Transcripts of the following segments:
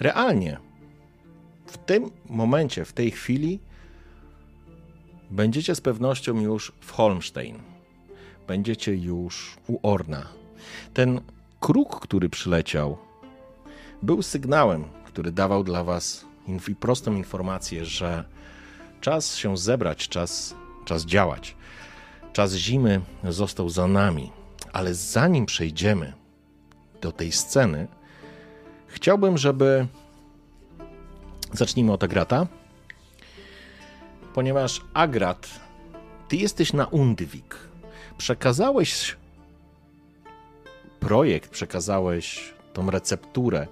Realnie, w tym momencie, w tej chwili, będziecie z pewnością już w Holmstein. Będziecie już u Orna. Ten kruk, który przyleciał, był sygnałem, który dawał dla Was inf- prostą informację, że czas się zebrać, czas, czas działać. Czas zimy został za nami, ale zanim przejdziemy do tej sceny, chciałbym, żeby. Zacznijmy od Agrata, ponieważ Agrat, ty jesteś na Undwik. Przekazałeś projekt, przekazałeś tą recepturę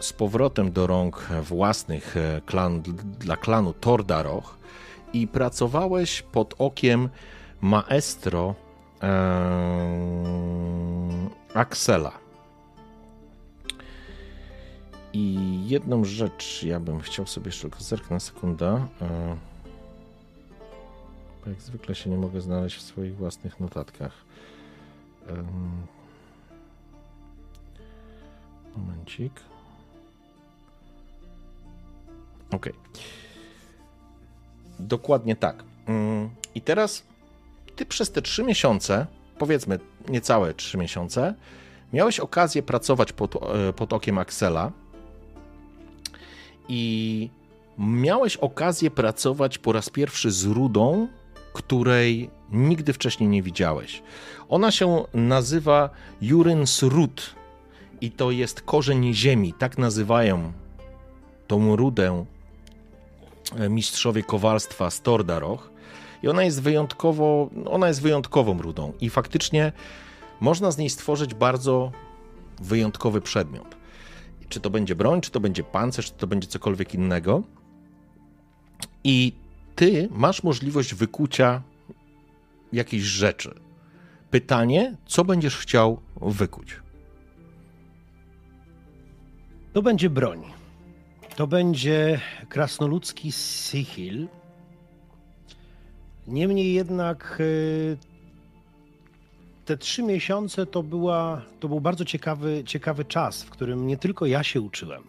z powrotem do rąk własnych e, klan, dla klanu Tordaroch i pracowałeś pod okiem maestro ee, Axela. I jedną rzecz ja bym chciał sobie jeszcze tylko zerknąć na sekundę. E, bo jak zwykle się nie mogę znaleźć w swoich własnych notatkach. Momencik. Ok. Dokładnie tak. Mm, I teraz ty przez te trzy miesiące, powiedzmy niecałe trzy miesiące, miałeś okazję pracować pod, e, pod okiem Axela i miałeś okazję pracować po raz pierwszy z rudą, której nigdy wcześniej nie widziałeś. Ona się nazywa Jurens Rud i to jest korzeń ziemi. Tak nazywają tą rudę e, mistrzowie kowalstwa z Tordaroch. I ona jest wyjątkowo, ona jest wyjątkową rudą i faktycznie można z niej stworzyć bardzo wyjątkowy przedmiot. Czy to będzie broń, czy to będzie pancerz, czy to będzie cokolwiek innego. I ty masz możliwość wykucia jakiejś rzeczy. Pytanie, co będziesz chciał wykuć? To będzie broń. To będzie krasnoludzki sichil. Niemniej jednak y, te trzy miesiące to, była, to był bardzo ciekawy, ciekawy czas, w którym nie tylko ja się uczyłem,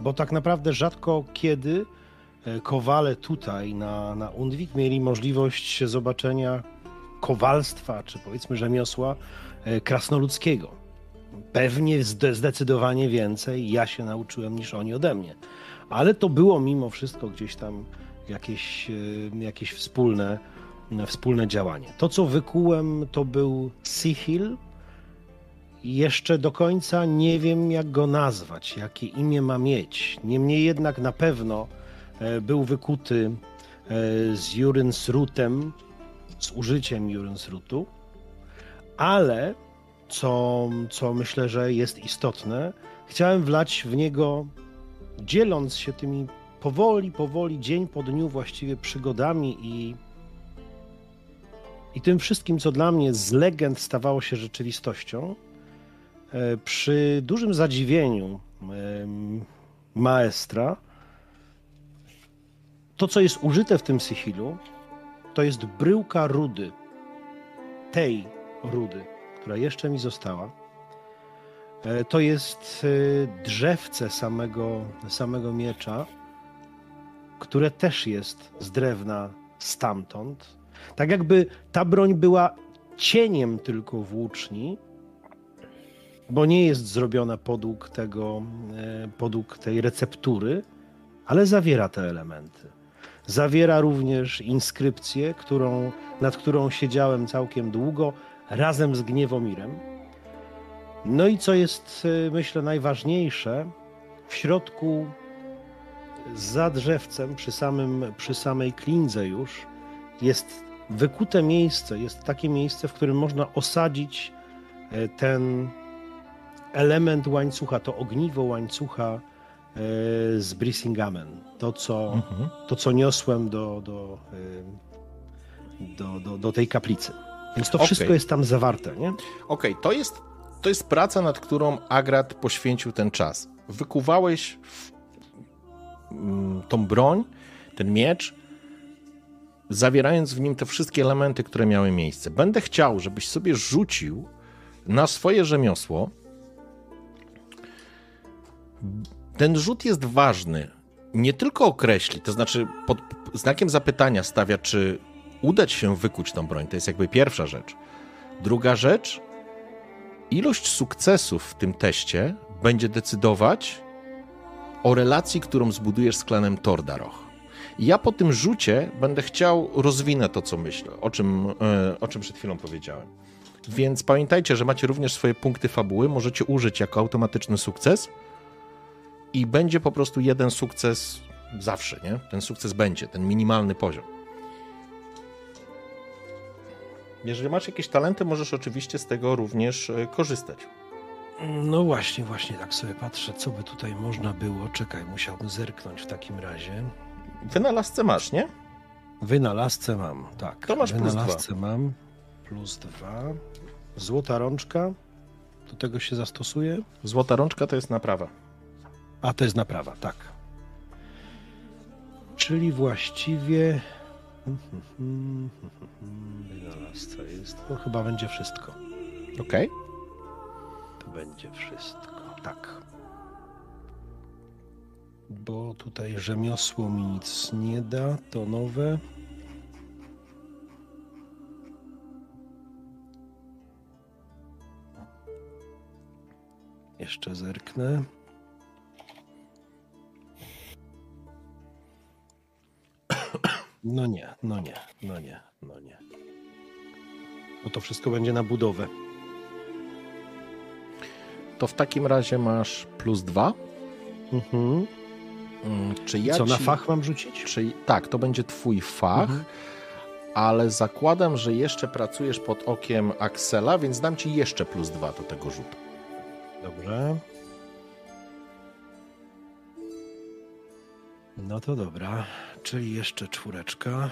bo tak naprawdę rzadko kiedy e, kowale tutaj na, na Undwik mieli możliwość zobaczenia kowalstwa, czy powiedzmy rzemiosła e, krasnoludzkiego. Pewnie zdecydowanie więcej ja się nauczyłem niż oni ode mnie. Ale to było mimo wszystko gdzieś tam jakieś, e, jakieś wspólne, wspólne działanie. To, co wykułem, to był Sihil. Jeszcze do końca nie wiem, jak go nazwać, jakie imię ma mieć. Niemniej jednak na pewno e, był wykuty e, z Jurensrutem, z użyciem Jurensrutu, ale co, co myślę, że jest istotne, chciałem wlać w niego, dzieląc się tymi powoli, powoli, dzień po dniu właściwie przygodami i i tym wszystkim, co dla mnie z legend stawało się rzeczywistością, e, przy dużym zadziwieniu maestra, to, co jest użyte w tym sychilu, to jest bryłka rudy. Tej rudy, która jeszcze mi została. E, to jest e, drzewce samego, samego miecza, które też jest z drewna stamtąd tak jakby ta broń była cieniem tylko włóczni, bo nie jest zrobiona podług tego, e, podług tej receptury, ale zawiera te elementy. Zawiera również inskrypcję, którą, nad którą siedziałem całkiem długo razem z Gniewomirem. No i co jest, e, myślę, najważniejsze, w środku za drzewcem, przy, samym, przy samej klindze już, jest wykute miejsce, jest takie miejsce, w którym można osadzić e, ten, element łańcucha, to ogniwo łańcucha e, z Brisingamen. To, co, mhm. to, co niosłem do, do, e, do, do, do tej kaplicy. Więc to okay. wszystko jest tam zawarte, nie? Okej, okay, to, jest, to jest praca, nad którą Agrat poświęcił ten czas. Wykuwałeś w, mm, tą broń, ten miecz, zawierając w nim te wszystkie elementy, które miały miejsce. Będę chciał, żebyś sobie rzucił na swoje rzemiosło. Ten rzut jest ważny. Nie tylko określi, to znaczy pod znakiem zapytania stawia, czy udać się wykuć tą broń. To jest jakby pierwsza rzecz. Druga rzecz, ilość sukcesów w tym teście będzie decydować o relacji, którą zbudujesz z klanem Tordaroch. Ja po tym rzucie będę chciał rozwinąć to, co myślę, o czym, e, o czym przed chwilą powiedziałem. Więc pamiętajcie, że macie również swoje punkty fabuły, możecie użyć jako automatyczny sukces i będzie po prostu jeden sukces zawsze, nie? Ten sukces będzie, ten minimalny poziom. Jeżeli masz jakieś talenty, możesz oczywiście z tego również e, korzystać. No właśnie, właśnie tak sobie patrzę, co by tutaj można było. Czekaj, musiałbym zerknąć w takim razie. Wynalazcę masz, nie? Wynalazcę mam, tak. To masz Wynalazcę plus dwa. mam plus dwa. Złota rączka, do tego się zastosuje? Złota rączka to jest naprawa. A, to jest naprawa, tak. Czyli właściwie... Wynalazca jest... To chyba będzie wszystko. Okej. Okay. To będzie wszystko, tak bo tutaj rzemiosło mi nic nie da, to nowe. Jeszcze zerknę. No nie, no nie, no nie, no nie. Bo to wszystko będzie na budowę. To w takim razie masz plus dwa. Mhm. Mm, czy ja Co, ci, na fach mam rzucić? Czy, tak, to będzie twój fach, mhm. ale zakładam, że jeszcze pracujesz pod okiem Axela, więc dam ci jeszcze plus dwa do tego rzutu. Dobrze. No to dobra, czyli jeszcze czwóreczka.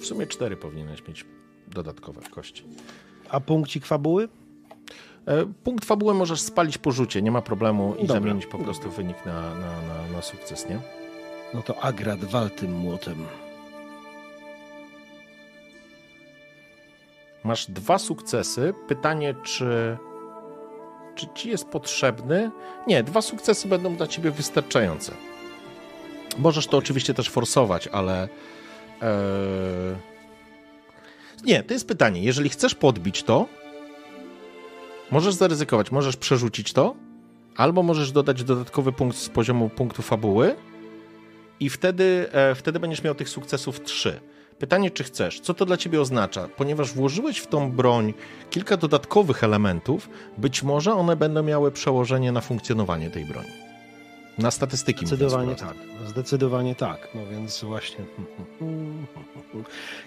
W sumie cztery powinieneś mieć dodatkowe kości. A punkcik fabuły? E, punkt fabuły możesz spalić po rzucie, nie ma problemu i Dobra. zamienić po prostu wynik na, na, na, na sukces, nie? No to Agrad wal tym młotem. Masz dwa sukcesy. Pytanie, czy, czy ci jest potrzebny? Nie, dwa sukcesy będą dla ciebie wystarczające. Możesz to oczywiście też forsować, ale. E, nie, to jest pytanie. Jeżeli chcesz podbić to, Możesz zaryzykować, możesz przerzucić to, albo możesz dodać dodatkowy punkt z poziomu punktu fabuły i wtedy, e, wtedy będziesz miał tych sukcesów trzy. Pytanie, czy chcesz? Co to dla ciebie oznacza? Ponieważ włożyłeś w tą broń kilka dodatkowych elementów, być może one będą miały przełożenie na funkcjonowanie tej broni. Na statystyki. Zdecydowanie tak. Zdecydowanie tak. No więc właśnie.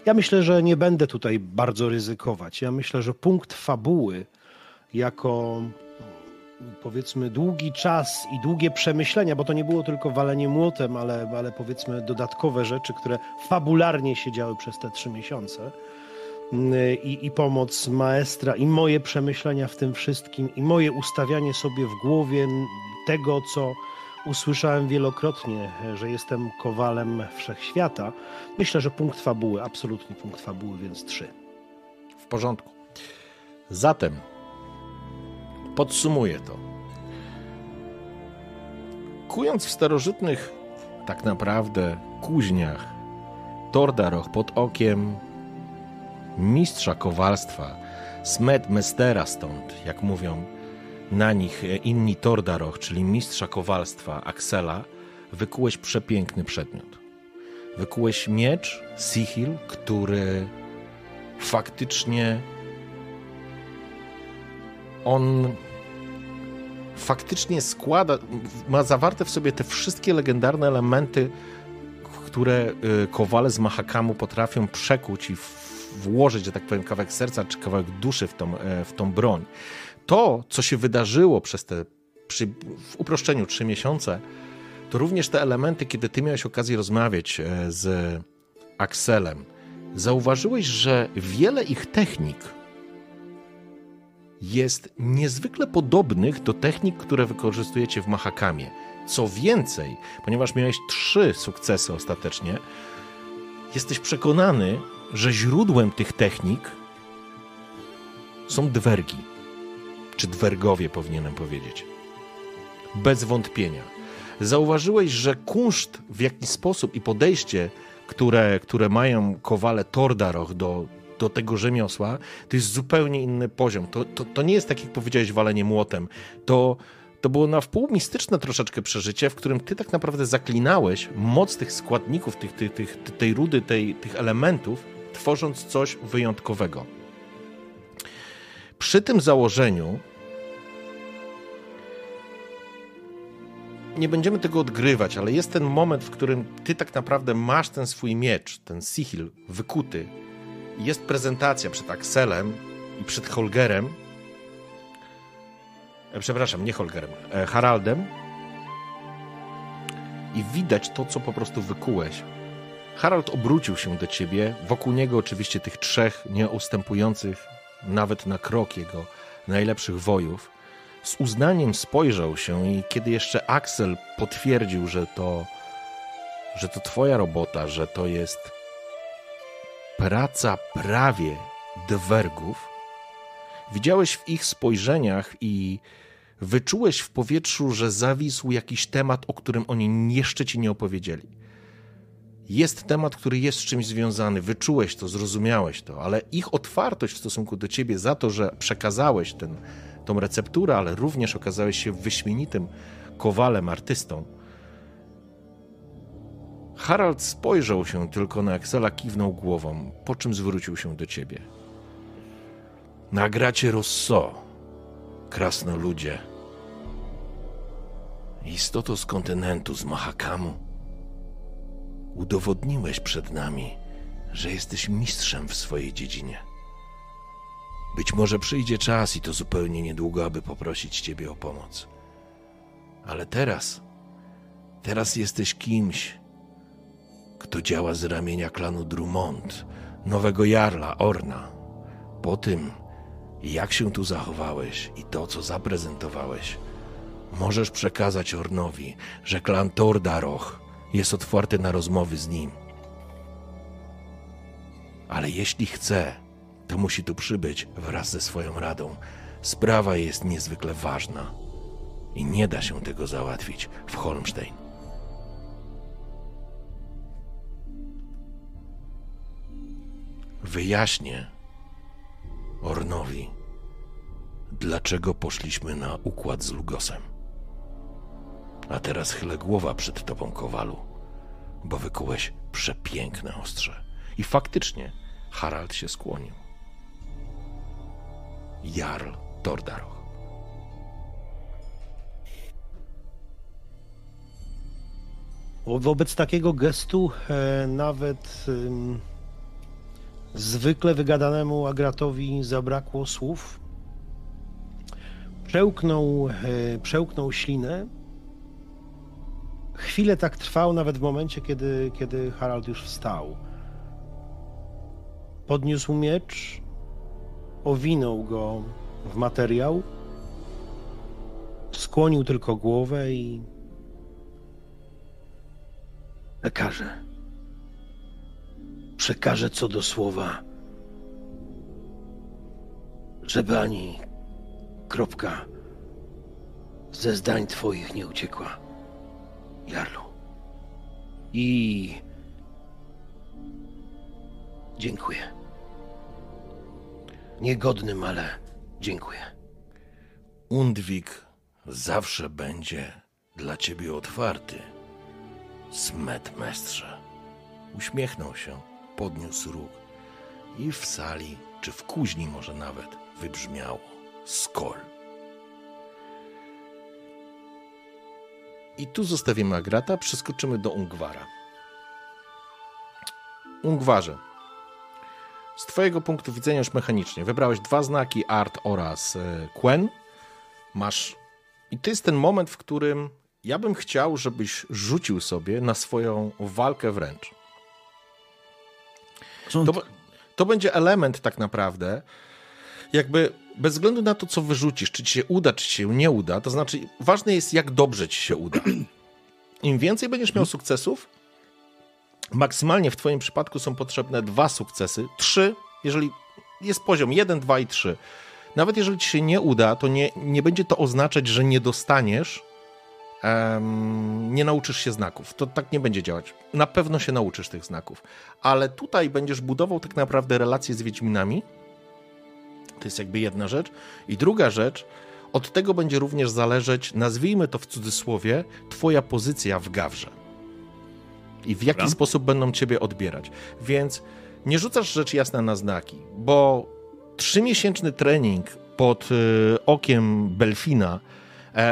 Ja myślę, że nie będę tutaj bardzo ryzykować. Ja myślę, że punkt fabuły jako powiedzmy długi czas i długie przemyślenia, bo to nie było tylko walenie młotem, ale, ale powiedzmy dodatkowe rzeczy, które fabularnie się działy przez te trzy miesiące. I, I pomoc maestra, i moje przemyślenia w tym wszystkim, i moje ustawianie sobie w głowie tego, co usłyszałem wielokrotnie, że jestem kowalem wszechświata. Myślę, że punkt fabuły, absolutnie punkt fabuły, więc trzy. W porządku. Zatem Podsumuję to. Kując w starożytnych, tak naprawdę, kuźniach, Tordaroch pod okiem mistrza kowalstwa, smet mestera stąd, jak mówią na nich inni Tordaroch, czyli mistrza kowalstwa Axela, wykułeś przepiękny przedmiot. Wykułeś miecz Sihil, który faktycznie on faktycznie składa, ma zawarte w sobie te wszystkie legendarne elementy, które y, kowale z Mahakamu potrafią przekuć i włożyć, że tak powiem, kawałek serca czy kawałek duszy w tą, e, w tą broń. to, co się wydarzyło przez te, przy, w uproszczeniu, trzy miesiące, to również te elementy, kiedy ty miałeś okazję rozmawiać e, z Axelem, zauważyłeś, że wiele ich technik jest niezwykle podobnych do technik, które wykorzystujecie w Mahakamie. Co więcej, ponieważ miałeś trzy sukcesy ostatecznie, jesteś przekonany, że źródłem tych technik są dwergi. Czy dwergowie powinienem powiedzieć. Bez wątpienia. Zauważyłeś, że kunszt w jakiś sposób i podejście, które, które mają kowale Tordaroch do, do tego rzemiosła, to jest zupełnie inny poziom. To, to, to nie jest tak, jak powiedziałeś, walenie młotem. To, to było na wpół mistyczne troszeczkę przeżycie, w którym ty tak naprawdę zaklinałeś moc tych składników, tych, tych, tych, tej rudy, tej, tych elementów, tworząc coś wyjątkowego. Przy tym założeniu nie będziemy tego odgrywać, ale jest ten moment, w którym ty tak naprawdę masz ten swój miecz, ten sihil wykuty. Jest prezentacja przed Axelem i przed Holgerem. E, przepraszam, nie Holgerem, e, Haraldem. I widać to, co po prostu wykułeś. Harald obrócił się do ciebie, wokół niego oczywiście tych trzech nieustępujących nawet na krok jego najlepszych wojów. Z uznaniem spojrzał się i kiedy jeszcze Axel potwierdził, że to, że to twoja robota, że to jest praca prawie dwergów, widziałeś w ich spojrzeniach i wyczułeś w powietrzu, że zawisł jakiś temat, o którym oni jeszcze ci nie opowiedzieli jest temat, który jest z czymś związany, wyczułeś to, zrozumiałeś to, ale ich otwartość w stosunku do ciebie za to, że przekazałeś tą recepturę, ale również okazałeś się wyśmienitym kowalem, artystą. Harald spojrzał się tylko na Axela, kiwnął głową, po czym zwrócił się do ciebie. Nagracie Rosso, krasnoludzie. Istoto z kontynentu, z Mahakamu udowodniłeś przed nami, że jesteś mistrzem w swojej dziedzinie. Być może przyjdzie czas i to zupełnie niedługo, aby poprosić Ciebie o pomoc. Ale teraz, teraz jesteś kimś, kto działa z ramienia klanu Drummond, nowego jarla Orna. Po tym, jak się tu zachowałeś i to, co zaprezentowałeś, możesz przekazać Ornowi, że klan Tordaroch jest otwarty na rozmowy z nim. Ale jeśli chce, to musi tu przybyć wraz ze swoją radą. Sprawa jest niezwykle ważna i nie da się tego załatwić w Holmstein. Wyjaśnię Ornowi, dlaczego poszliśmy na układ z Lugosem. A teraz chylę głowa przed tobą, kowalu, bo wykułeś przepiękne ostrze. I faktycznie Harald się skłonił. Jarl Tordaroch. Wobec takiego gestu e, nawet e, zwykle wygadanemu Agratowi zabrakło słów. Przełknął, e, przełknął ślinę Chwilę tak trwał, nawet w momencie, kiedy, kiedy Harald już wstał. Podniósł miecz, owinął go w materiał, skłonił tylko głowę i. Lekarze, przekażę co do słowa, żeby ani kropka ze zdań Twoich nie uciekła. Jarlu. I dziękuję. Niegodnym, ale dziękuję. Undwik zawsze będzie dla ciebie otwarty. Smet mestrze. Uśmiechnął się, podniósł róg i w sali, czy w kuźni może nawet, wybrzmiało skol. I tu zostawimy Agrata, przeskoczymy do Ungwara. Ungwarze. z twojego punktu widzenia już mechanicznie, wybrałeś dwa znaki, Art oraz e, Quen. Masz... I to jest ten moment, w którym ja bym chciał, żebyś rzucił sobie na swoją walkę wręcz. To, to będzie element tak naprawdę, jakby bez względu na to, co wyrzucisz, czy ci się uda, czy ci się nie uda, to znaczy ważne jest, jak dobrze ci się uda. Im więcej będziesz miał sukcesów, maksymalnie w twoim przypadku są potrzebne dwa sukcesy, trzy, jeżeli jest poziom jeden, dwa i trzy. Nawet jeżeli ci się nie uda, to nie, nie będzie to oznaczać, że nie dostaniesz, um, nie nauczysz się znaków. To tak nie będzie działać. Na pewno się nauczysz tych znaków. Ale tutaj będziesz budował tak naprawdę relacje z Wiedźminami, to jest jakby jedna rzecz. I druga rzecz, od tego będzie również zależeć, nazwijmy to w cudzysłowie, Twoja pozycja w gawrze. I w jaki Dobra. sposób będą Ciebie odbierać. Więc nie rzucasz rzecz jasna na znaki, bo trzymiesięczny trening pod y, okiem Belfina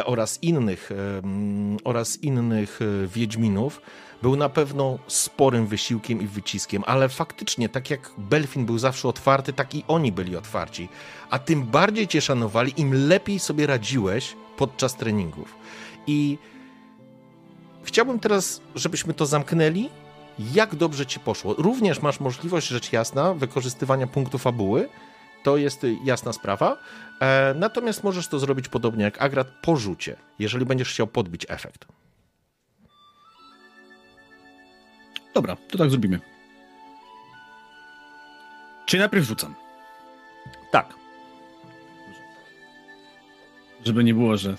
oraz innych, e, oraz innych e, Wiedźminów był na pewno sporym wysiłkiem i wyciskiem, ale faktycznie, tak jak Belfin był zawsze otwarty, tak i oni byli otwarci. A tym bardziej cię szanowali, im lepiej sobie radziłeś podczas treningów. I chciałbym teraz, żebyśmy to zamknęli. Jak dobrze ci poszło? Również masz możliwość, rzecz jasna, wykorzystywania punktu fabuły. To jest jasna sprawa. E, natomiast możesz to zrobić podobnie jak Agrat po rzucie, jeżeli będziesz chciał podbić efekt. Dobra, to tak zrobimy. Czy najpierw rzucam? Tak. Żeby nie było, że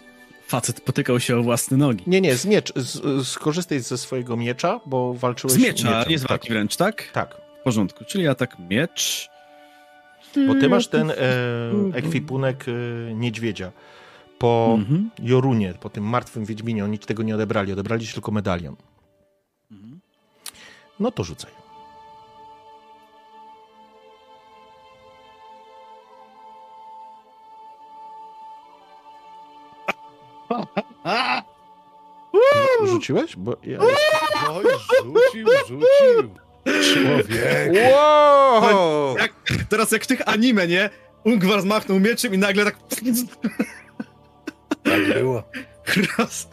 facet potykał się o własne nogi. Nie, nie, z miecz. Z, skorzystaj ze swojego miecza, bo walczyłeś z miecza. Mieczem. Nie z walki tak. wręcz, tak? Tak. W porządku, czyli atak miecz. Bo ty masz ten e, ekwipunek e, niedźwiedzia. Po mhm. Jorunie, po tym martwym Wiedźminie, oni ci tego nie odebrali. Odebrali ci tylko medalion. No to rzucaj. Rzuciłeś? Bo ja... Oj, rzucił, rzucił. Człowiek. Wow! Jak, teraz jak w tych anime, nie? Ungwar zmachnął mieczem i nagle tak... Tak było. Roz,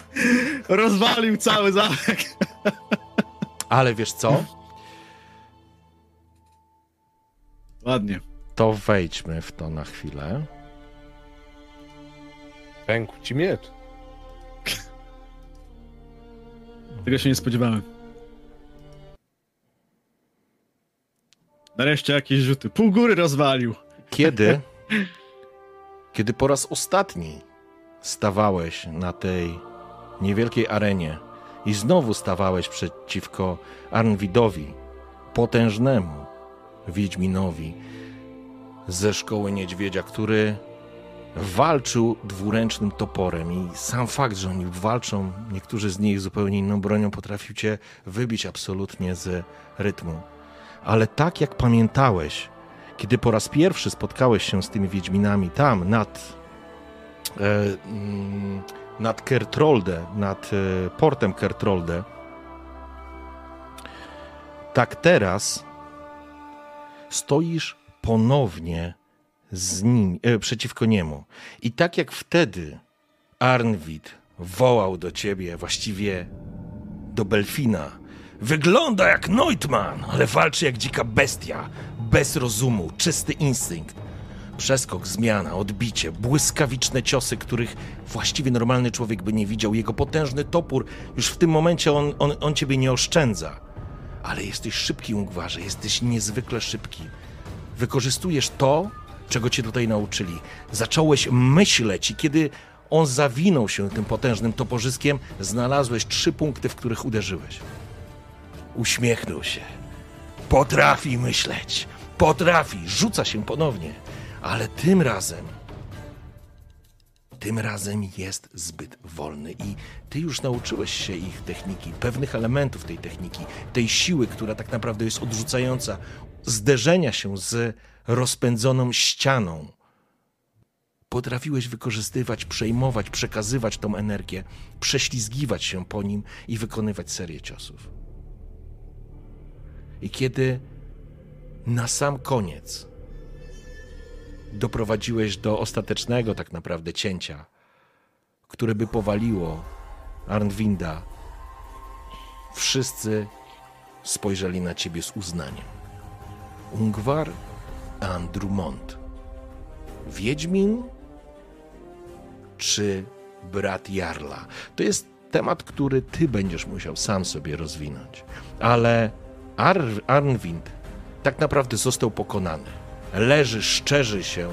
rozwalił cały zamek. Ale wiesz co? Ładnie. To wejdźmy w to na chwilę. Pękł ci miecz. Tego się nie spodziewałem. Nareszcie jakieś rzuty. Pół góry rozwalił. Kiedy? kiedy po raz ostatni stawałeś na tej niewielkiej arenie i znowu stawałeś przeciwko Arnwidowi, potężnemu Wiedźminowi ze szkoły niedźwiedzia, który walczył dwuręcznym toporem i sam fakt, że oni walczą, niektórzy z nich zupełnie inną bronią, potrafił cię wybić absolutnie z rytmu. Ale tak jak pamiętałeś, kiedy po raz pierwszy spotkałeś się z tymi Wiedźminami tam, nad, e, mm, nad Kertrolde, nad e, portem Kertrolde, tak teraz stoisz ponownie z nim, e, przeciwko niemu. I tak jak wtedy Arnwid wołał do ciebie, właściwie do Belfina, wygląda jak Neutman, ale walczy jak dzika bestia, bez rozumu, czysty instynkt. Przeskok, zmiana, odbicie, błyskawiczne ciosy, których właściwie normalny człowiek by nie widział. Jego potężny topór, już w tym momencie on, on, on ciebie nie oszczędza. Ale jesteś szybki, Ungwarze, jesteś niezwykle szybki. Wykorzystujesz to, czego cię tutaj nauczyli. Zacząłeś myśleć i kiedy on zawinął się tym potężnym toporzyskiem, znalazłeś trzy punkty, w których uderzyłeś. Uśmiechnął się. Potrafi myśleć. Potrafi. Rzuca się ponownie. Ale tym razem tym razem jest zbyt wolny i ty już nauczyłeś się ich techniki, pewnych elementów tej techniki, tej siły, która tak naprawdę jest odrzucająca, zderzenia się z rozpędzoną ścianą. Potrafiłeś wykorzystywać, przejmować, przekazywać tą energię, prześlizgiwać się po nim i wykonywać serię ciosów. I kiedy na sam koniec doprowadziłeś do ostatecznego tak naprawdę cięcia, które by powaliło Arnwinda, wszyscy spojrzeli na ciebie z uznaniem. Ungwar Andrumont. Wiedźmin czy brat Jarla? To jest temat, który ty będziesz musiał sam sobie rozwinąć. Ale Ar Arnwind tak naprawdę został pokonany. Leży, szczerzy się,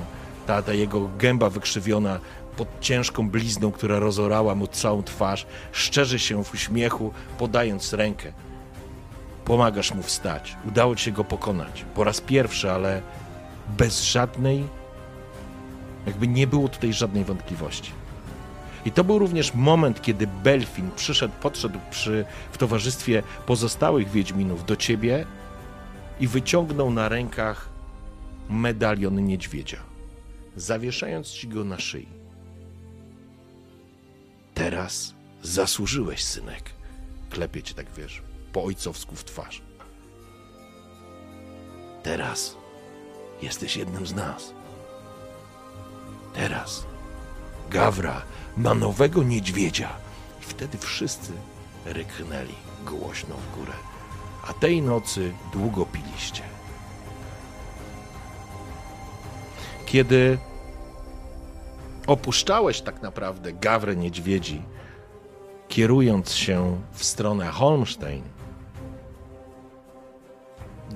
ta, ta jego gęba wykrzywiona pod ciężką blizną, która rozorała mu całą twarz, szczerzy się w uśmiechu, podając rękę. Pomagasz mu wstać. Udało ci się go pokonać. Po raz pierwszy, ale bez żadnej, jakby nie było tutaj żadnej wątpliwości. I to był również moment, kiedy Belfin przyszedł, podszedł przy, w towarzystwie pozostałych Wiedźminów do ciebie i wyciągnął na rękach medalion niedźwiedzia, zawieszając ci go na szyi. Teraz zasłużyłeś, synek. Klepie cię tak, wiesz, po ojcowsku w twarz. Teraz jesteś jednym z nas. Teraz Gawra ma nowego niedźwiedzia. I wtedy wszyscy ryknęli głośno w górę. A tej nocy długo piliście. Kiedy opuszczałeś tak naprawdę gawrę niedźwiedzi, kierując się w stronę Holmstein,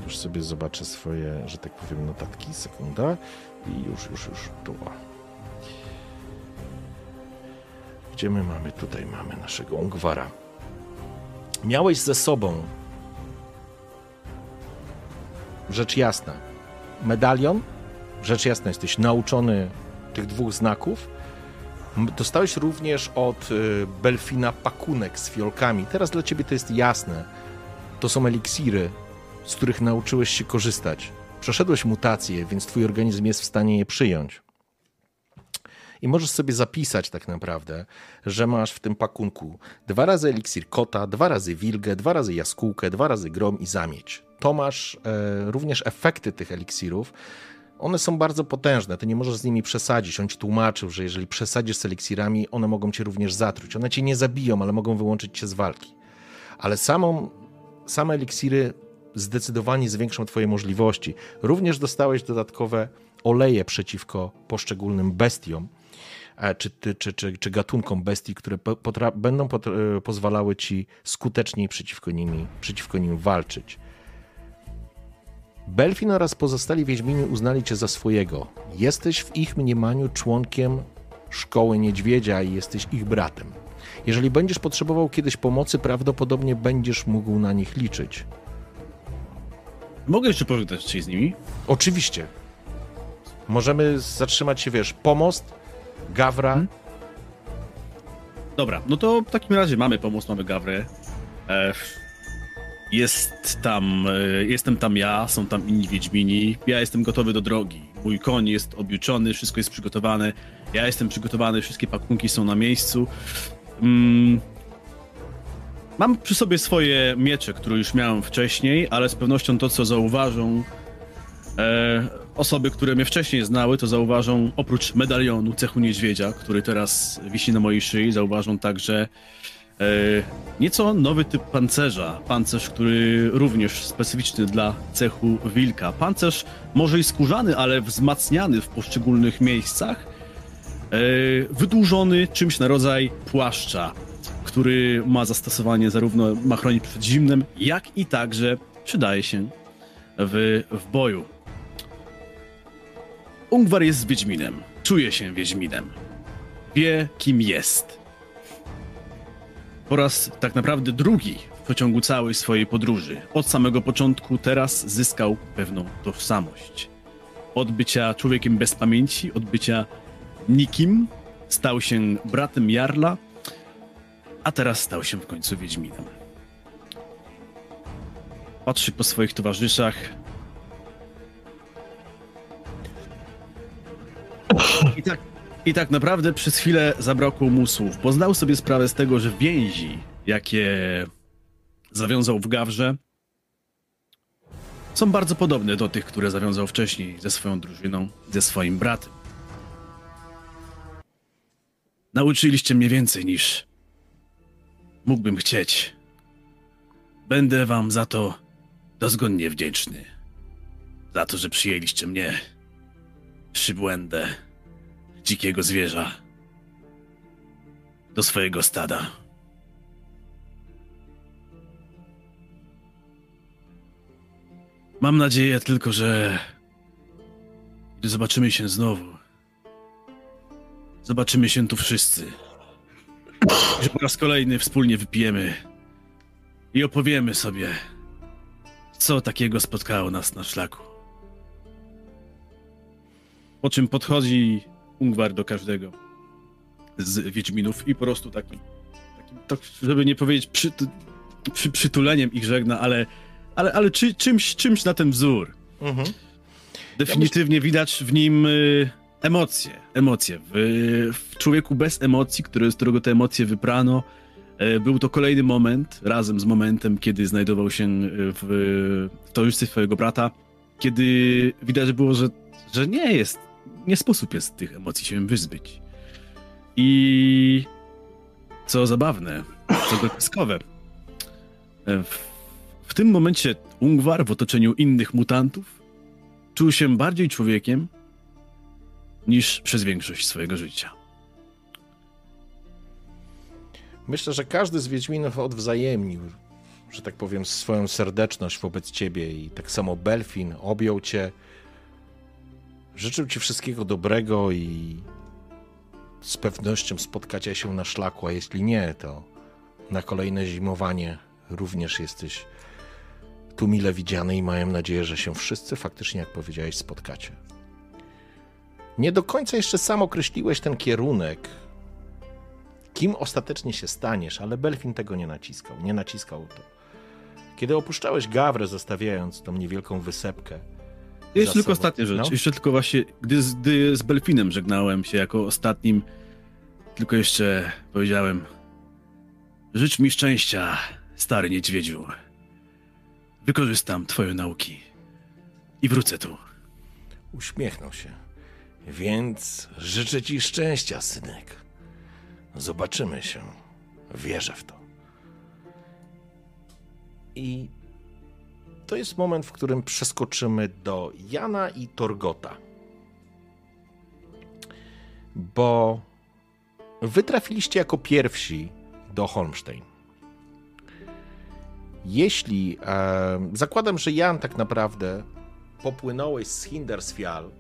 już sobie zobaczę swoje, że tak powiem, notatki, sekunda i już, już, już, tu. Gdzie my mamy? Tutaj mamy naszego Ungwara. Miałeś ze sobą rzecz jasna medalion, rzecz jasna jesteś nauczony tych dwóch znaków. Dostałeś również od y, Belfina pakunek z fiolkami. Teraz dla ciebie to jest jasne. To są eliksiry, z których nauczyłeś się korzystać. Przeszedłeś mutację, więc twój organizm jest w stanie je przyjąć. I możesz sobie zapisać tak naprawdę, że masz w tym pakunku dwa razy eliksir kota, dwa razy wilgę, dwa razy jaskółkę, dwa razy grom i zamieć. To masz e, również efekty tych eliksirów. One są bardzo potężne, ty nie możesz z nimi przesadzić. On ci tłumaczył, że jeżeli przesadzisz z eliksirami, one mogą cię również zatruć. One cię nie zabiją, ale mogą wyłączyć cię z walki. Ale samą, same eliksiry zdecydowanie zwiększą twoje możliwości. Również dostałeś dodatkowe oleje przeciwko poszczególnym bestiom, czy, czy, czy, czy gatunkom bestii, które potra- będą e, pozwalały ci skuteczniej przeciwko, nimi, przeciwko nim walczyć. Belfin oraz pozostali Wiedźmini uznali cię za swojego. Jesteś w ich mniemaniu członkiem szkoły niedźwiedzia i jesteś ich bratem. Jeżeli będziesz potrzebował kiedyś pomocy, prawdopodobnie będziesz mógł na nich liczyć. Mogę jeszcze pożegnać się z nimi? Oczywiście. Możemy zatrzymać się, wiesz, pomost, Gawra. Hmm? Dobra, no to w takim razie mamy pomost, mamy Gawrę. E, jest tam, e, jestem tam ja, są tam inni Wiedźmini. Ja jestem gotowy do drogi. Mój koń jest objuczony, wszystko jest przygotowane. Ja jestem przygotowany, wszystkie pakunki są na miejscu. Mm. Mam przy sobie swoje miecze, które już miałem wcześniej, ale z pewnością to, co zauważą e, osoby, które mnie wcześniej znały, to zauważą oprócz medalionu cechu niedźwiedzia, który teraz wisi na mojej szyi, zauważą także E, nieco nowy typ pancerza. Pancerz, który również specyficzny dla cechu wilka. Pancerz może i skórzany, ale wzmacniany w poszczególnych miejscach. E, wydłużony czymś na rodzaj płaszcza, który ma zastosowanie zarówno ma chronić przed zimnem, jak i także przydaje się w, w boju. Ungwar jest Wiedźminem. Czuje się Wiedźminem. Wie, kim jest po raz tak naprawdę drugi w pociągu całej swojej podróży. Od samego początku teraz zyskał pewną tożsamość. Od bycia człowiekiem bez pamięci, od bycia nikim, stał się bratem Jarla, a teraz stał się w końcu Wiedźminem. Patrzy po swoich towarzyszach. I tak i tak naprawdę przez chwilę zabrakło mu słów, bo znał sobie sprawę z tego, że więzi, jakie zawiązał w gawrze, są bardzo podobne do tych, które zawiązał wcześniej ze swoją drużyną, ze swoim bratem. Nauczyliście mnie więcej niż mógłbym chcieć. Będę wam za to dozgonnie wdzięczny. Za to, że przyjęliście mnie, przybłędę, dzikiego zwierza, do swojego stada. Mam nadzieję tylko, że gdy zobaczymy się znowu, zobaczymy się tu wszyscy. Że po raz kolejny wspólnie wypijemy i opowiemy sobie, co takiego spotkało nas na szlaku. Po czym podchodzi Ungwar do każdego z Wiedźminów i po prostu takim, takim tak, żeby nie powiedzieć przy, przy, przytuleniem ich żegna, ale, ale, ale czy, czymś, czymś na ten wzór. Mhm. Definitywnie ja widać w nim y, emocje, emocje. W, w, człowieku bez emocji, który, z którego te emocje wyprano, y, był to kolejny moment, razem z momentem, kiedy znajdował się w, w towarzystwie swojego brata, kiedy widać było, że, że nie jest, nie sposób jest tych emocji się wyzbyć. I co zabawne, co groteskowe, w, w tym momencie Ungwar w otoczeniu innych mutantów czuł się bardziej człowiekiem niż przez większość swojego życia. Myślę, że każdy z Wiedźminów odwzajemnił, że tak powiem, swoją serdeczność wobec ciebie i tak samo Belfin objął cię, życzył ci wszystkiego dobrego i z pewnością spotkacie się na szlaku, a jeśli nie, to na kolejne zimowanie również jesteś tu mile widziany i mają nadzieję, że się wszyscy faktycznie, jak powiedziałeś, spotkacie. Nie do końca jeszcze sam określiłeś ten kierunek, kim ostatecznie się staniesz, ale Belfin tego nie naciskał, nie naciskał to. Kiedy opuszczałeś Gawrę, zostawiając tą niewielką wysepkę, jeszcze tylko ostatnia rzecz. No? Jeszcze tylko właśnie, gdy, gdy z Belfinem żegnałem się jako ostatnim, tylko jeszcze powiedziałem: Życz mi szczęścia, stary niedźwiedziu. Wykorzystam twoje nauki i wrócę tu. Uśmiechnął się. Więc życzę ci szczęścia, synek. Zobaczymy się. Wierzę w to. I to jest moment, w którym przeskoczymy do Jana i Torgota. Bo wy trafiliście jako pierwsi do Holmstein. Jeśli e, zakładam, że Jan tak naprawdę popłynąłeś z Hindersfjall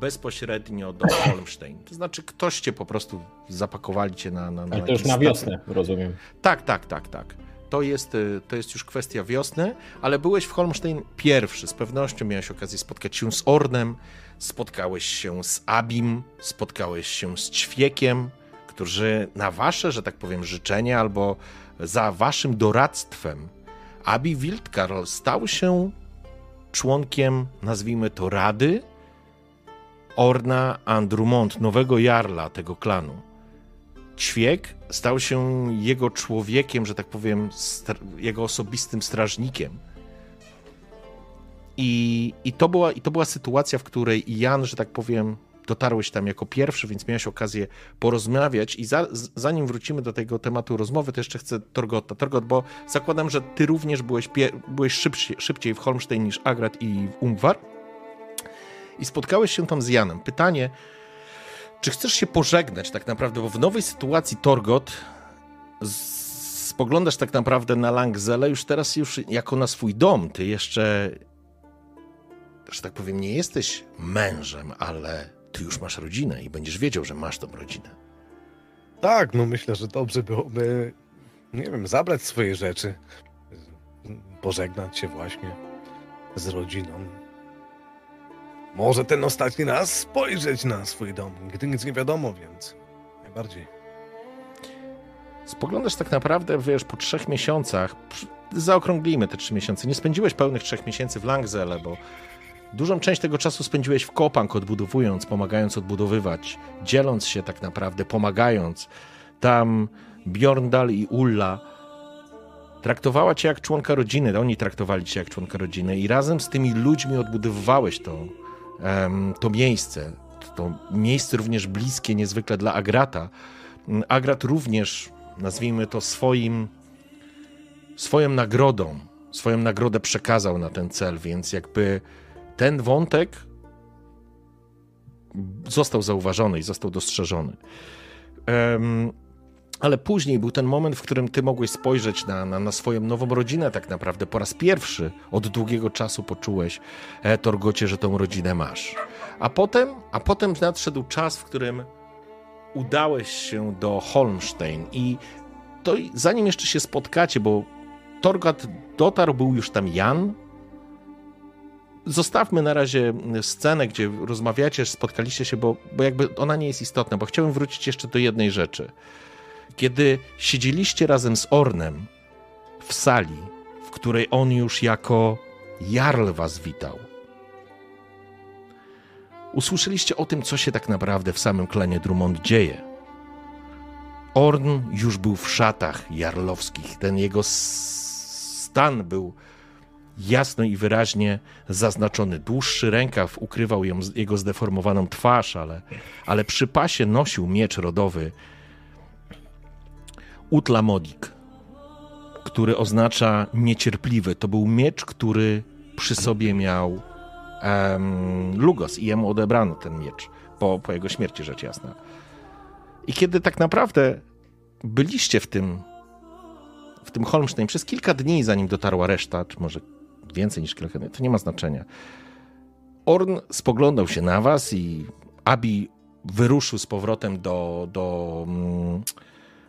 bezpośrednio do Holmstein. To znaczy, ktoś cię po prostu zapakowali cię na. na, na Ale to już na wiosnę, rozumiem. Tak, tak, tak, tak to jest, y, to jest już kwestia wiosny, ale byłeś w Holmstein pierwszy. Z pewnością miałeś okazję spotkać się z Ornem, spotkałeś się z Abim, spotkałeś się z Ćwiekiem, którzy na wasze, że tak powiem, życzenie albo za waszym doradztwem Abi Wildkarl stał się członkiem, nazwijmy to, Rady Orna Andrumont, nowego jarla tego klanu. Ćwiek stał się jego człowiekiem, że tak powiem, jego osobistym strażnikiem. I, i, to była, I to była sytuacja, w której Jan, że tak powiem, dotarłeś tam jako pierwszy, więc miałeś okazję porozmawiać. I za, zanim wrócimy do tego tematu rozmowy, to jeszcze chcę Torgota. Torgot, bo zakładam, że ty również byłeś, byłeś szybciej, szybciej w Holmstein niż Agrat i w Ungwar. I spotkałeś się tam z Janem. Pytanie, czy chcesz się pożegnać tak naprawdę, bo w nowej sytuacji Torgot spoglądasz tak naprawdę na Langzele już teraz już jako na swój dom. Ty jeszcze, że tak powiem, nie jesteś mężem, ale ty już masz rodzinę i będziesz wiedział, że masz tą rodzinę. Tak, no myślę, że dobrze byłoby, nie wiem, zabrać swoje rzeczy, pożegnać się właśnie z rodziną, może ten ostatni raz spojrzeć na swój dom, gdy nic nie wiadomo, więc najbardziej. Spoglądasz tak naprawdę, wiesz, po trzech miesiącach, zaokrąglimy te trzy miesiące, nie spędziłeś pełnych trzech miesięcy w Langzele, bo dużą część tego czasu spędziłeś w Kopank, odbudowując, pomagając odbudowywać, dzieląc się tak naprawdę, pomagając. Tam Bjorndal i Ulla traktowała cię jak członka rodziny, oni traktowali cię jak członka rodziny i razem z tymi ludźmi odbudowywałeś to, to miejsce. To miejsce również bliskie niezwykle dla Agrata. Mm, Agrat również, nazwijmy to swoim, swoją nagrodą, swoją nagrodę przekazał na ten cel, więc jakby ten wątek został zauważony i został dostrzeżony. Ale później był ten moment, w którym ty mogłeś spojrzeć na, na, na, swoją nową rodzinę, tak naprawdę. Po raz pierwszy od długiego czasu poczułeś, e, Torgocie, że tą rodzinę masz. A potem, a potem nadszedł czas, w którym udałeś się do Holmstein i to zanim jeszcze się spotkacie, bo Torgat dotarł, był już tam Jan. Zostawmy na razie scenę, gdzie rozmawiacie, spotkaliście się, bo, bo jakby ona nie jest istotna, bo chciałem wrócić jeszcze do jednej rzeczy. Kiedy siedzieliście razem z Ornem w sali, w której on już jako Jarl was witał, usłyszeliście o tym, co się tak naprawdę w samym klanie Drummond dzieje. Orn już był w szatach jarlowskich. Ten jego stan był jasno i wyraźnie zaznaczony. Dłuższy rękaw ukrywał ją, jego zdeformowaną twarz, ale, ale przy pasie nosił miecz rodowy Utlamodik, który oznacza niecierpliwy. To był miecz, który przy sobie miał um, Lugos i jemu odebrano ten miecz po, po jego śmierci, rzecz jasna. I kiedy tak naprawdę byliście w tym w tym Holmstein przez kilka dni, zanim dotarła reszta, czy może więcej niż kilka dni, to nie ma znaczenia. Orn spoglądał się na was i Abi wyruszył z powrotem do, do, mm,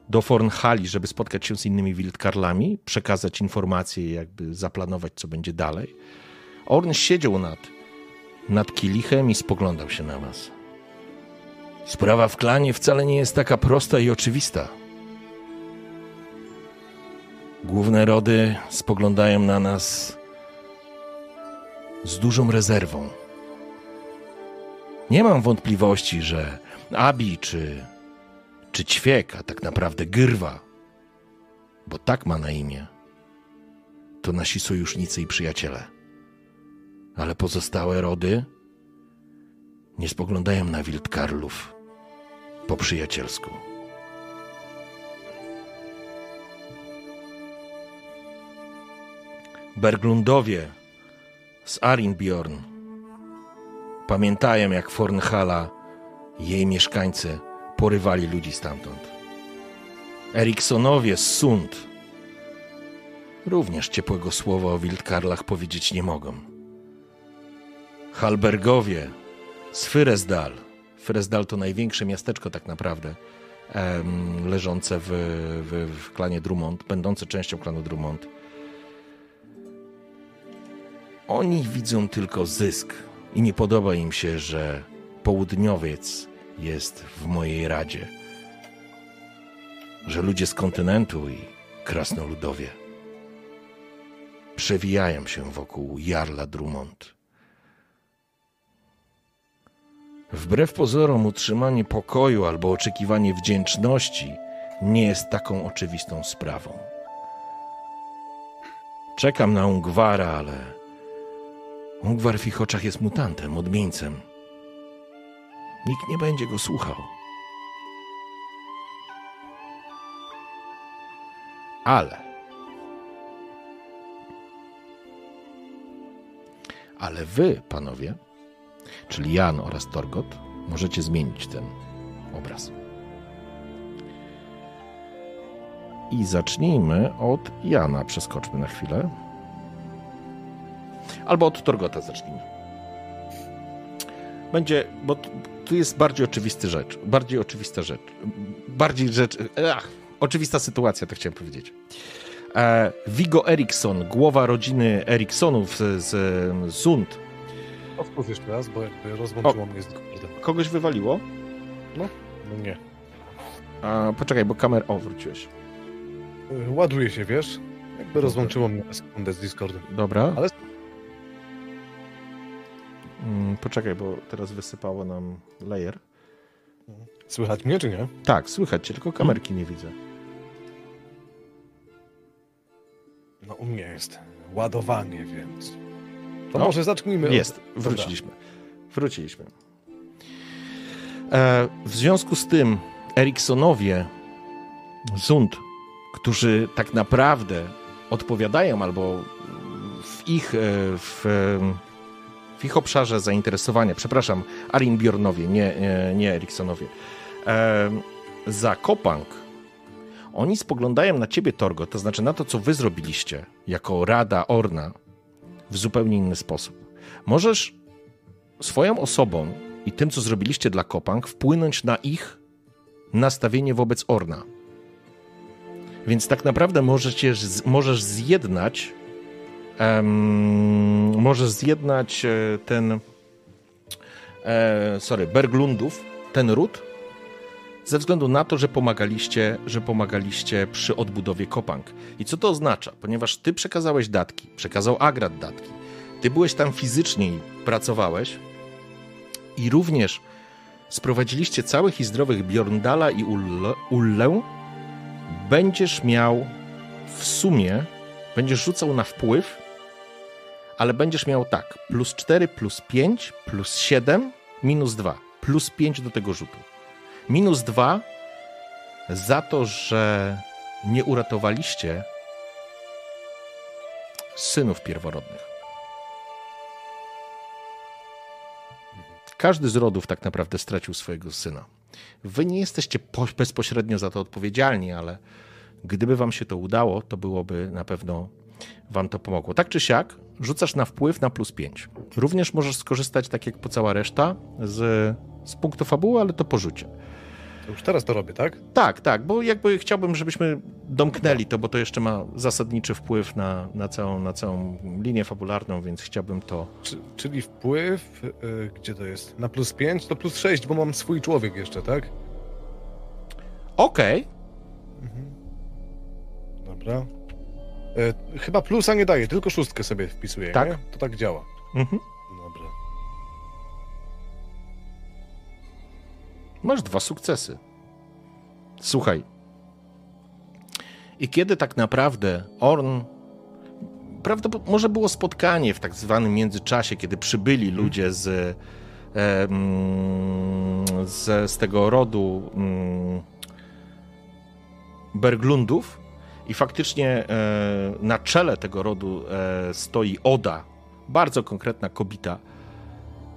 do Fornhali, żeby spotkać się z innymi wildkarlami, przekazać informacje jakby zaplanować, co będzie dalej. Orn siedział nad, nad kielichem i spoglądał się na was. Sprawa w klanie wcale nie jest taka prosta i oczywista. Główne rody spoglądają na nas z dużą rezerwą. Nie mam wątpliwości, że Abi czy, czy Ćwiek, a tak naprawdę Gyrwa, bo tak ma na imię, to nasi sojusznicy i przyjaciele. Ale pozostałe rody nie spoglądają na Wildkarlów po przyjacielsku. Berglundowie z Arinbjorn pamiętają, jak Fornhala i jej mieszkańcy porywali ludzi stamtąd. Eriksonowie z Sund również ciepłego słowa o Wildkarlach powiedzieć nie mogą. Halbergowie z Fyresdal. Fyresdal to największe miasteczko tak naprawdę, em, leżące w, w, w klanie Drummond, będące częścią klanu Drummond oni widzą tylko zysk i nie podoba im się, że południowiec jest w mojej radzie. Że ludzie z kontynentu i krasnoludowie przewijają się wokół Jarla Drummond. Wbrew pozorom, utrzymanie pokoju albo oczekiwanie wdzięczności nie jest taką oczywistą sprawą. Czekam na Ungwara, ale Ungwar w ich oczach jest mutantem, odmieńcem. Nikt nie będzie go słuchał. Ale. Ale wy, panowie, czyli Jan oraz Torgot, możecie zmienić ten obraz. I zacznijmy od Jana. Przeskoczmy na chwilę. Albo od Torgota zacznijmy. Będzie, bo tu jest bardziej oczywisty rzecz. Bardziej oczywista rzecz. Bardziej rzecz. Ach, oczywista sytuacja, tak chciałem powiedzieć. E, Vigo Eriksson, głowa rodziny Eriksonów z, z Zund. Powtórz jeszcze raz, bo jakby rozłączyło mnie z Discordem. Kogoś wywaliło? No, no nie. A, poczekaj, bo kamer... O, wróciłeś. Y, Ładuje się, wiesz? Jakby rozłączyło mnie na sekundę z Discordem. Dobra. Ale Mm, poczekaj, bo teraz wysypało nam layer. Słychać mnie, czy nie? Tak, słychać cię, tylko kamerki nie widzę. No u mnie jest ładowanie, więc... To No, może zacznijmy Jest, od... wróciliśmy. Wróciliśmy. E, w związku z tym Eriksonowie, Zund, którzy tak naprawdę odpowiadają albo w ich, e, w, w ich obszarze zainteresowania, przepraszam, Arinbjornowie, nie, nie, nie Eriksonowie, e, za Kopang, oni spoglądają na ciebie, Torgo, to znaczy na to, co wy zrobiliście jako Rada Orna w zupełnie inny sposób. Możesz swoją osobą i tym, co zrobiliście dla Kopang, wpłynąć na ich nastawienie wobec Orna. Więc tak naprawdę możecie, możesz zjednać em, możesz zjednać e, ten e, sorry, Berglundów, ten ród ze względu na to, że pomagaliście, że pomagaliście przy odbudowie Kopang. I co to oznacza? Ponieważ ty przekazałeś datki, przekazał Agrat datki, ty byłeś tam fizycznie i pracowałeś i również sprowadziliście całych i zdrowych Bjorndala i Ullę, będziesz miał w sumie, będziesz rzucał na wpływ, ale będziesz miał tak, plus 4, plus 5, plus 7, minus 2, plus 5 do tego rzutu. Minus 2 za to, że nie uratowaliście synów pierworodnych. Każdy z rodów tak naprawdę stracił swojego syna. Wy nie jesteście bezpośrednio za to odpowiedzialni, ale gdyby wam się to udało, to byłoby na pewno wam to pomogło. Tak czy siak, rzucasz na wpływ na plus 5. Również możesz skorzystać, tak jak po cała reszta, z, z punktu fabuły, ale to porzucie. To już teraz to robię, tak? Tak, tak, bo jakby chciałbym, żebyśmy domknęli to, bo to jeszcze ma zasadniczy wpływ na, na, całą, na całą linię fabularną, więc chciałbym to. Czy, czyli wpływ, y, gdzie to jest? Na plus 5 to plus 6, bo mam swój człowiek jeszcze, tak? Okej. Mhm. Dobra. Y, chyba plusa nie daje, tylko szóstkę sobie wpisuję, Tak. nie? To tak działa. Mhm. Dobra. Masz dwa sukcesy. Słuchaj. I kiedy tak naprawdę Orn. Prawdopodobnie może było spotkanie w tak zwanym międzyczasie, kiedy przybyli ludzie z, z, z tego rodu mm, Berglundów. I faktycznie e, na czele tego rodu e, stoi Oda, bardzo konkretna kobieta,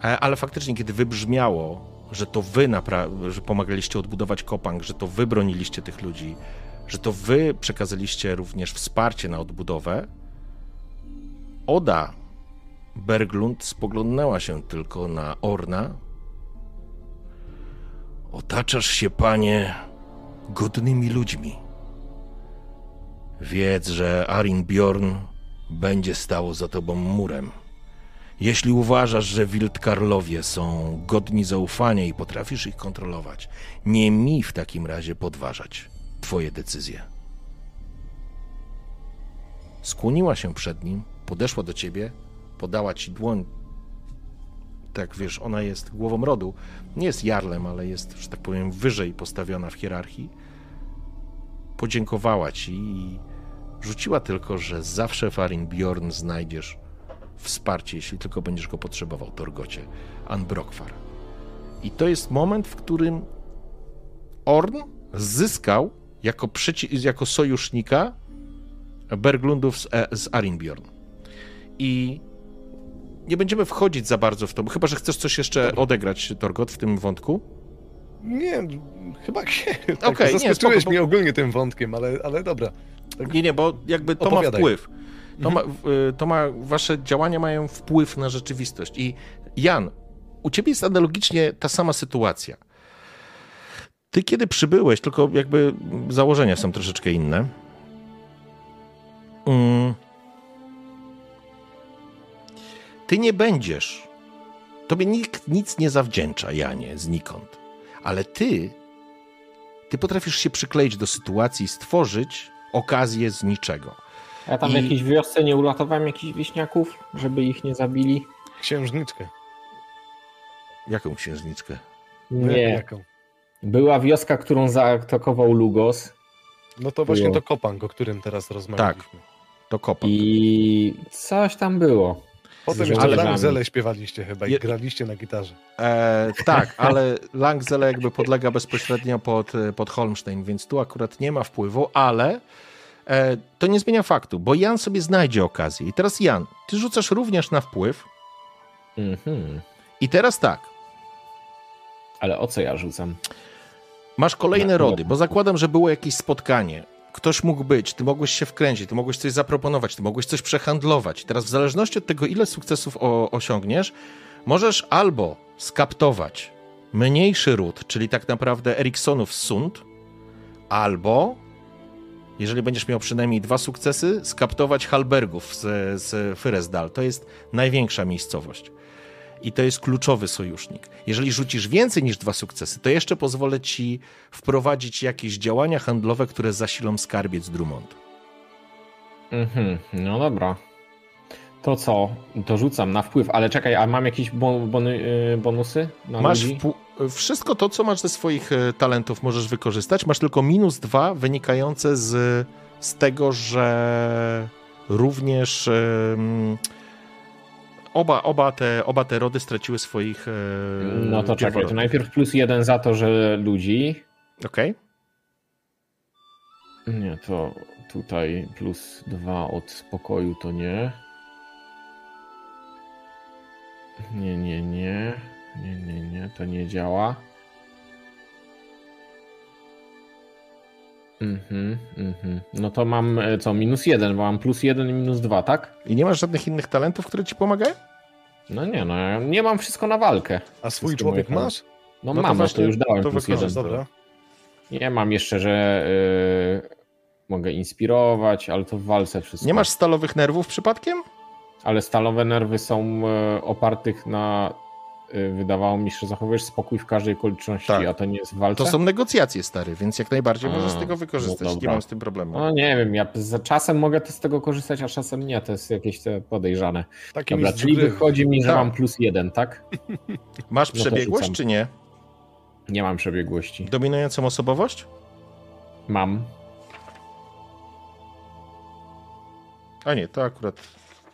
E, ale faktycznie, kiedy wybrzmiało, że to wy napra- że pomagaliście odbudować Kopang, że to wy broniliście tych ludzi, że to wy przekazaliście również wsparcie na odbudowę, Oda Berglund spoglądnęła się tylko na Orna. Otaczasz się, panie, godnymi ludźmi. Wiedz, że Arin Bjorn będzie stało za tobą murem. Jeśli uważasz, że Wildkarlowie są godni zaufania i potrafisz ich kontrolować, nie mi w takim razie podważać twoje decyzje. Skłoniła się przed nim, podeszła do ciebie, podała ci dłoń. Tak wiesz, ona jest głową rodu. Nie jest jarlem, ale jest, że tak powiem, wyżej postawiona w hierarchii. Podziękowała ci i rzuciła tylko, że zawsze Farin Bjorn znajdziesz wsparcie, jeśli tylko będziesz go potrzebował, Torgocie, Anbrokwar. I to jest moment, w którym Orn zyskał jako, jako sojusznika Berglundów z, e- z Arinbjorn. I nie będziemy wchodzić za bardzo w to, chyba że chcesz coś jeszcze odegrać, Torgot, w tym wątku. Nie, chyba nie. Tak, Okej, nie, spoko, bo- mnie ogólnie tym wątkiem, ale, ale dobra. Tak, Nie, nie, bo jakby to Opowiadaj. ma wpływ. To, ma, y, to ma, wasze działania mają wpływ na rzeczywistość. I Jan, u ciebie jest analogicznie ta sama sytuacja. Ty kiedy przybyłeś, tylko jakby założenia są troszeczkę inne. Mm. Ty nie będziesz. Tobie nikt nic nie zawdzięcza, Janie, znikąd. Ale ty, ty potrafisz się przykleić do sytuacji i stworzyć okazję z niczego. Ja tam I- w jakiejś wiosce nie uratowałem jakichś wieśniaków, żeby ich nie zabili? księżniczkę. Jaką księżniczkę? Nie. Jaką? Była wioska, którą zaatakował Lugos. No to właśnie Było. to Kopang, o którym teraz rozmawialiśmy. To kopot. I coś tam było. Potem jeszcze. Langzele śpiewaliście chyba i Je- graliście na gitarze. E, tak, ale Langzele jakby podlega bezpośrednio pod, pod Holmstein, więc tu akurat nie ma wpływu, ale e, to nie zmienia faktu, bo Jan sobie znajdzie okazję. I teraz Jan, ty rzucasz również na wpływ Mhm. i teraz tak, Ale o co ja rzucam? masz kolejne rody, bo zakładam, że było jakieś spotkanie. Ktoś mógł być, ty mogłeś się wkręcić, ty mogłeś coś zaproponować, ty mogłeś coś przehandlować. Teraz w zależności od tego, ile sukcesów o, osiągniesz, możesz albo skaptować mniejszy ród, czyli tak naprawdę Eriksonów Sund, albo, jeżeli będziesz miał przynajmniej dwa sukcesy, skaptować Halbergów z, z Fyresdal. To jest największa miejscowość. I to jest kluczowy sojusznik. Jeżeli rzucisz więcej niż dwa sukcesy, to jeszcze pozwolę ci wprowadzić jakieś działania handlowe, które zasilą skarbiec Drummond. Mhm. No dobra. To co? To rzucam na wpływ, ale czekaj, a mam jakieś bon, bony, y, bonusy na Masz wpł- wszystko to, co masz ze swoich e, talentów, możesz wykorzystać. Masz tylko minus dwa wynikające z, z tego, że również em, oba, oba, te, oba te rody straciły swoich. e, No to czekaj, to najpierw plus jeden za to, że ludzi. Okej. Nie, to tutaj plus dwa od spokoju to nie. Nie, nie, nie. Nie, nie, nie, to nie działa. Mhm, mhm. No to mam e, co, minus jeden, bo mam plus jeden i minus dwa, tak? I nie masz żadnych innych talentów, które ci pomagają? No nie, no ja nie mam wszystko na walkę. A swój Wszystkie człowiek moje masz? No, No to mam, no właśnie to już dałem to plus jeden. Dobra. Nie mam jeszcze, że y, mogę inspirować, ale to w walce wszystko. Nie masz stalowych nerwów przypadkiem? Ale stalowe nerwy są e, opartych na. E, Wydawało mi się, że zachowujesz spokój w każdej okoliczności, Tak. a to nie jest w walce. To są negocjacje, stary, więc jak najbardziej A, możesz z tego no wykorzystać. nie dobra. mam z tym problemu. No nie wiem, ja za czasem mogę to z tego korzystać, a czasem nie. To jest jakieś te podejrzane. Taki Dobra, czyli gry. wychodzi mi, że Tak. mam plus jeden, tak? Masz no przebiegłość czy nie? Nie mam przebiegłości. Dominującą osobowość? Mam. A nie, to akurat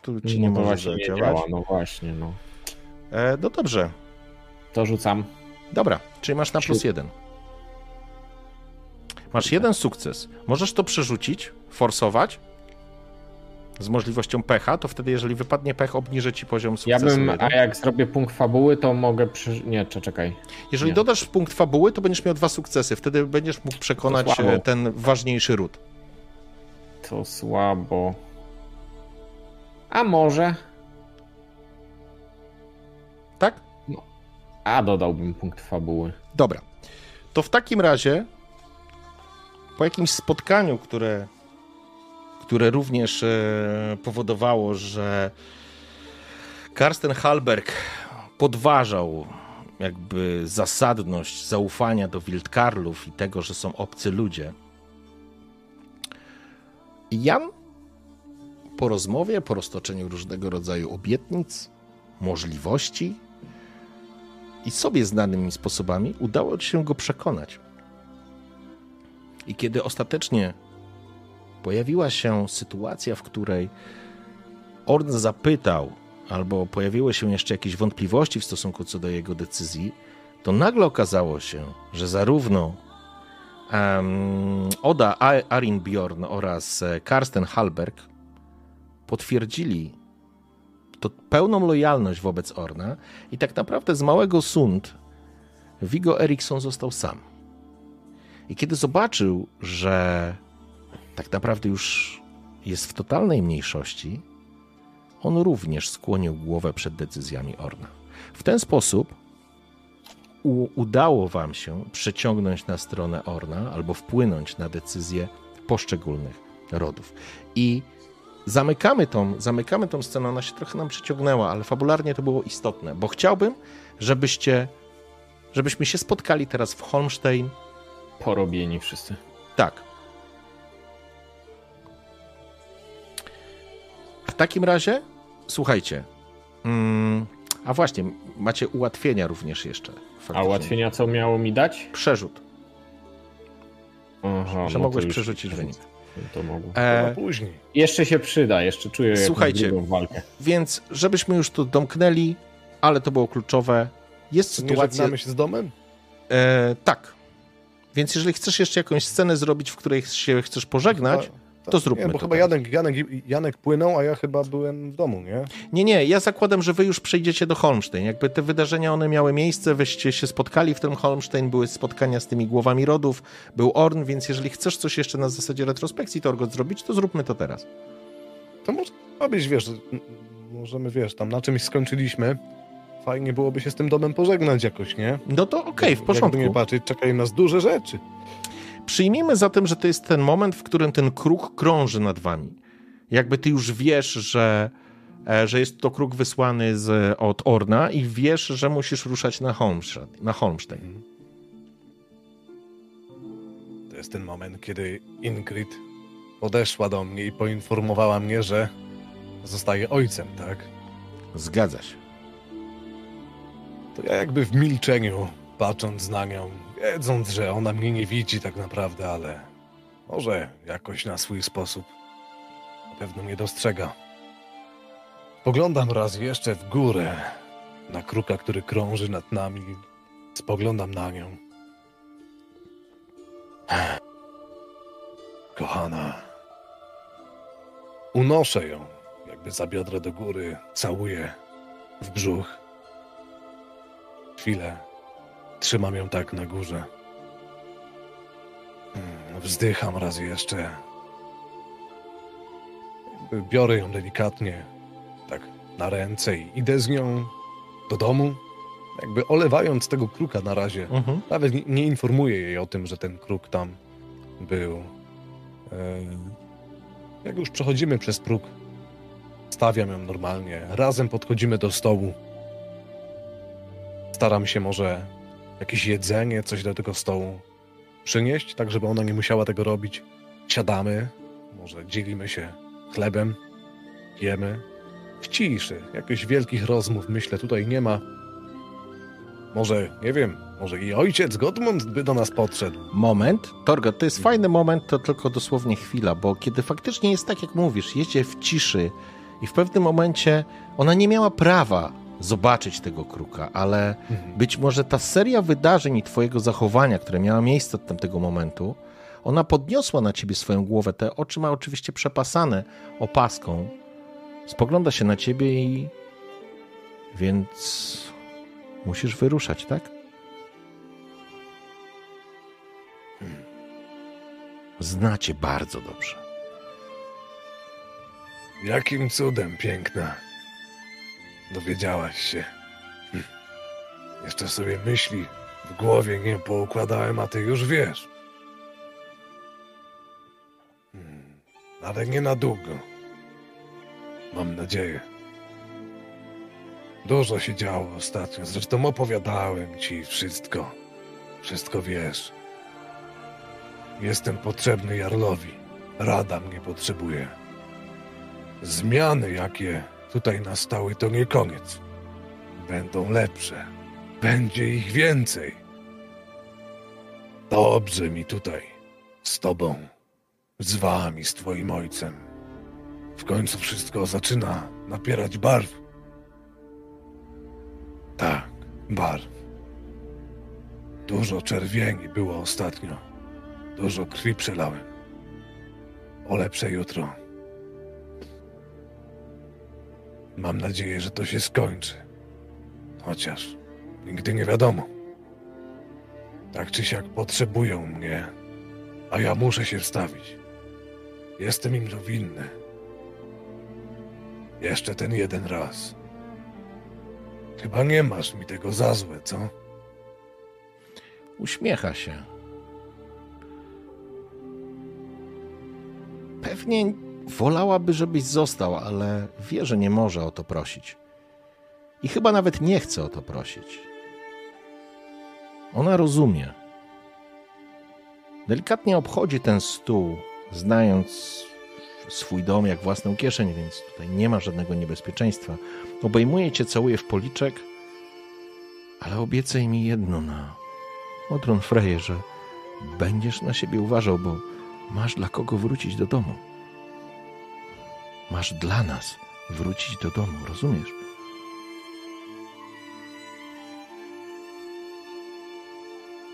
tu ci No nie może nie zadziałać. działa, no właśnie, no. E, no dobrze, To rzucam. dobra, czyli masz na plus jeden. Masz jeden sukces. Możesz to przerzucić, forsować z możliwością pecha, to wtedy jeżeli wypadnie pech, obniżę ci poziom Ja sukcesu. bym, jeden. a jak zrobię punkt fabuły, to mogę przy... Nie, cze- czekaj. Jeżeli nie. dodasz punkt fabuły, to będziesz miał dwa sukcesy. Wtedy będziesz mógł przekonać e, ten ważniejszy ród. To słabo. A może? A dodałbym punkt fabuły. Dobra. To w takim razie po jakimś spotkaniu, które, które również e, powodowało, że Karsten Halberg podważał jakby zasadność zaufania do Wildkarlów i tego, że są obcy ludzie. Jan po rozmowie, po roztoczeniu różnego rodzaju obietnic, możliwości, i sobie znanymi sposobami udało się go przekonać. I kiedy ostatecznie pojawiła się sytuacja, w której Orn zapytał, albo pojawiły się jeszcze jakieś wątpliwości w stosunku co do jego decyzji, to nagle okazało się, że zarówno em, Oda Arinbjorn oraz e, Karsten Halberg potwierdzili to pełną lojalność wobec Orna i tak naprawdę z małego Sund Vigo Eriksson został sam. I kiedy zobaczył, że tak naprawdę już jest w totalnej mniejszości, on również skłonił głowę przed decyzjami Orna. W ten sposób udało wam się przeciągnąć na stronę Orna albo wpłynąć na decyzje poszczególnych rodów. I zamykamy tą, zamykamy tą scenę, ona się trochę nam przyciągnęła, ale fabularnie to było istotne, bo chciałbym, żebyście, żebyśmy się spotkali teraz w Holmstein. Porobieni wszyscy. Tak. W takim razie, słuchajcie, mm, a właśnie, macie ułatwienia również jeszcze. A faktycznie. ułatwienia co miało mi dać? Przerzut, Aha, że no mogłeś przerzucić wynik. To mogło. E, później. Jeszcze się przyda, jeszcze czuję jakąś Słuchajcie. drugą walkę. więc żebyśmy już to domknęli, ale to było kluczowe. Jest To nie sytuacja. żegnamy się z domem? E, tak. Więc jeżeli chcesz jeszcze jakąś scenę zrobić, w której się chcesz pożegnać, to zróbmy Nie, bo to chyba. Janek, Janek, Janek płynął, a ja chyba byłem w domu, nie? Nie, nie, ja zakładam, że wy już przejdziecie do Holmstein. Jakby te wydarzenia, one miały miejsce, wyście się spotkali w tym Holmstein, były spotkania z tymi głowami rodów, był Orn, więc jeżeli chcesz coś jeszcze na zasadzie retrospekcji Torgot zrobić, to zróbmy to teraz. To może być, wiesz, możemy, wiesz, tam na czymś skończyliśmy. Fajnie byłoby się z tym domem pożegnać jakoś, nie? No to okej, w Jakby porządku. nie patrzeć, czekają nas duże rzeczy. Przyjmijmy zatem, że to jest ten moment, w którym ten kruk krąży nad wami. Jakby ty już wiesz, że, e, że jest to kruk wysłany z, od Orna i wiesz, że musisz ruszać na Holmstein. Na Holmstein. To jest ten moment, kiedy Ingrid podeszła do mnie i poinformowała mnie, że zostaje ojcem, tak? Zgadza się. To ja jakby w milczeniu, patrząc na nią, wiedząc, że ona mnie nie widzi tak naprawdę, ale może jakoś na swój sposób na pewno mnie dostrzega. Poglądam raz jeszcze w górę, na kruka, który krąży nad nami. Spoglądam na nią. Kochana. Unoszę ją, jakby za biodra do góry, całuję w brzuch. Chwilę. Trzymam ją tak na górze. Mm, Wzdycham raz jeszcze. Biorę ją delikatnie, tak na ręce i idę z nią do domu. Jakby olewając tego kruka na razie. Mhm. Nawet nie, nie informuję jej o tym, że ten kruk tam był. E, Jak już przechodzimy przez próg, stawiam ją normalnie. Razem podchodzimy do stołu. Staram się może jakieś jedzenie, coś do tego stołu przynieść, tak żeby ona nie musiała tego robić. Siadamy, może dzielimy się chlebem, jemy w ciszy. Jakichś wielkich rozmów, myślę, tutaj nie ma. Może, nie wiem, może i ojciec Godmund by do nas podszedł. Moment, Torgot, to jest fajny moment, to tylko dosłownie chwila, bo kiedy faktycznie jest tak, jak mówisz, jedzie w ciszy i w pewnym momencie ona nie miała prawa zobaczyć tego kruka, ale być może ta seria wydarzeń i twojego zachowania, które miała miejsce od tamtego momentu, ona podniosła na ciebie swoją głowę, te oczy ma oczywiście przepasane opaską, spogląda się na ciebie i... Więc musisz wyruszać, tak? Znacie bardzo dobrze. Jakim cudem, piękna. Dowiedziałaś się. Hm. Jeszcze sobie myśli w głowie nie poukładałem, a ty już wiesz. Hmm. Ale nie na długo. Mam nadzieję. Dużo się działo ostatnio, zresztą opowiadałem ci wszystko. Wszystko wiesz. Jestem potrzebny Jarlowi. Rada mnie potrzebuje. Zmiany, jakie tutaj nastały, to nie koniec. Będą lepsze. Będzie ich więcej. Dobrze mi tutaj. Z tobą. Z wami, z twoim ojcem. W końcu wszystko zaczyna napierać barw. Tak, barw. Dużo czerwieni było ostatnio. Dużo krwi przelałem. O lepsze jutro. Mam nadzieję, że to się skończy. Chociaż nigdy nie wiadomo. Tak czy siak potrzebują mnie, a ja muszę się wstawić. Jestem im to winny. Jeszcze ten jeden raz. Chyba nie masz mi tego za złe, co? Uśmiecha się. Pewnie wolałaby, żebyś został, ale wie, że nie może o to prosić. I chyba nawet nie chce o to prosić. Ona rozumie. Delikatnie obchodzi ten stół, znając swój dom jak własną kieszeń, więc tutaj nie ma żadnego niebezpieczeństwa. Obejmuje cię, całuje w policzek, ale obiecaj mi jedno na Odron Freje, że będziesz na siebie uważał, bo masz dla kogo wrócić do domu. Masz dla nas wrócić do domu, rozumiesz?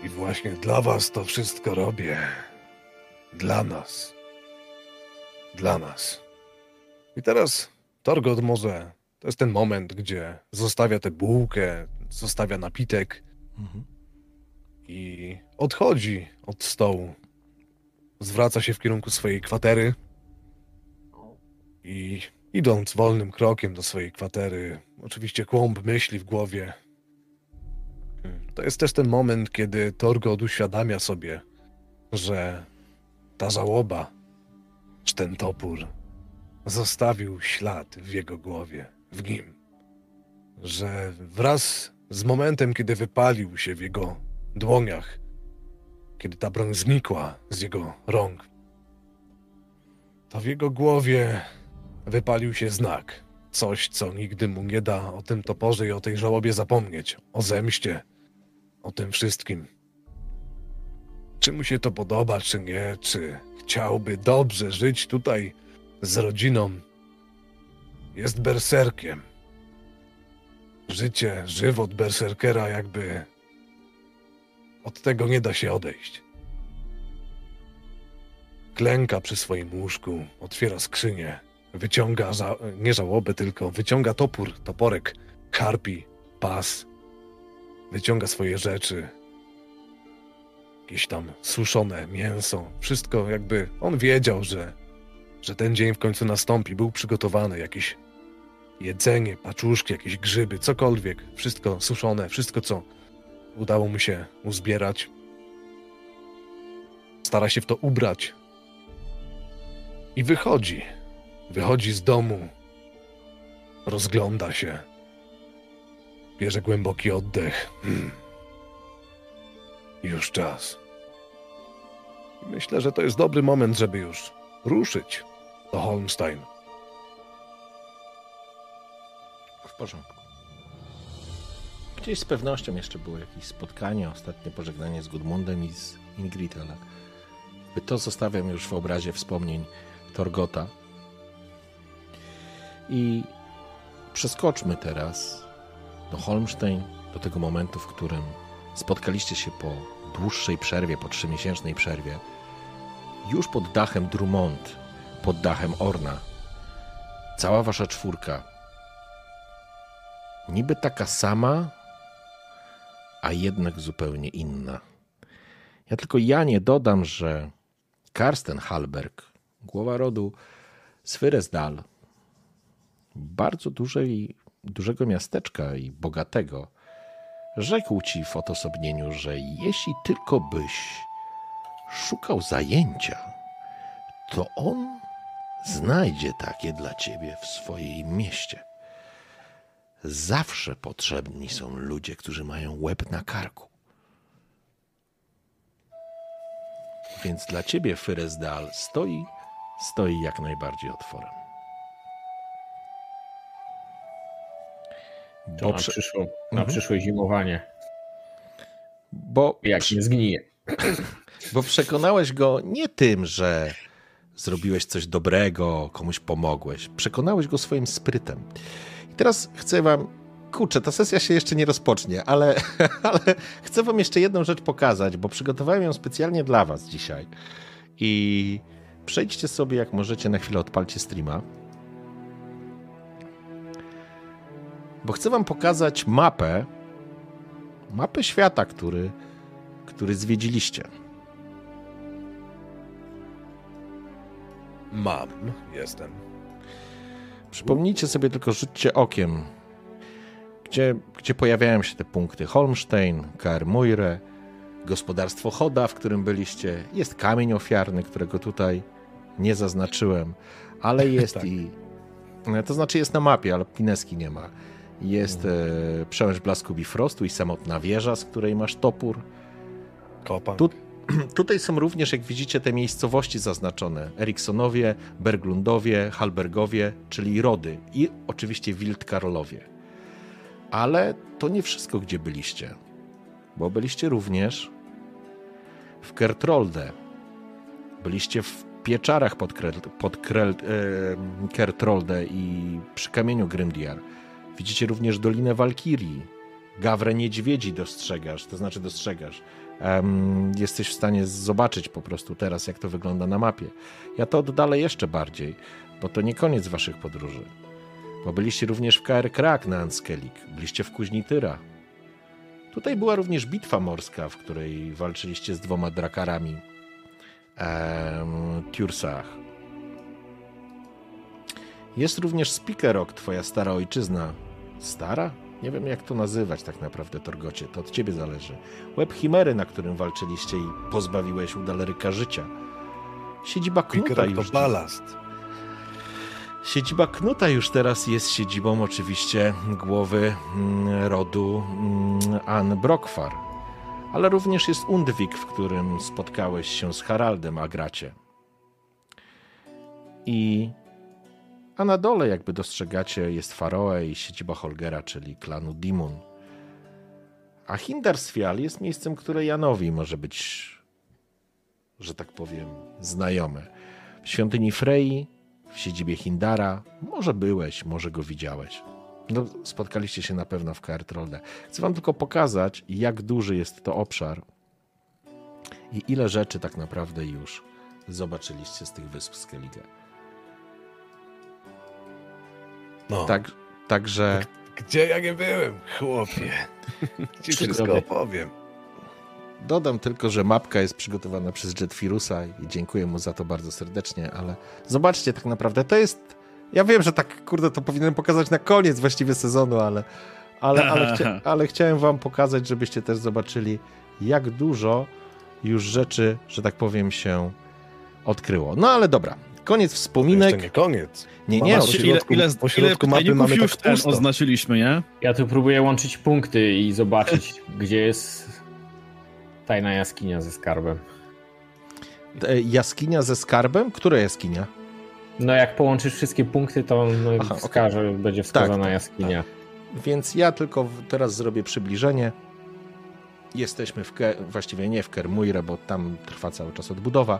I właśnie dla was to wszystko robię. Dla nas. Dla nas. I teraz Torgot może. To jest ten moment, gdzie zostawia tę bułkę, zostawia napitek Mhm. i odchodzi od stołu. Zwraca się w kierunku swojej kwatery i idąc wolnym krokiem do swojej kwatery, oczywiście kłąb myśli w głowie. To jest też ten moment, kiedy Torgot uświadamia sobie, że ta żałoba, czy ten topór zostawił ślad w jego głowie, w nim. Że wraz z momentem, kiedy wypalił się w jego dłoniach, kiedy ta broń znikła z jego rąk, to w jego głowie wypalił się znak. Coś, co nigdy mu nie da o tym toporze i o tej żałobie zapomnieć. O zemście. O tym wszystkim. Czy mu się to podoba, czy nie? Czy chciałby dobrze żyć tutaj z rodziną? Jest berserkiem. Życie, żywot berserkera jakby od tego nie da się odejść. Klęka przy swoim łóżku, otwiera skrzynię, wyciąga ża- nie żałobę, tylko wyciąga topór, toporek, karpi, pas, wyciąga swoje rzeczy, jakieś tam suszone mięso, wszystko jakby on wiedział, że, że ten dzień w końcu nastąpi, był przygotowany, jakieś jedzenie, paczuszki, jakieś grzyby, cokolwiek, wszystko suszone, wszystko co udało mu się uzbierać. Stara się w to ubrać. I wychodzi. Wychodzi z domu. Rozgląda się. Bierze głęboki oddech. Hmm. Już czas. Myślę, że to jest dobry moment, żeby już ruszyć do Holmstein. W porządku. Gdzieś z pewnością jeszcze było jakieś spotkanie, ostatnie pożegnanie z Gudmundem i z Ingrid, ale to zostawiam już w obrazie wspomnień Torgota. I przeskoczmy teraz do Holmstein, do tego momentu, w którym spotkaliście się po dłuższej przerwie, po trzymiesięcznej przerwie, już pod dachem Drummond, pod dachem Orna. Cała wasza czwórka niby taka sama, a jednak zupełnie inna. Ja tylko ja nie dodam, że Karsten Halberg, głowa rodu Swyresdal, bardzo dużej, dużego miasteczka i bogatego, rzekł ci w odosobnieniu, że jeśli tylko byś szukał zajęcia, to on znajdzie takie dla ciebie w swoim mieście. Zawsze potrzebni są ludzie, którzy mają łeb na karku. Więc dla ciebie Fyresdal stoi, stoi jak najbardziej otworem. Bo, na, prze, przyszło, na Mhm. przyszłe zimowanie. bo, Jak nie zgnije. bo przekonałeś go nie tym, że zrobiłeś coś dobrego, komuś pomogłeś. Przekonałeś go swoim sprytem. I teraz chcę wam. Kurczę, ta sesja się jeszcze nie rozpocznie, ale, ale chcę wam jeszcze jedną rzecz pokazać, bo przygotowałem ją specjalnie dla was dzisiaj. I przejdźcie sobie, jak możecie, na chwilę odpalcie streama. Bo chcę wam pokazać mapę, mapę świata, który, który zwiedziliście. Mam, jestem. Przypomnijcie sobie tylko, rzućcie okiem, gdzie, gdzie pojawiają się te punkty. Holmstein, Kaermuire, gospodarstwo Choda, w którym byliście. Jest kamień ofiarny, którego tutaj nie zaznaczyłem, ale jest Tak. i... To znaczy jest na mapie, ale Pineski nie ma. Jest e, przełęcz blasku Bifrostu i samotna wieża, z której masz topór. Kopan. Tu, tutaj są również, jak widzicie, te miejscowości zaznaczone. Eriksonowie, Berglundowie, Halbergowie, czyli Rody i oczywiście Wildkarlowie. Ale to nie wszystko, gdzie byliście, bo byliście również w Kertrolde, Byliście w pieczarach pod, Krel, pod Krel, e, Kertrolde i przy kamieniu Grimdiar. Widzicie również Dolinę Walkirii. Gawrę Niedźwiedzi dostrzegasz, to znaczy dostrzegasz. Um, jesteś w stanie zobaczyć po prostu teraz, jak to wygląda na mapie. Ja to oddalę jeszcze bardziej, bo to nie koniec waszych podróży. Bo byliście również w KR Krak na Anskelik, byliście w Kuźni Tyra. Tutaj była również bitwa morska, w której walczyliście z dwoma drakarami um, Tursach. Jest również Spikerok, twoja stara ojczyzna. Stara? Nie wiem, jak to nazywać tak naprawdę, Torgocie. To od ciebie zależy. Łeb Chimery, na którym walczyliście i pozbawiłeś Udaleryka życia. Siedziba Knuta już... to balast. Siedziba Knuta już teraz jest siedzibą oczywiście głowy mm, rodu mm, Anne Brokwar. Ale również jest Undwik, w którym spotkałeś się z Haraldem Agracie. I a na dole, jakby dostrzegacie, jest Faroe i siedziba Holgera, czyli klanu Dimun. A Hindarsfjall jest miejscem, które Janowi może być, że tak powiem, znajome. W świątyni Frei, w siedzibie Hindara, może byłeś, może go widziałeś. No, spotkaliście się na pewno w Kaertrolde. Chcę wam tylko pokazać, jak duży jest to obszar i ile rzeczy tak naprawdę już zobaczyliście z tych wysp Skellige. No, Tak, także gdzie ja nie byłem, chłopie? Ci wszystko opowiem. dodam tylko, że mapka jest przygotowana przez Jetfirusa i dziękuję mu za to bardzo serdecznie, ale zobaczcie tak naprawdę, to jest, ja wiem, że tak kurde to powinienem pokazać na koniec właściwie sezonu, ale, ale, ale, chcia, ale chciałem wam pokazać, żebyście też zobaczyli, jak dużo już rzeczy, że tak powiem, się odkryło. No ale dobra, koniec wspominek. Jeszcze nie koniec. Nie, nie, po środku- po środku mapy mamy już tak ten oznaczyliśmy, nie? Ja tu próbuję łączyć punkty i zobaczyć, gdzie jest tajna jaskinia ze skarbem. E, Jaskinia ze skarbem? Która jaskinia? No jak połączysz wszystkie punkty, to no, Aha, wskaże, będzie wskazana tak, jaskinia. Więc ja tylko teraz zrobię przybliżenie. Jesteśmy w, Ke- właściwie nie w Kermuire, bo tam trwa cały czas odbudowa,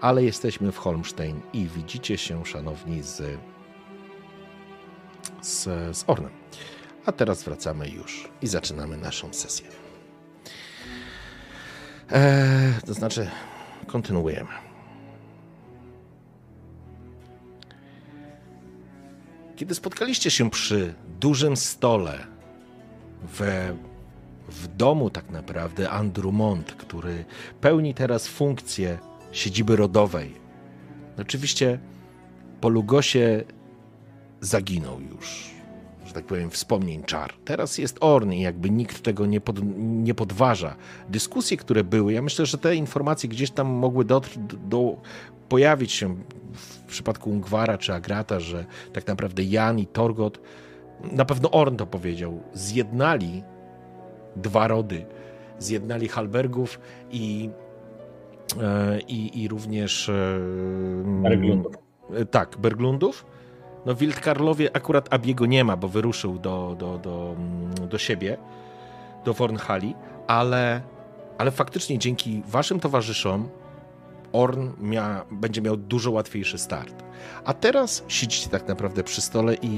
ale jesteśmy w Holmstein i widzicie się, szanowni, z, z, z Ornem. A teraz wracamy już i zaczynamy naszą sesję. Eee, to znaczy, kontynuujemy. Kiedy spotkaliście się przy dużym stole we, w domu tak naprawdę Andrumont, który pełni teraz funkcję siedziby rodowej. Oczywiście po Lugosie zaginął już, że tak powiem, wspomnień czar. Teraz jest Orn i jakby nikt tego nie, pod, nie podważa. Dyskusje, które były, ja myślę, że te informacje gdzieś tam mogły dotrzeć do, pojawić się w przypadku Ungwara czy Agrata, że tak naprawdę Jan i Torgot, na pewno Orn to powiedział, zjednali dwa rody. Zjednali Halbergów i, i, i również e, Berglundów. e, tak, Berglundów. No Wildkarlowie akurat Abiego nie ma, bo wyruszył do, do, do, mm, do siebie, do Wornhali, ale, ale faktycznie dzięki waszym towarzyszom Orn mia, będzie miał dużo łatwiejszy start. A teraz siedzicie tak naprawdę przy stole i,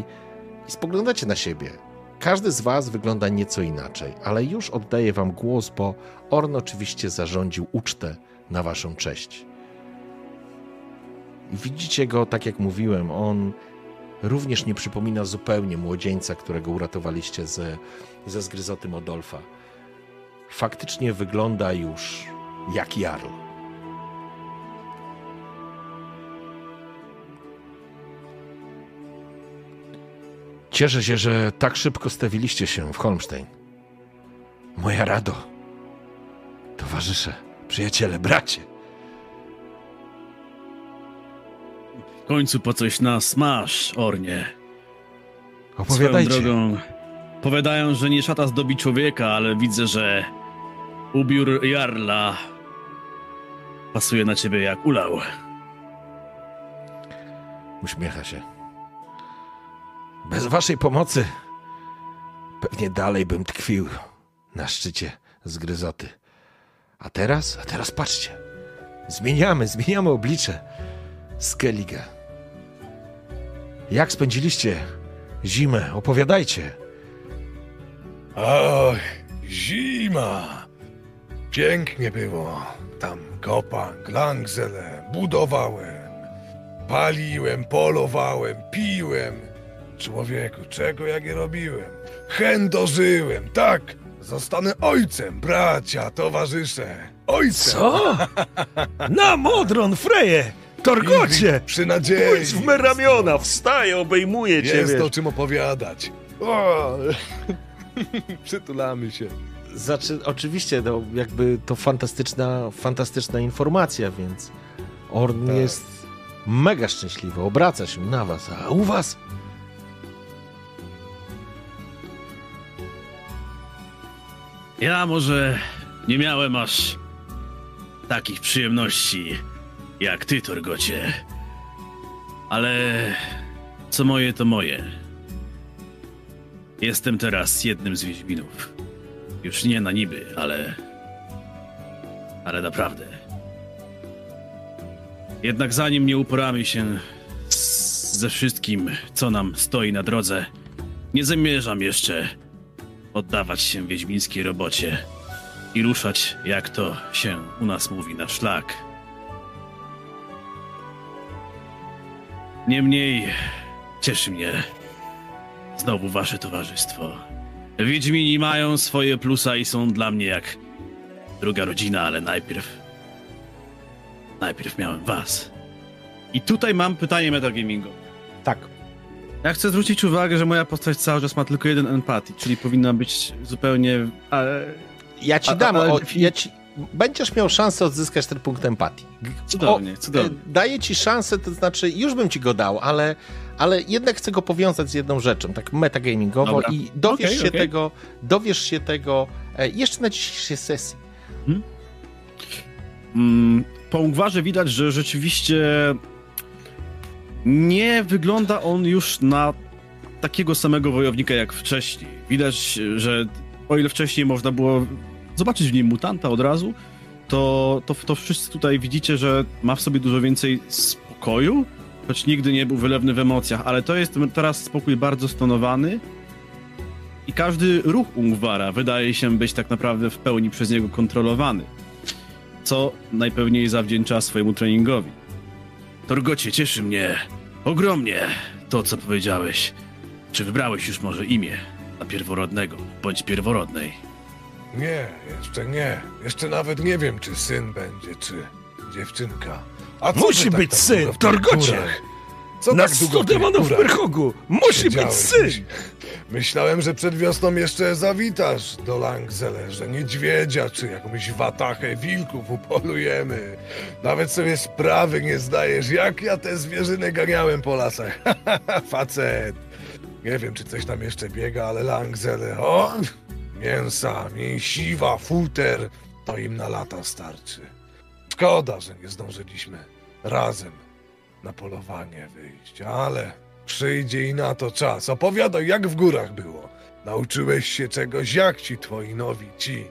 i spoglądacie na siebie. Każdy z was wygląda nieco inaczej, ale już oddaję wam głos, bo Orn oczywiście zarządził ucztę na waszą cześć. I widzicie go, tak jak mówiłem, on również nie przypomina zupełnie młodzieńca, którego uratowaliście ze, ze zgryzoty Modolfa. Faktycznie wygląda już jak Jarl. Cieszę się, że tak szybko stawiliście się w Holmstein. Moja rado, towarzysze, przyjaciele, bracie. W końcu po coś nas masz, Ornie. Swoją Opowiadajcie. drogą. Powiadają, że nie szata zdobi człowieka, ale widzę, że ubiór Jarla pasuje na ciebie jak ulał. Uśmiecha się. Bez waszej pomocy pewnie dalej bym tkwił na szczycie zgryzoty. A teraz, a teraz patrzcie. Zmieniamy, zmieniamy oblicze. Skellige. Jak spędziliście zimę? Opowiadajcie. Och, zima. Pięknie było. Tam kopang, langzele, budowałem. Paliłem, polowałem, piłem. Człowieku, czego ja nie robiłem? Chędożyłem, tak. Zostanę ojcem, bracia, towarzysze. Ojcem. Co? Na modron, Freje! Torgocie! Przy nadziei. Pójdź w me ramiona, wstaję, obejmuję Jest ciebie. o czym opowiadać. O, przytulamy się. Znaczy, oczywiście, no, jakby to fantastyczna, fantastyczna informacja, więc Orn Tak. jest mega szczęśliwy, obraca się na was, a u was? Ja może nie miałem aż takich przyjemności jak ty, Torgocie. Ale co moje, to moje. Jestem teraz jednym z Wiedźminów. Już nie na niby, ale. Ale naprawdę. Jednak zanim nie uporamy się z, ze wszystkim, co nam stoi na drodze, nie zamierzam jeszcze oddawać się wiedźmińskiej robocie i ruszać, jak to się u nas mówi, na szlak. Niemniej cieszy mnie znowu wasze towarzystwo. Wiedźmini mają swoje plusa i są dla mnie jak druga rodzina, ale najpierw. Najpierw miałem was. I tutaj mam pytanie metagamingowe. Tak. Ja chcę zwrócić uwagę, że moja postać cały czas ma tylko jeden empatii, czyli powinna być zupełnie. Ale... Ja ci A- dam, ale o, ja ci, będziesz miał szansę odzyskać ten punkt empatii. Cudownie, O, cudownie. e, Daję ci szansę, to znaczy już bym ci go dał, ale, ale jednak chcę go powiązać z jedną rzeczą, tak metagamingowo Dobra. i dowiesz Okej, się okej. tego, dowiesz się tego e, jeszcze na dzisiejszej sesji. Mm, po Ungwarze widać, że rzeczywiście nie wygląda on już na takiego samego wojownika jak wcześniej. Widać, że o ile wcześniej można było zobaczyć w nim mutanta od razu, to, to, to wszyscy tutaj widzicie, że ma w sobie dużo więcej spokoju, choć nigdy nie był wylewny w emocjach, ale to jest teraz spokój bardzo stonowany i każdy ruch Ungwara wydaje się być tak naprawdę w pełni przez niego kontrolowany co najpewniej zawdzięcza swojemu treningowi. Torgocie, cieszy mnie ogromnie to, co powiedziałeś. Czy wybrałeś już może imię na pierworodnego bądź pierworodnej? Nie, jeszcze nie. Jeszcze nawet nie wiem, czy syn będzie, czy dziewczynka. A co Musi tak być tak syn, w Torgocie! górach? Co Na tak długo 100 w Berhogu! Musi być syn! Myślałem, że przed wiosną jeszcze zawitasz do Langzele, że niedźwiedzia czy jakąś watachę wilków upolujemy. Nawet sobie sprawy nie zdajesz, jak ja te zwierzyny ganiałem po lasach. Facet. Nie wiem, czy coś tam jeszcze biega, ale Langzele, o! Mięsa, mięsiwa, futer, to im na lata starczy. Szkoda, że nie zdążyliśmy razem na polowanie wyjść, ale przyjdzie i na to czas. Opowiadaj, jak w górach było. Nauczyłeś się czegoś, jak ci twoi nowi ci.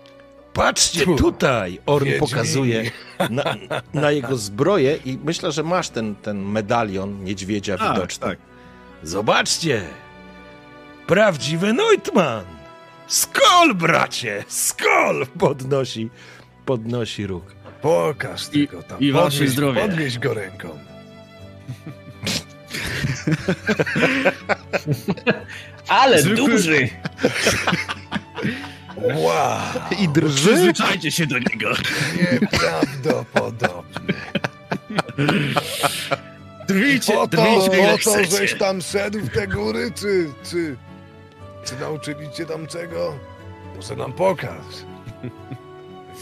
Patrzcie Tu. tutaj! Orn Wiedźmini. pokazuje na, na jego zbroję i myślę, że masz ten, ten medalion niedźwiedzia widoczny. tak. Zobaczcie! Prawdziwy Neutman! Skol, bracie! Skol! Podnosi, podnosi róg. Pokaż I- tego tam. i wasze podwieź, zdrowie. Podwieź go ręką. Ale Zwykły- duży! Wow, I drży? Przyzwyczajcie się do niego. nieprawdopodobne. Drwijcie, Po to, drwijcie ile po to żeś tam szedł w te góry, czy, czy, czy nauczyli cię tam czego? Może nam pokaż.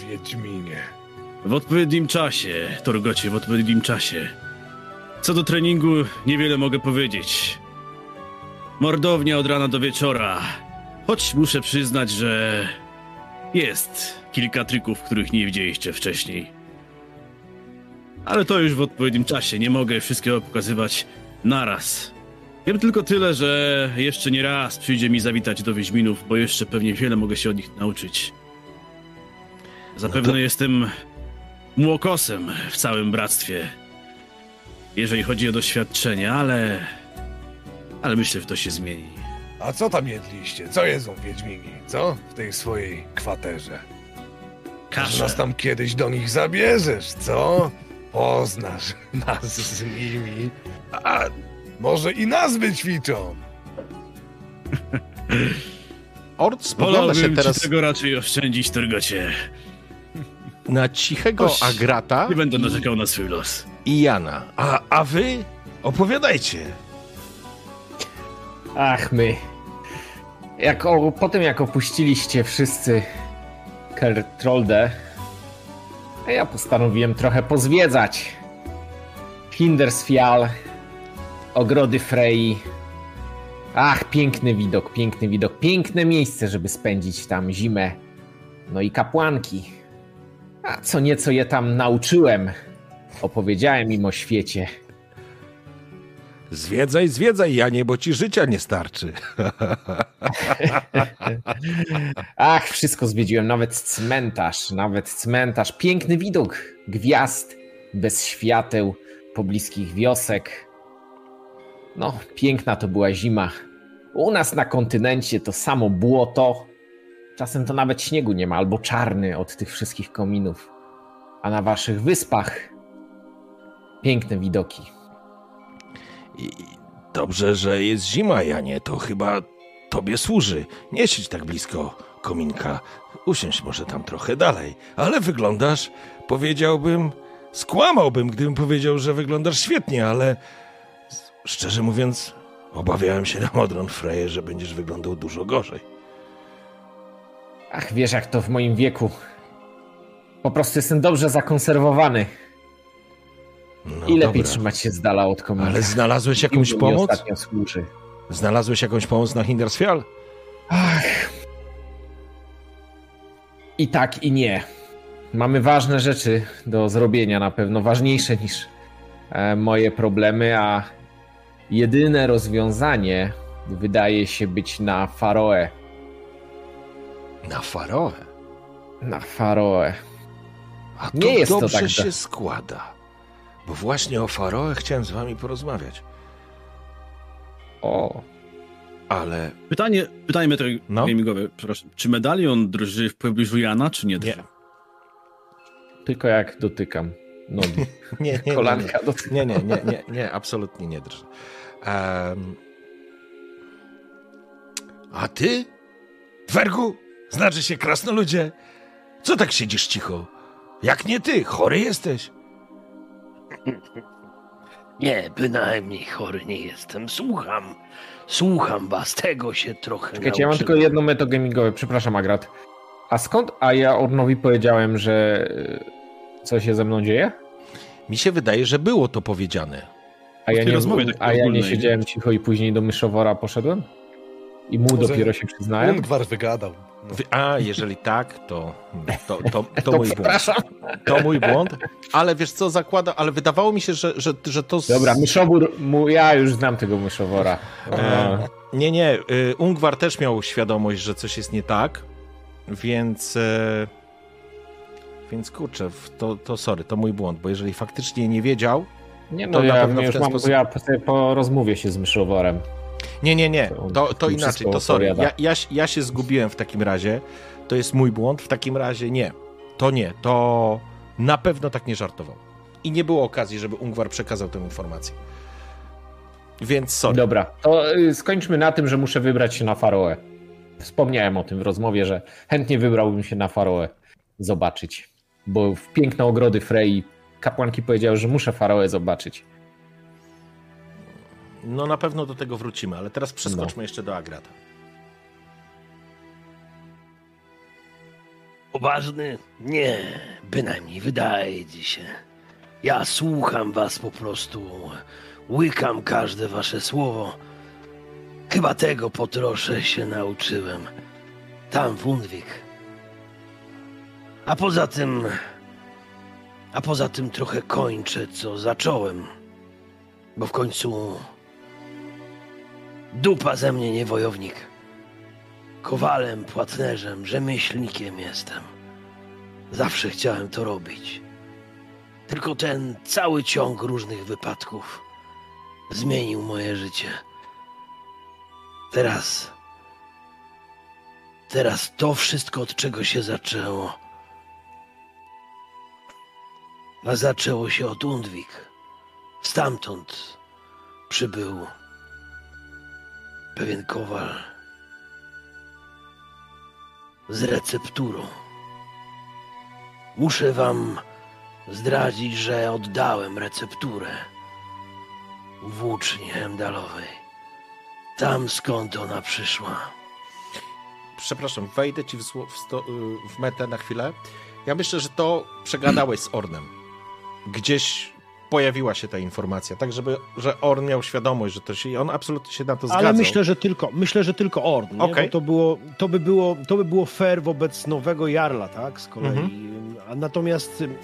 Wiedźminie. W odpowiednim czasie, Torgocie, w odpowiednim czasie. Co do treningu, niewiele mogę powiedzieć. Mordownia od rana do wieczora. Choć muszę przyznać, że jest kilka trików, których nie widzieliście wcześniej. Ale to już w odpowiednim czasie. Nie mogę wszystkiego pokazywać naraz. Wiem tylko tyle, że jeszcze nie raz przyjdzie mi zawitać do Wiedźminów, bo jeszcze pewnie wiele mogę się od nich nauczyć. Zapewne No to- jestem młokosem w całym bractwie, jeżeli chodzi o doświadczenie, ale... Ale myślę, że to się zmieni. A co tam jedliście? Co jedzą Wiedźmini? Co? W tej swojej kwaterze. Może Kaszę. nas tam kiedyś do nich zabierzesz, co? Poznasz nas z nimi. A może i nas wyćwiczą. Ord spogląda się teraz tego raczej oszczędzić, Turgocie. na cichego Oś, Agrata Nie będę narzekał na swój los. I Jana. A, a wy opowiadajcie. Ach, my. Jak o, po tym, jak opuściliście wszyscy Kertroldę, ja postanowiłem trochę pozwiedzać. Hindersfjall, ogrody Frey. Ach, piękny widok, piękny widok, piękne miejsce, żeby spędzić tam zimę. No i kapłanki. A co nieco je tam nauczyłem. Opowiedziałem im o świecie. Zwiedzaj, zwiedzaj, Janie, bo ci życia nie starczy. Ach, wszystko zwiedziłem, nawet cmentarz, nawet cmentarz. Piękny widok gwiazd, bez świateł, pobliskich wiosek. No, piękna to była zima. U nas na kontynencie to samo błoto. Czasem to nawet śniegu nie ma, albo czarny od tych wszystkich kominów. A na waszych wyspach piękne widoki. I dobrze, że jest zima, Janie, to chyba tobie służy. Nie siedź tak blisko kominka. Usiądź może tam trochę dalej. Ale wyglądasz, powiedziałbym, skłamałbym, gdybym powiedział, że wyglądasz świetnie, ale szczerze mówiąc, obawiałem się na Modron Freje, że będziesz wyglądał dużo gorzej. Ach, wiesz jak to w moim wieku. Po prostu jestem dobrze zakonserwowany. No I lepiej dobra. trzymać się z dala od kominka. Ale znalazłeś jakąś pomoc? ostatnio służy. Znalazłeś jakąś pomoc na Hindersfjall? Ach. I tak, i nie. Mamy ważne rzeczy do zrobienia, na pewno ważniejsze niż e, moje problemy, a jedyne rozwiązanie wydaje się być na Faroe. Na Faroe. Na Faroe. A to Nie jest to dobrze tak się do- składa. Bo właśnie o Faroe chciałem z wami porozmawiać. O, Ale Pytanie, pytanie metro No. gamingowe, przepraszam. Czy medalion drży w pobliżu Jana, czy nie drży? nie. tylko jak dotykam nogi. Nie, nie, nie, Kolanka dotykam. nie, nie, nie, nie, nie, absolutnie nie drży. Em, a ty? Dwergu? Znaczy się krasnoludzie? Co tak siedzisz cicho? Jak nie ty? Chory jesteś? Nie, bynajmniej chory nie jestem. Słucham. Słucham was, tego się trochę Czekajcie, ja mam tylko jedno metogamingowe, przepraszam Agrat. A skąd, a ja Ornowi powiedziałem, że e, co się ze mną dzieje? Mi się wydaje, że było to powiedziane. A ja nie, rozmowie a ja nie siedziałem cicho i później do myszowora poszedłem? I mu dopiero się przyznałem? Ungwar wygadał. No. A, jeżeli tak, to, to, to, to, To mój błąd. To mój błąd. Ale wiesz co, zakłada, ale wydawało mi się, że, że, że to... z- Dobra, myszowór, mu, ja już znam tego myszowora. E, nie, nie. y, Ungwar też miał świadomość, że coś jest nie tak, więc. E, więc kurczę, w- to, to sorry, to mój błąd, bo jeżeli faktycznie nie wiedział. Nie to no, na ja, pewno w już ten mam, sposób- ja po rozmowie się z myszoworem. Nie, nie, nie. To To, inaczej, to sorry. Ja, ja, ja się zgubiłem w takim razie. To jest mój błąd. W takim razie nie. To nie. To na pewno tak nie żartował. I nie było okazji, żeby Ungwar przekazał tę informację. Więc sorry. Dobra, to y, skończmy na tym, że muszę wybrać się na Faroe. Wspomniałem o tym w rozmowie, że chętnie wybrałbym się na Faroe zobaczyć. Bo w piękne ogrody Frey kapłanki powiedziały, że muszę Faroe zobaczyć. No na pewno do tego wrócimy, ale teraz przeskoczmy jeszcze do Agrata. Poważny? Nie, bynajmniej wydaje ci się. Ja słucham was po prostu. Łykam każde wasze słowo. Chyba tego po trosze się nauczyłem. Tam w Undwik. A poza tym... A poza tym trochę kończę, co zacząłem. Bo w końcu... Dupa ze mnie nie wojownik. Kowalem, płatnerzem, rzemieślnikiem jestem. Zawsze chciałem to robić. Tylko ten cały ciąg różnych wypadków zmienił moje życie. Teraz. Teraz to wszystko, od czego się zaczęło. A zaczęło się od Undwik. Stamtąd przybył pewien kowal z recepturą. Muszę wam zdradzić, że oddałem recepturę włóczni Hemdalowej. Tam skąd ona przyszła. Przepraszam, wejdę ci w, sło- w, sto, y, w metę na chwilę. Ja myślę, że to przegadałeś z Ornem. Gdzieś pojawiła się ta informacja, tak żeby, że Orn miał świadomość, że to się... i on absolutnie się na to zgadzał. Ale myślę, że tylko, myślę, że tylko Orn. Bo to, było, to, by było, to by było fair wobec nowego Jarla, tak? Z kolei. Mhm. Natomiast ym,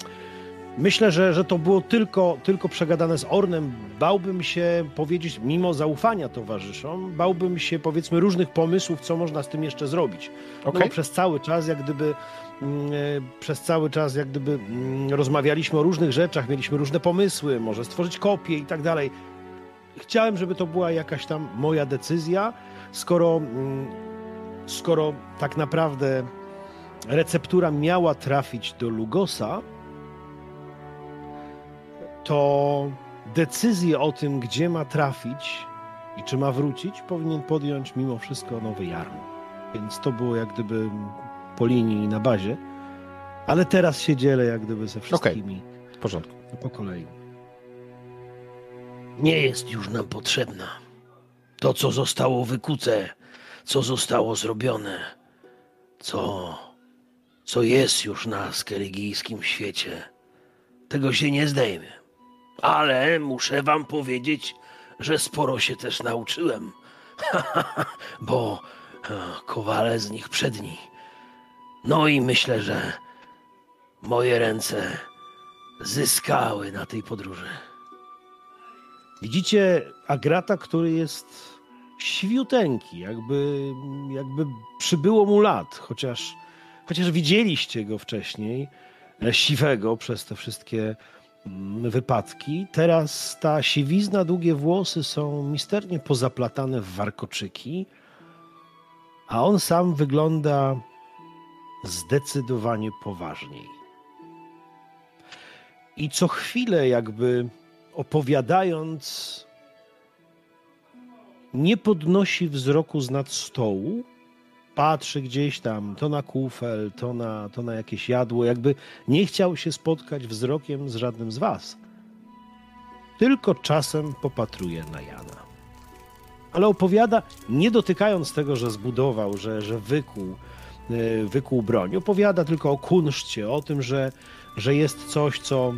myślę, że, że to było tylko, tylko przegadane z Ornem. Bałbym się powiedzieć, mimo zaufania towarzyszom, bałbym się powiedzmy różnych pomysłów, co można z tym jeszcze zrobić. No Okej. bo przez cały czas jak gdyby przez cały czas jak gdyby mm, rozmawialiśmy o różnych rzeczach, mieliśmy różne pomysły, może stworzyć kopię i tak dalej. Chciałem, żeby to była jakaś tam moja decyzja, skoro, mm, skoro tak naprawdę receptura miała trafić do Lugosa, to decyzję o tym, gdzie ma trafić i czy ma wrócić, powinien podjąć mimo wszystko nowy Jarl. Więc to było jak gdyby po linii i na bazie. Ale teraz się dzielę jak gdyby ze wszystkimi W porządku. po kolei. Nie jest już nam potrzebna. To, co zostało wykute, co zostało zrobione, co, co jest już na skeligijskim świecie, tego się nie zdejmie. Ale muszę wam powiedzieć, że sporo się też nauczyłem. Bo e, kowale z nich przedni. No i myślę, że moje ręce zyskały na tej podróży. Widzicie Agrata, który jest świuteńki, jakby, jakby przybyło mu lat, chociaż, chociaż widzieliście go wcześniej, e, siwego przez te wszystkie mm, wypadki. Teraz ta siwizna, długie włosy są misternie pozaplatane w warkoczyki, a on sam wygląda zdecydowanie poważniej. I co chwilę jakby opowiadając, nie podnosi wzroku z nad stołu, patrzy gdzieś tam, to na kufel, to na, to na jakieś jadło, jakby nie chciał się spotkać wzrokiem z żadnym z was. Tylko czasem popatruje na Jana. Ale opowiada, nie dotykając tego, że zbudował, że, że wykuł, wykuł broń. Opowiada tylko o kunszcie, o tym, że, że jest coś, co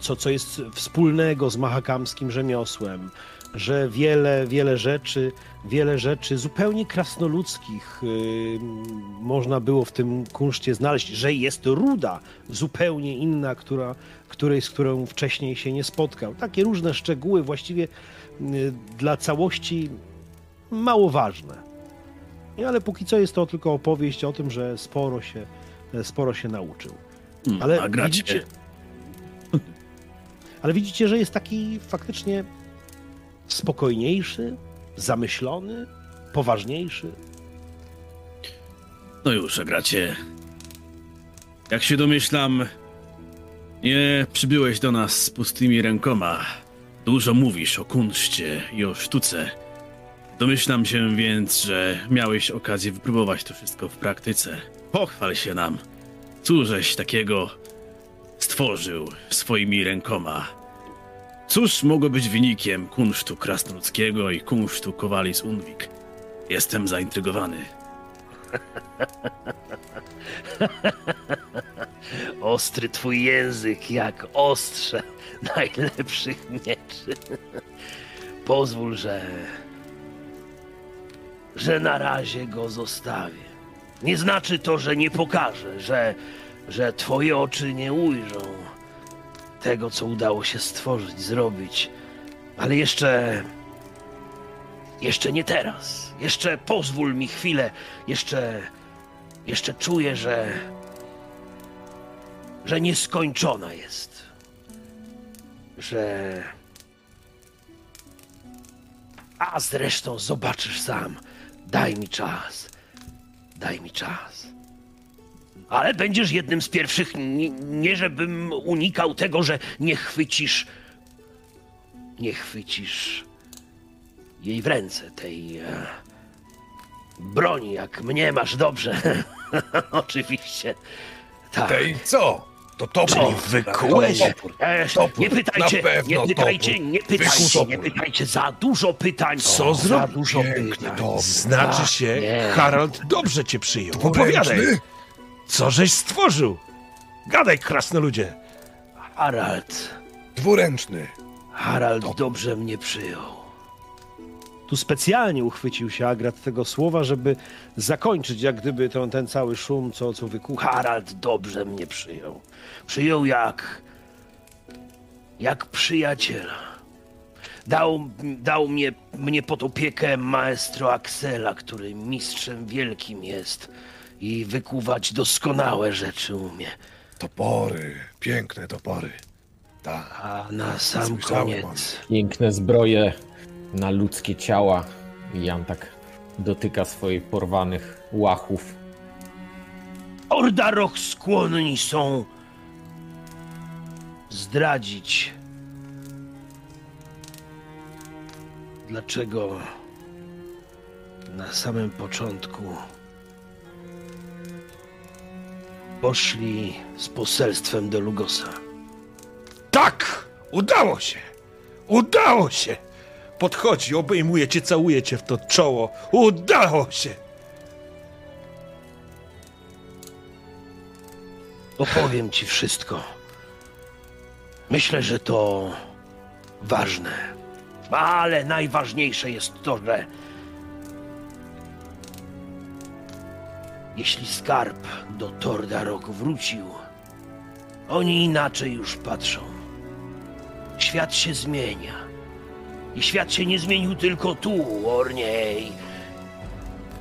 co, co jest wspólnego z mahakamskim rzemiosłem, że wiele, wiele rzeczy, wiele rzeczy zupełnie krasnoludzkich yy, można było w tym kunszcie znaleźć, że jest ruda zupełnie inna, która, której, z którą wcześniej się nie spotkał. Takie różne szczegóły właściwie dla całości mało ważne. Nie, ale póki co jest to tylko opowieść o tym, że sporo się, sporo się nauczył. Hmm, Ale a gracie? widzicie, ale widzicie, że jest taki faktycznie spokojniejszy, zamyślony, poważniejszy. No już, a gracie. Jak się domyślam, nie przybyłeś do nas z pustymi rękoma. Dużo mówisz o kunszcie i o sztuce. Domyślam się więc, że miałeś okazję wypróbować to wszystko w praktyce. Pochwal się nam. Cóżeś takiego stworzył swoimi rękoma? Cóż mogło być wynikiem kunsztu krasnoludzkiego i kunsztu kowali z Unwik? Jestem zaintrygowany. Ostry twój język, jak ostrze najlepszych mieczy. Pozwól, że. Że na razie go zostawię. Nie znaczy to, że nie pokażę, że, że twoje oczy nie ujrzą tego, co udało się stworzyć, zrobić. Ale jeszcze. Jeszcze nie teraz. Jeszcze pozwól mi chwilę. Jeszcze. Jeszcze czuję, że. że nieskończona jest że. A zresztą zobaczysz sam. Daj mi czas. Daj mi czas. Ale będziesz jednym z pierwszych. Nie, nie żebym unikał tego, że nie chwycisz. Nie chwycisz jej w ręce tej. E, broni, jak mnie masz dobrze. Oczywiście. Tak. Tej co? To topór. Czyli wykułeś? To topór. E, Topór, nie pytajcie, nie pytajcie, topór. nie pytajcie, nie pytajcie, za dużo pytań. Co za zrobił? dużo pytań. topór. Znaczy Tak, się, nie. Harald dobrze cię przyjął. Opowiadaj, co żeś stworzył? Gadaj, krasnoludzie. Harald, Dwuręczny. Harald dobrze mnie przyjął. Tu specjalnie uchwycił się Agrat tego słowa, żeby zakończyć jak gdyby ten, ten cały szum, co, co wykuł. Harald dobrze mnie przyjął. Przyjął jak. jak przyjaciela. Dał, dał mnie, mnie pod opiekę maestro Axela, który mistrzem wielkim jest i wykuwać doskonałe rzeczy umie. Topory. Piękne topory. Tak. A na sam Słyszałem, koniec. Piękne zbroje na ludzkie ciała. I Jan tak dotyka swoich porwanych łachów. Ordaroch skłonni są zdradzić. Dlaczego na samym początku poszli z poselstwem do Lugosa? Tak! Udało się! Udało się! Podchodzi, obejmuje cię, całuje cię w to czoło. Udało się! Opowiem ci wszystko. Myślę, że to ważne. Ale najważniejsze jest to, że jeśli skarb do Tordarok wrócił, oni inaczej już patrzą. Świat się zmienia. I świat się nie zmienił tylko tu, Orniej.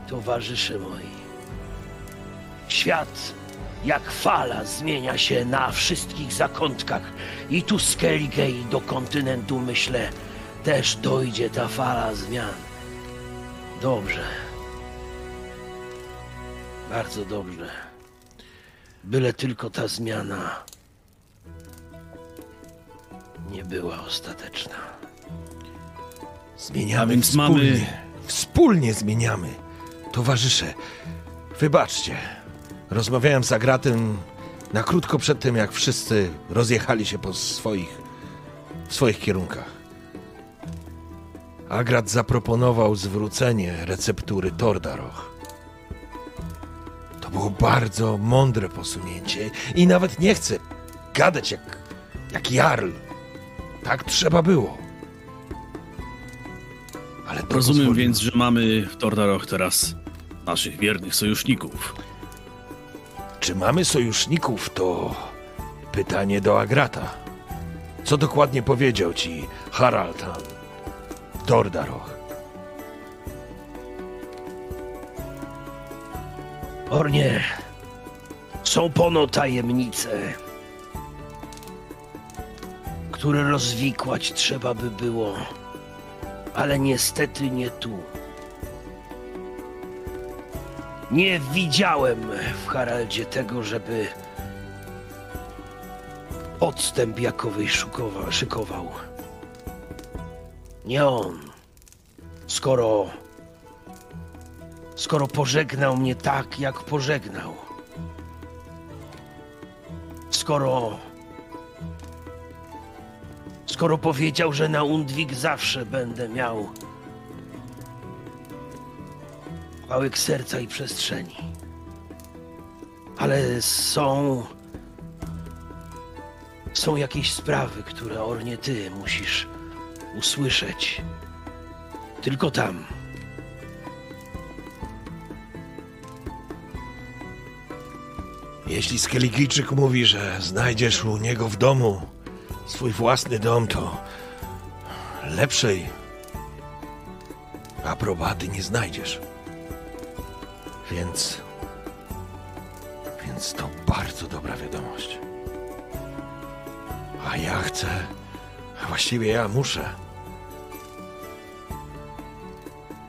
Towarzysze moi. Świat jak fala zmienia się na wszystkich zakątkach. I tu z Skellige do kontynentu, myślę, też dojdzie ta fala zmian. Dobrze. Bardzo dobrze. Byle tylko ta zmiana nie była ostateczna. Zmieniamy A więc wspólnie. mamy- Wspólnie zmieniamy. Towarzysze, wybaczcie. Rozmawiałem z Agratem na krótko przed tym, jak wszyscy rozjechali się po swoich, w swoich kierunkach. Agrat zaproponował zwrócenie receptury Tordaroch. To było bardzo mądre posunięcie i nawet nie chcę gadać jak, jak jarl. Tak trzeba było. Ale to Rozumiem więc, że mamy w Tordaroch teraz naszych wiernych sojuszników. Czy mamy sojuszników, to pytanie do Agrata. Co dokładnie powiedział ci Haraldan Dordaroch? Ornie, są pono tajemnice, które rozwikłać trzeba by było, ale niestety nie tu. Nie widziałem w Haraldzie tego, żeby odstęp jakowej szukowa, szykował. Nie on. Skoro skoro pożegnał mnie tak, jak pożegnał. Skoro. Skoro powiedział, że na Undwik zawsze będę miał kawałek serca i przestrzeni. Ale są. Są jakieś sprawy, które Ornie ty musisz usłyszeć. Tylko tam. Jeśli Skeligijczyk mówi, że znajdziesz u niego w domu swój własny dom, to lepszej aprobaty nie znajdziesz. Więc. Więc to bardzo dobra wiadomość. A ja chcę, A właściwie ja muszę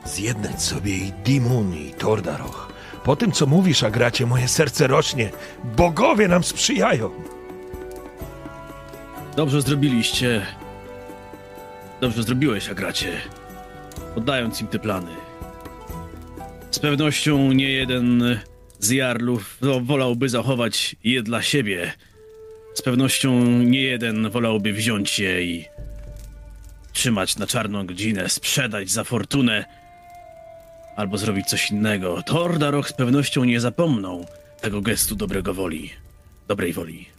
zjednać sobie i Dimun, i Tordaroch. Po tym, co mówisz, Agracie, moje serce rośnie. Bogowie nam sprzyjają. Dobrze zrobiliście. Dobrze zrobiłeś, Agracie. Oddając im te plany. Z pewnością nie jeden z jarlów wolałby zachować je dla siebie. Z pewnością nie jeden wolałby wziąć je i trzymać na czarną godzinę, sprzedać za fortunę albo zrobić coś innego. Tordarok z pewnością nie zapomną tego gestu dobrego woli, dobrej woli.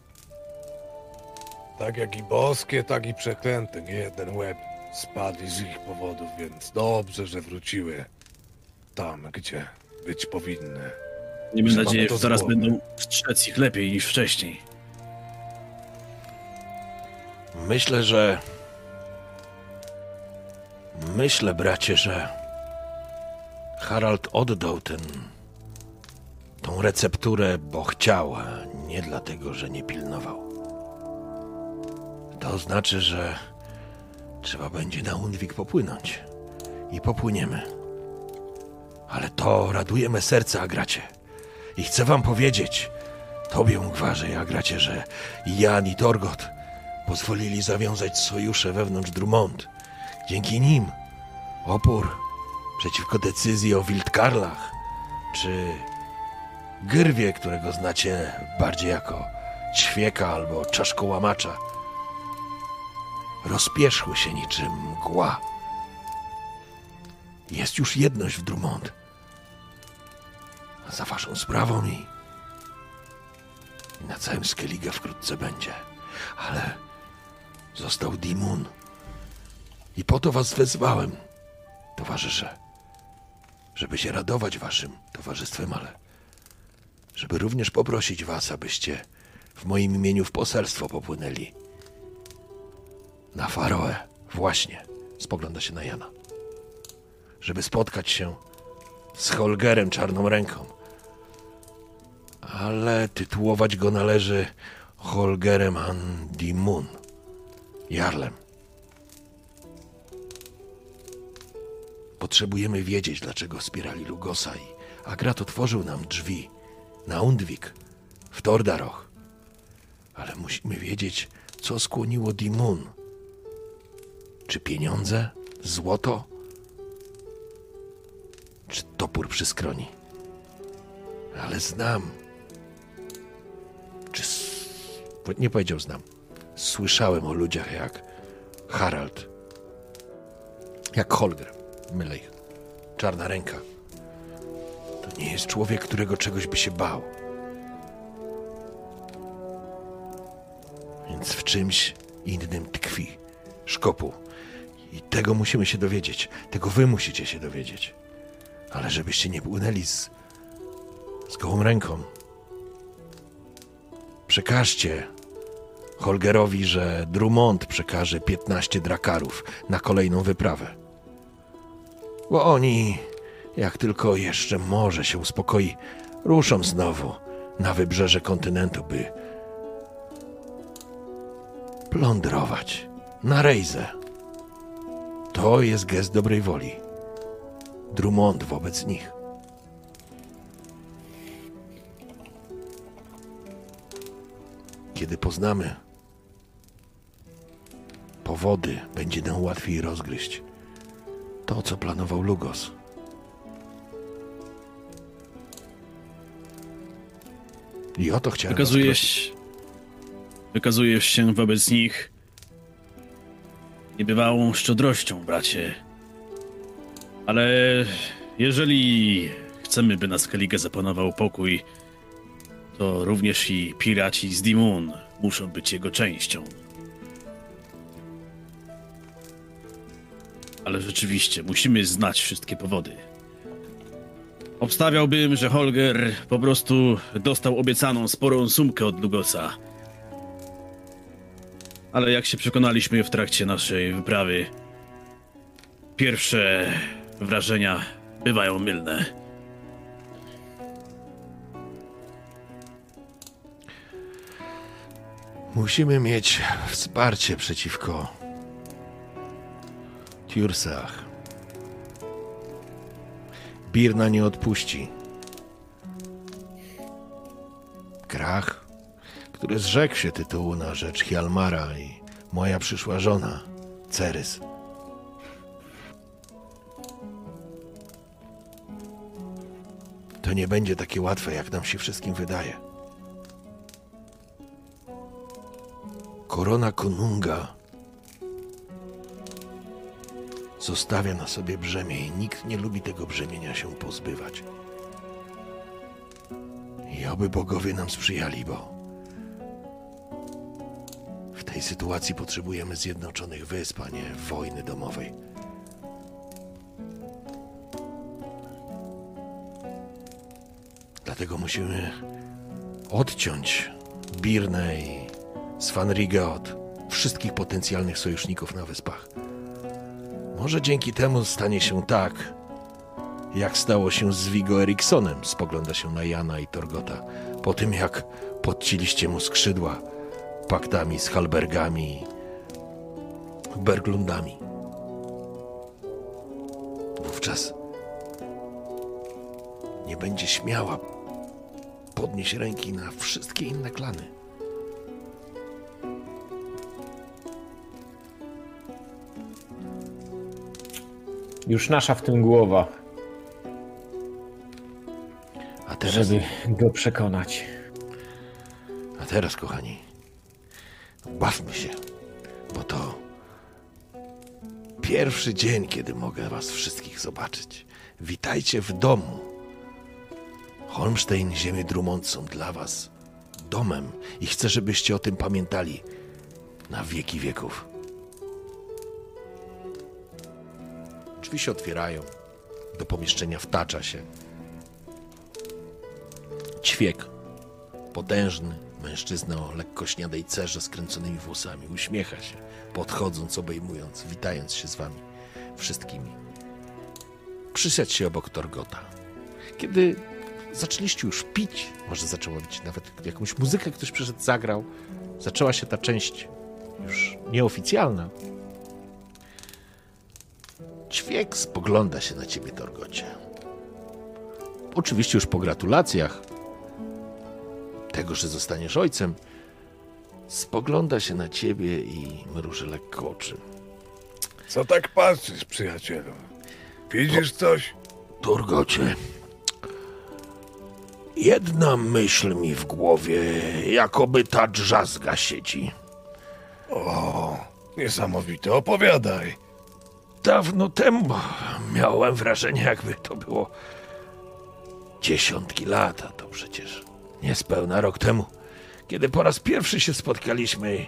Tak jak i boskie, tak i przeklęte. Nie jeden łeb spadł z ich powodów, więc dobrze, że wróciły tam, gdzie być powinny. Miejmy nadzieję, że zaraz będą strzec ich lepiej niż wcześniej. Myślę, że. Myślę, bracie, że Harald oddał ten. tą recepturę, bo chciał, nie dlatego, że nie pilnował. To znaczy, że trzeba będzie na Undwik popłynąć. I popłyniemy. Ale to radujemy serce, Agracie. I chcę wam powiedzieć, tobie, Ungwarze i Agracie, że i Jan i Torgot pozwolili zawiązać sojusze wewnątrz Drummond. Dzięki nim opór przeciwko decyzji o Wildkarlach czy Gyrwie, którego znacie bardziej jako ćwieka albo czaszkołamacza, rozpierzchły się niczym mgła. Jest już jedność w Drummond. Za waszą sprawą i, i na całym Skellige wkrótce będzie. Ale został Dimun. I po to was wezwałem, towarzysze. Żeby się radować waszym towarzystwem, ale żeby również poprosić was, abyście w moim imieniu w poselstwo popłynęli. Na Faroe, właśnie. Spogląda się na Jana. Żeby spotkać się z Holgerem Czarną Ręką. Ale tytułować go należy Holgerem Andimun, Jarlem. Potrzebujemy wiedzieć, dlaczego wspierali Lugosa i Agrat otworzył nam drzwi na Undwik, w Tordaroch. Ale musimy wiedzieć, co skłoniło Dimun. Czy pieniądze, złoto, czy topór przy skroni? Ale znam. Czy nie powiedział znam. Słyszałem o ludziach jak Harald, jak Holger, mylę ich. Czarna ręka. To nie jest człowiek, którego czegoś by się bał. Więc w czymś innym tkwi. Szkopu. I tego musimy się dowiedzieć. Tego wy musicie się dowiedzieć. Ale żebyście nie płynęli z, z gołą ręką. Przekażcie Holgerowi, że Drummond przekaże 15 drakarów na kolejną wyprawę. Bo oni, jak tylko jeszcze morze się uspokoi, ruszą znowu na wybrzeże kontynentu, by plądrować na rejzę. To jest gest dobrej woli. Drummond wobec nich. Kiedy poznamy powody, będzie nam łatwiej rozgryźć to, co planował Lugos. I o to chciałem. Wykazujesz, wykazujesz się wobec nich niebywałą szczodrością, bracie. Ale jeżeli chcemy, by na Skellige zapanował pokój, to również i piraci z Dimun muszą być jego częścią. Ale rzeczywiście, musimy znać wszystkie powody. Obstawiałbym, że Holger po prostu dostał obiecaną sporą sumkę od Lugosa. Ale jak się przekonaliśmy w trakcie naszej wyprawy, pierwsze wrażenia bywają mylne. Musimy mieć wsparcie przeciwko Tiursach. Birna nie odpuści. Krach, który zrzekł się tytułu na rzecz Hjalmara i moja przyszła żona, Cerys. To nie będzie takie łatwe, jak nam się wszystkim wydaje. Korona Konunga zostawia na sobie brzemię i nikt nie lubi tego brzemienia się pozbywać. I oby bogowie nam sprzyjali, bo tej sytuacji potrzebujemy zjednoczonych wysp, a nie wojny domowej. Dlatego musimy odciąć Birnę i Svanrigę od wszystkich potencjalnych sojuszników na wyspach. Może dzięki temu stanie się tak, jak stało się z Vigo Eriksonem, spogląda się na Jana i Torgota, po tym jak podciliście mu skrzydła paktami z Halbergami Berglundami. Wówczas nie będzie śmiała podnieść ręki na wszystkie inne klany. Już nasza w tym głowa, A teraz, żeby go przekonać. a teraz, kochani, bawmy się, bo to pierwszy dzień, kiedy mogę was wszystkich zobaczyć. Witajcie w domu. Holmstein, ziemie Drummond są dla was domem i chcę, żebyście o tym pamiętali na wieki wieków. Drzwi się otwierają. Do pomieszczenia wtacza się. Ćwiek. Potężny mężczyzna o lekko śniadej cerze skręconymi włosami. Uśmiecha się, podchodząc, obejmując, witając się z wami wszystkimi. Przysiadł się obok Torgota. Kiedy zaczęliście już pić, może zaczęło być nawet jakąś muzykę, ktoś przyszedł, zagrał, zaczęła się ta część już nieoficjalna. Ćwiek spogląda się na ciebie, Torgocie. Oczywiście już po gratulacjach tego, że zostaniesz ojcem, spogląda się na ciebie i mruży lekko oczy. Co tak patrzysz, przyjacielu? Widzisz coś? Torgocie, jedna myśl mi w głowie, jakoby ta drzazga siedzi. O, niesamowite, opowiadaj. Dawno temu miałem wrażenie, jakby to było dziesiątki lat, a to przecież niespełna rok temu, kiedy po raz pierwszy się spotkaliśmy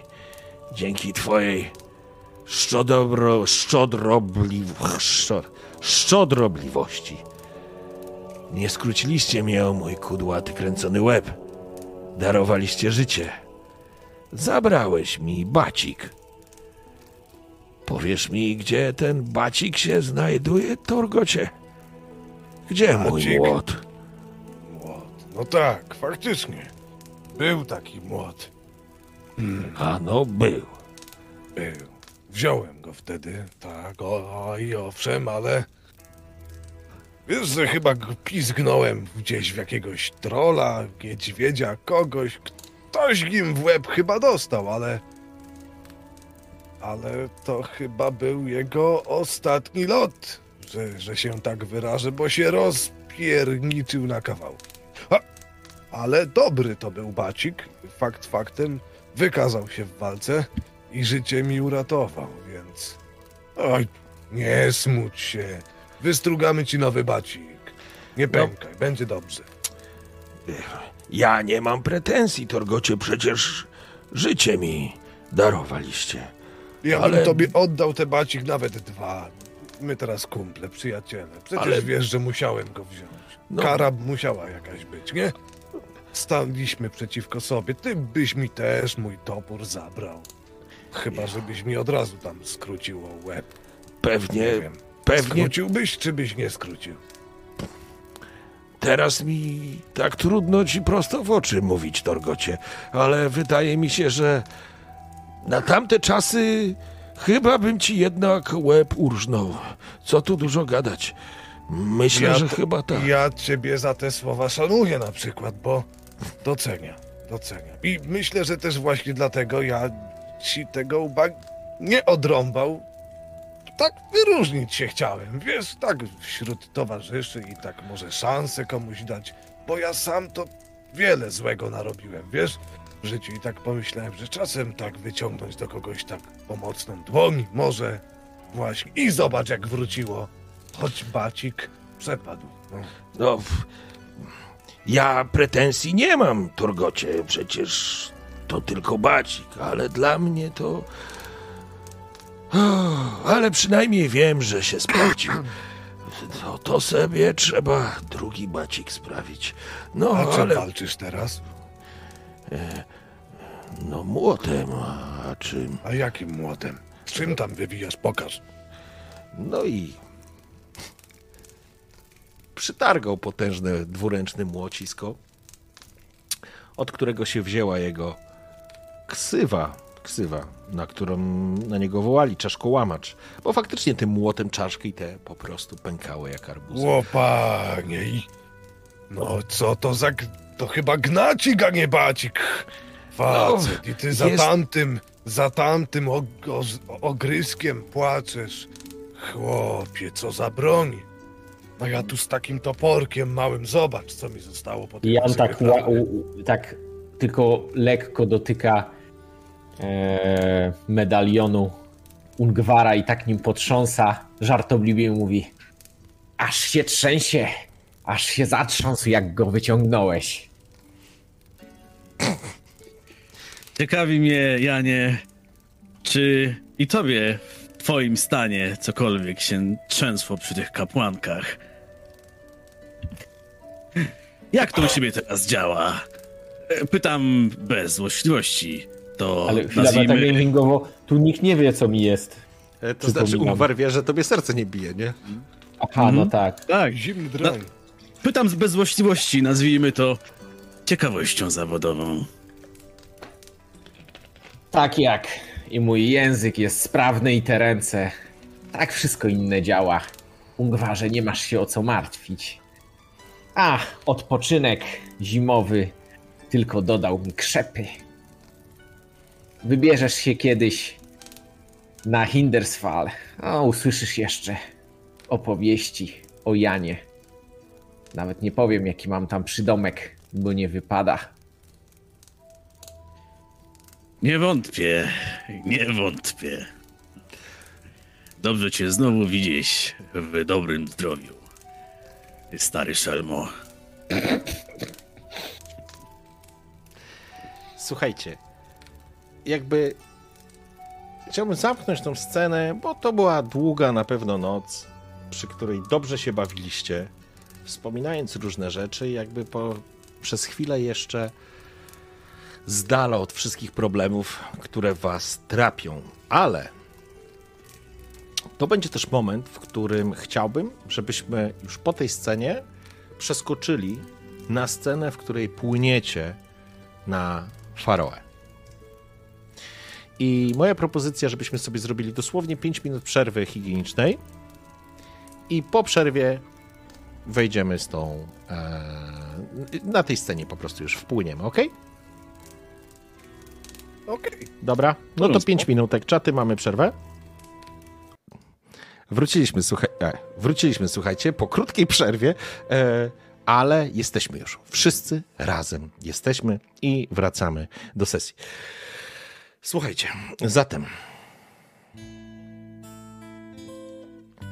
dzięki twojej szczodobro, szczodrobliw, szczod, szczodrobliwości. Nie skróciliście mnie o mój kudłaty kręcony łeb. Darowaliście życie. Zabrałeś mi bacik. Powiesz mi, gdzie ten bacik się znajduje, Torgocie? Gdzie mój Bacik? młot? No tak, faktycznie. Był taki młot. Ano, był. Był. Wziąłem go wtedy, tak, o, i owszem, ale... Wiesz, że chyba go pizgnąłem gdzieś w jakiegoś trola, niedźwiedzia, kogoś. Ktoś nim w łeb chyba dostał, ale... Ale to chyba był jego ostatni lot, że, że się tak wyrażę, bo się rozpierniczył na kawał. Ale dobry to był bacik, fakt faktem, wykazał się w walce i życie mi uratował, więc... Oj, nie smuć się. Wystrugamy ci nowy bacik. Nie pękaj, będzie dobrze. Ja nie mam pretensji, Torgocie, przecież życie mi darowaliście. Ja Ale- bym tobie oddał te bacik nawet dwa. My teraz kumple, przyjaciele. Przecież Ale- wiesz, że musiałem go wziąć. No. Kara musiała jakaś być, nie? Staliśmy przeciwko sobie. Ty byś mi też mój topór zabrał. Chyba, żebyś mi od razu tam skróciło łeb. Pewnie, Nie wiem. pewnie Skróciłbyś, czy byś nie skrócił? teraz mi tak trudno ci prosto w oczy mówić, Torgocie, ale wydaje mi się, że na tamte czasy chyba bym ci jednak łeb urżnął. Co tu dużo gadać. Myślę, że to- chyba tak. Ja ciebie za te słowa szanuję na przykład, bo doceniam, doceniam. I myślę, że też właśnie dlatego ja ci tego łba nie odrąbał. Tak wyróżnić się chciałem, wiesz, tak wśród towarzyszy i tak może szansę komuś dać, bo ja sam to wiele złego narobiłem, wiesz, w życiu i tak pomyślałem, że czasem tak wyciągnąć do kogoś tak pomocną dłoń, może właśnie. I zobacz jak wróciło, choć bacik przepadł. No. No, ja pretensji nie mam, Torgocie. Przecież to tylko bacik, ale dla mnie to. Ale przynajmniej wiem, że się sprawdził. To, to sobie trzeba drugi bacik sprawić. No, A czym ale. walczysz teraz? No, młotem, a czym? A jakim młotem? Czym tam wywijasz? Pokaż. No i przytargał potężne dwuręczne młocisko, od którego się wzięła jego ksywa, ksywa, na którą na niego wołali czaszkołamacz, bo faktycznie tym młotem czaszki te po prostu pękały jak arbuzy. Łopanie i... No co to za... To chyba gnacik, a nie bacik. Facet, i ty za jest- tamtym, za tamtym og o- ogryskiem płaczesz. Chłopie, co za broń. A ja tu z takim toporkiem małym, zobacz, co mi zostało po tym naszej tak, ła- u- tak tylko lekko dotyka e, medalionu Ungwara i tak nim potrząsa, żartobliwie mówi aż się trzęsie, aż się zatrząsł, jak go wyciągnąłeś. Ciekawi mnie, Janie, czy i tobie w twoim stanie cokolwiek się trzęsło przy tych kapłankach? Jak to u ciebie teraz działa? E, Pytam bez złośliwości. To Ale chwila, tak nazwijmy... metagamingowo, tu nikt nie wie, co mi jest. E, To znaczy. Ungwar wie, że tobie serce nie bije, nie? Aha, no tak. Tak, Zimny droń. pytam z bez złośliwości, nazwijmy to ciekawością zawodową. Tak jak i mój język jest sprawny i te ręce. Tak wszystko inne działa. Ungwarze, nie masz się o co martwić. A, odpoczynek zimowy tylko dodał mi krzepy. Wybierzesz się kiedyś na Hindersfall. O, usłyszysz jeszcze opowieści o Janie. Nawet nie powiem, jaki mam tam przydomek, bo nie wypada. Nie wątpię, nie wątpię. Dobrze cię znowu widzieć w dobrym zdrowiu. Ty Stary szelmo. Słuchajcie, jakby chciałbym zamknąć tą scenę, bo to była długa na pewno noc, przy której dobrze się bawiliście, wspominając różne rzeczy, jakby po, przez chwilę jeszcze z dala od wszystkich problemów, które was trapią. Ale to będzie też moment, w którym chciałbym, żebyśmy już po tej scenie przeskoczyli na scenę, w której płyniecie na Faroe. I moja propozycja, żebyśmy sobie zrobili dosłownie 5 minut przerwy higienicznej i po przerwie wejdziemy z tą. E, na tej scenie po prostu już wpłyniemy, ok? Okej. Dobra, no to Porządku. 5 minutek czaty, mamy przerwę. Wróciliśmy, słuchaj, e, wróciliśmy, słuchajcie, po krótkiej przerwie, e, ale jesteśmy już. Wszyscy razem jesteśmy i wracamy do sesji. Słuchajcie, zatem.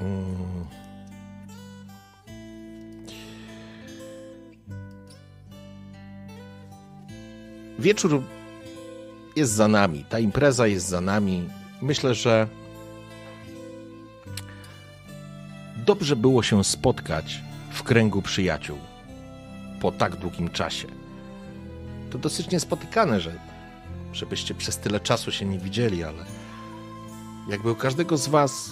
Mm. Wieczór jest za nami. Ta impreza jest za nami. Myślę, że dobrze było się spotkać w kręgu przyjaciół po tak długim czasie. To dosyć niespotykane, że żebyście przez tyle czasu się nie widzieli, ale jakby u każdego z was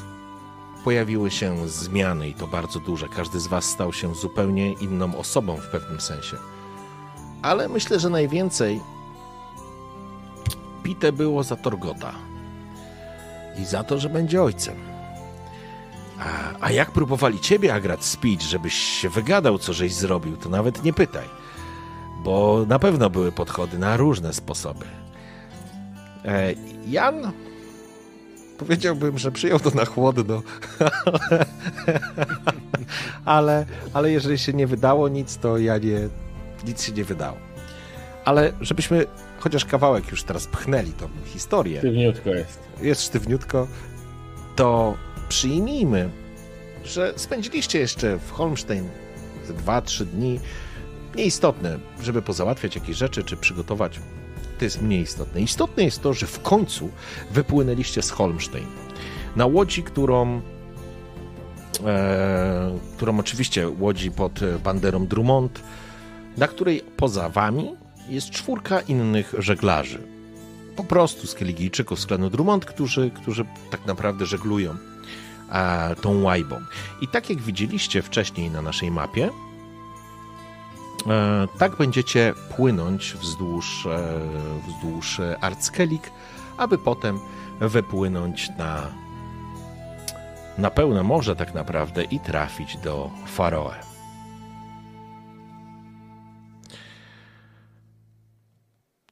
pojawiły się zmiany i to bardzo duże. Każdy z was stał się zupełnie inną osobą w pewnym sensie. Ale myślę, że najwięcej bite było za Torgota. i za to, że będzie ojcem. A, a jak próbowali ciebie, Agrat, spić, żebyś się wygadał, co żeś zrobił, to nawet nie pytaj. Bo na pewno były podchody na różne sposoby. E, Jan powiedziałbym, że przyjął to na chłodno, ale, ale jeżeli się nie wydało nic, to ja nie, nic się nie wydało. Ale żebyśmy chociaż kawałek już teraz pchnęli tą historię, Sztywniutko jest. jest sztywniutko, to przyjmijmy, że spędziliście jeszcze w Holmstein ze 2-3 dni. Nieistotne, żeby pozałatwiać jakieś rzeczy czy przygotować. To jest mniej istotne. Istotne jest to, że w końcu wypłynęliście z Holmstein. Na łodzi, którą, e, którą oczywiście łodzi pod banderą Drummond, na której poza wami jest czwórka innych żeglarzy po prostu z Keligijczyków z klanu Drummond, którzy, którzy tak naprawdę żeglują tą łajbą. I tak jak widzieliście wcześniej na naszej mapie, e, tak będziecie płynąć wzdłuż, e, wzdłuż Arckelik, aby potem wypłynąć na, na pełne morze tak naprawdę i trafić do Faroe.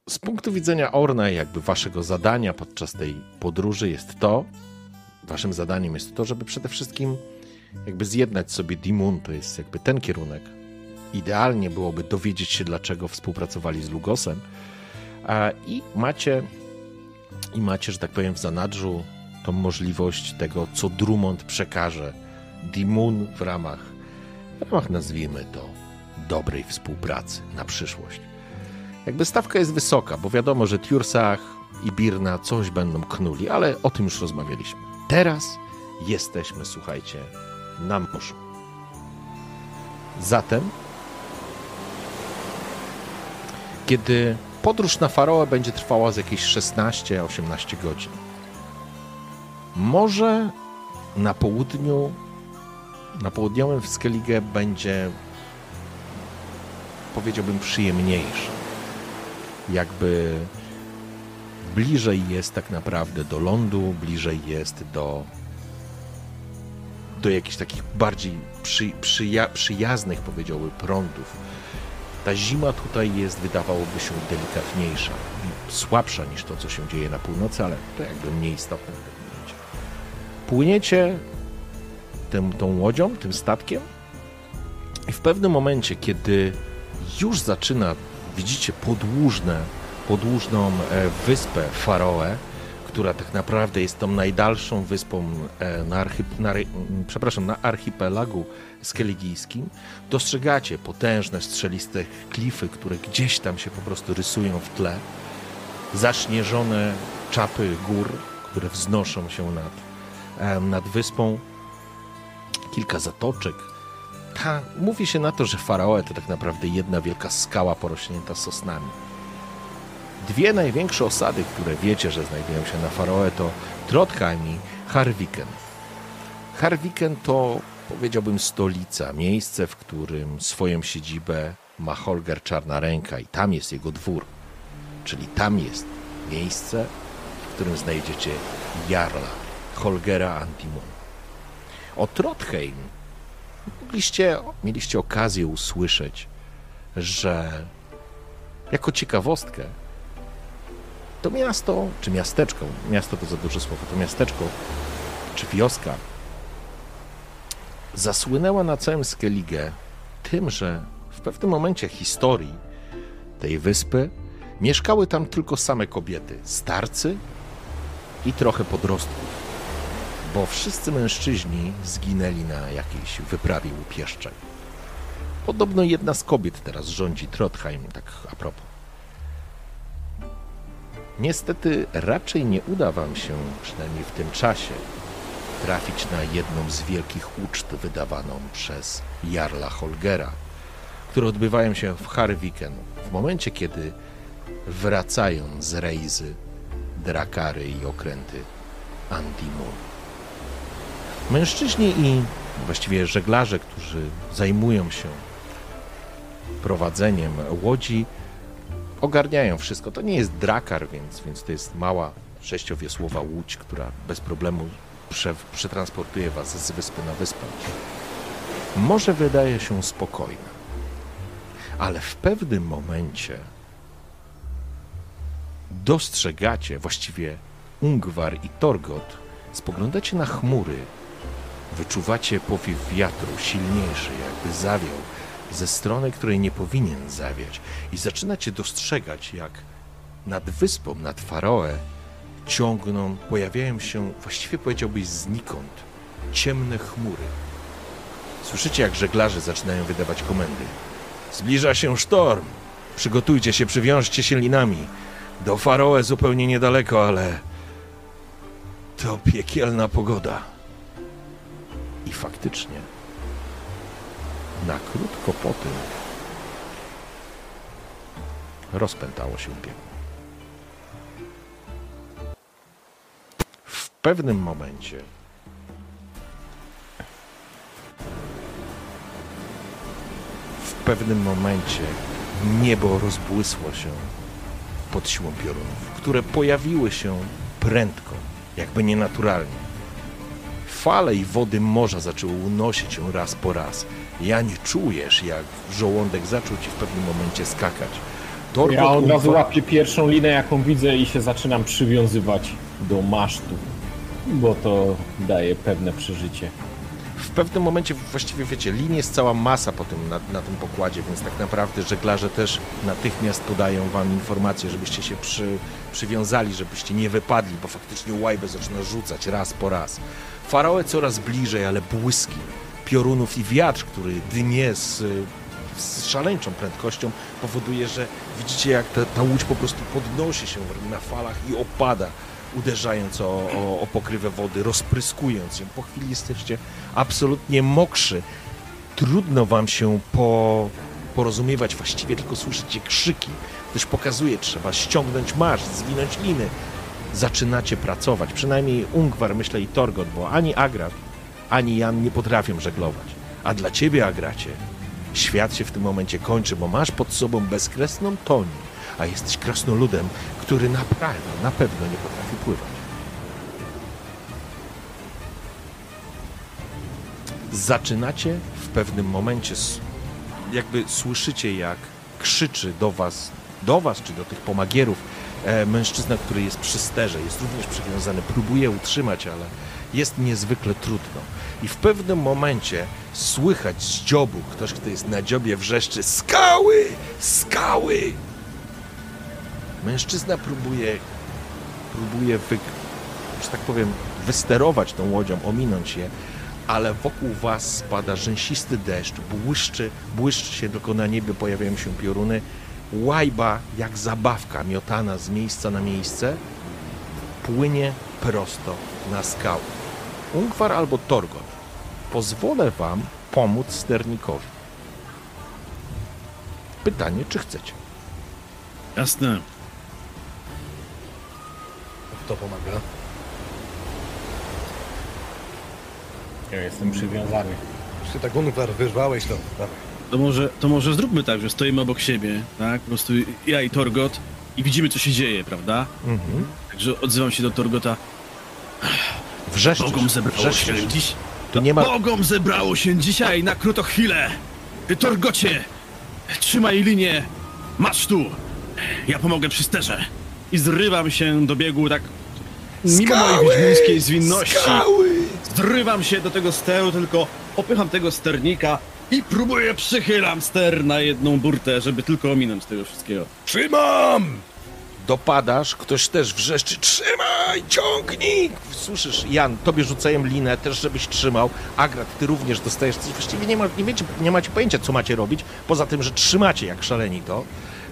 z punktu widzenia Orna, jakby waszego zadania podczas tej podróży jest to, waszym zadaniem jest to, żeby przede wszystkim jakby zjednać sobie Dimun, to jest jakby ten kierunek. Idealnie byłoby dowiedzieć się, dlaczego współpracowali z Lugosem. I macie, i macie, że tak powiem, w zanadrzu tą możliwość tego, co Drummond przekaże Dimun w ramach, w ramach nazwijmy to, dobrej współpracy na przyszłość. Jakby stawka jest wysoka, bo wiadomo, że Tiursach i Birna coś będą knuli, ale o tym już rozmawialiśmy. Teraz jesteśmy, słuchajcie, na morzu. Zatem, kiedy podróż na Faroe będzie trwała z jakieś 16-18 godzin, może na południu, na południowym Skellige będzie, powiedziałbym, przyjemniejsze jakby bliżej jest tak naprawdę do lądu, bliżej jest do, do jakichś takich bardziej przy, przyja, przyjaznych, powiedziałby, prądów. Ta zima tutaj jest, wydawałoby się, delikatniejsza, słabsza niż to, co się dzieje na północy, ale to jakby mniej istotne w tym momencie. Płyniecie tym, tą łodzią, tym statkiem i w pewnym momencie, kiedy już zaczyna widzicie podłużne, podłużną e, wyspę Faroe, która tak naprawdę jest tą najdalszą wyspą e, na, na, przepraszam, na archipelagu skeligijskim, dostrzegacie potężne, strzeliste klify, które gdzieś tam się po prostu rysują w tle, zaśnieżone czapy gór, które wznoszą się nad, e, nad wyspą, kilka zatoczek, ta, mówi się na to, że Faraoe to tak naprawdę jedna wielka skała porośnięta sosnami. Dwie największe osady, które wiecie, że znajdują się na Faraoe to Trotkheim i Harviken. Harviken to, powiedziałbym, stolica, miejsce, w którym swoją siedzibę ma Holger Czarna Ręka i tam jest jego dwór. Czyli tam jest miejsce, w którym znajdziecie Jarla, Holgera Antimon. O Trotkheim mogliście, mieliście okazję usłyszeć, że jako ciekawostkę to miasto, czy miasteczko, miasto to za duże słowo, to miasteczko, czy wioska zasłynęła na całym Skellige tym, że w pewnym momencie historii tej wyspy mieszkały tam tylko same kobiety, starcy i trochę podrostków bo wszyscy mężczyźni zginęli na jakiejś wyprawie łupieszczej. Podobno jedna z kobiet teraz rządzi Trotheim, tak a propos. Niestety raczej nie uda wam się, przynajmniej w tym czasie, trafić na jedną z wielkich uczt wydawaną przez Jarla Holgera, które odbywają się w Harviken w momencie, kiedy wracają z rejzy Drakary i okręty Andimun. Mężczyźni i właściwie żeglarze, którzy zajmują się prowadzeniem łodzi, ogarniają wszystko. To nie jest drakar, więc, więc to jest mała, sześciowiesłowa łódź, która bez problemu prze, przetransportuje was z wyspy na wyspę. Może wydaje się spokojna, ale w pewnym momencie dostrzegacie, właściwie Ungwar i Torgot, spoglądacie na chmury, wyczuwacie powiew wiatru silniejszy, jakby zawiał ze strony, której nie powinien zawiać i zaczynacie dostrzegać, jak nad wyspą, nad Faroe ciągną, pojawiają się, właściwie powiedziałbyś znikąd, ciemne chmury. Słyszycie, jak żeglarze zaczynają wydawać komendy. Zbliża się sztorm. Przygotujcie się, przywiążcie się linami. Do Faroe zupełnie niedaleko, ale to piekielna pogoda. I faktycznie, na krótko po tym rozpętało się piekło. W pewnym momencie w pewnym momencie niebo rozbłysło się pod siłą piorunów, które pojawiły się prędko, jakby nienaturalnie. Fale i wody morza zaczęły unosić się raz po raz. Ja nie czujesz, jak żołądek zaczął ci w pewnym momencie skakać. Torgot ja od razu łapię pierwszą linę, jaką widzę i się zaczynam przywiązywać do masztu, bo to daje pewne przeżycie w pewnym momencie właściwie wiecie, linie jest cała masa po tym, na, na, tym pokładzie, więc tak naprawdę żeglarze też natychmiast podają wam informację, żebyście się przy, przywiązali, żebyście nie wypadli, bo faktycznie łajbę zaczyna rzucać raz po raz. Faroe coraz bliżej, ale błyski piorunów i wiatr, który dnie z, z szaleńczą prędkością powoduje, że widzicie jak ta, ta łódź po prostu podnosi się na falach i opada uderzając o, o, o pokrywę wody, rozpryskując ją. Po chwili jesteście absolutnie mokrzy. Trudno wam się po, porozumiewać, właściwie tylko słyszycie krzyki. Ktoś pokazuje, trzeba ściągnąć marsz, zwinąć liny. Zaczynacie pracować, przynajmniej Ungwar, myślę i Torgot, bo ani Agrat, ani Jan nie potrafią żeglować. A dla ciebie, Agracie, świat się w tym momencie kończy, bo masz pod sobą bezkresną toń, a jesteś krasnoludem, który naprawdę, na pewno nie potrafi pływać. Zaczynacie w pewnym momencie, jakby słyszycie, jak krzyczy do was, do was czy do tych pomagierów, e, mężczyzna, który jest przy sterze, jest również przywiązany, próbuje utrzymać, ale jest niezwykle trudno. I w pewnym momencie słychać z dziobu, ktoś, kto jest na dziobie, wrzeszczy: Skały! Skały! Mężczyzna próbuje, próbuje wy, że tak powiem, wysterować tą łodzią, ominąć je, ale wokół was spada rzęsisty deszcz, błyszczy, błyszczy się tylko na niebie, pojawiają się pioruny. Łajba, jak zabawka, miotana z miejsca na miejsce, płynie prosto na skałę. Ungwar albo Torgon, pozwolę wam pomóc sternikowi. Pytanie, czy chcecie? Jasne. Kto pomaga? Ja jestem przywiązany. Jeśli tak Ungwar wyrwałeś, to. To może, to może zróbmy tak, że stoimy obok siebie, tak? Po prostu ja i Torgot i widzimy, co się dzieje, prawda? Mhm. Także odzywam się do Torgota. Wrzeszczysz. Bogom zebrało się dziś. Nie ma... Bogom zebrało się dzisiaj na chwilę. Torgocie, trzymaj linię. Masz tu. Ja pomogę przy sterze. I zrywam się do biegu tak mimo mojej wiedźmińskiej zwinności. Skały! Zrywam się do tego steru, tylko popycham tego sternika i próbuję przychylam ster na jedną burtę, żeby tylko ominąć tego wszystkiego. Trzymam! Dopadasz, ktoś też wrzeszczy, trzymaj, ciągnij! Słyszysz, Jan, tobie rzucają linę, też żebyś trzymał. Agrat, ty również dostajesz coś. Właściwie nie, ma, nie, wiecie, nie macie pojęcia, co macie robić, poza tym, że trzymacie jak szaleni to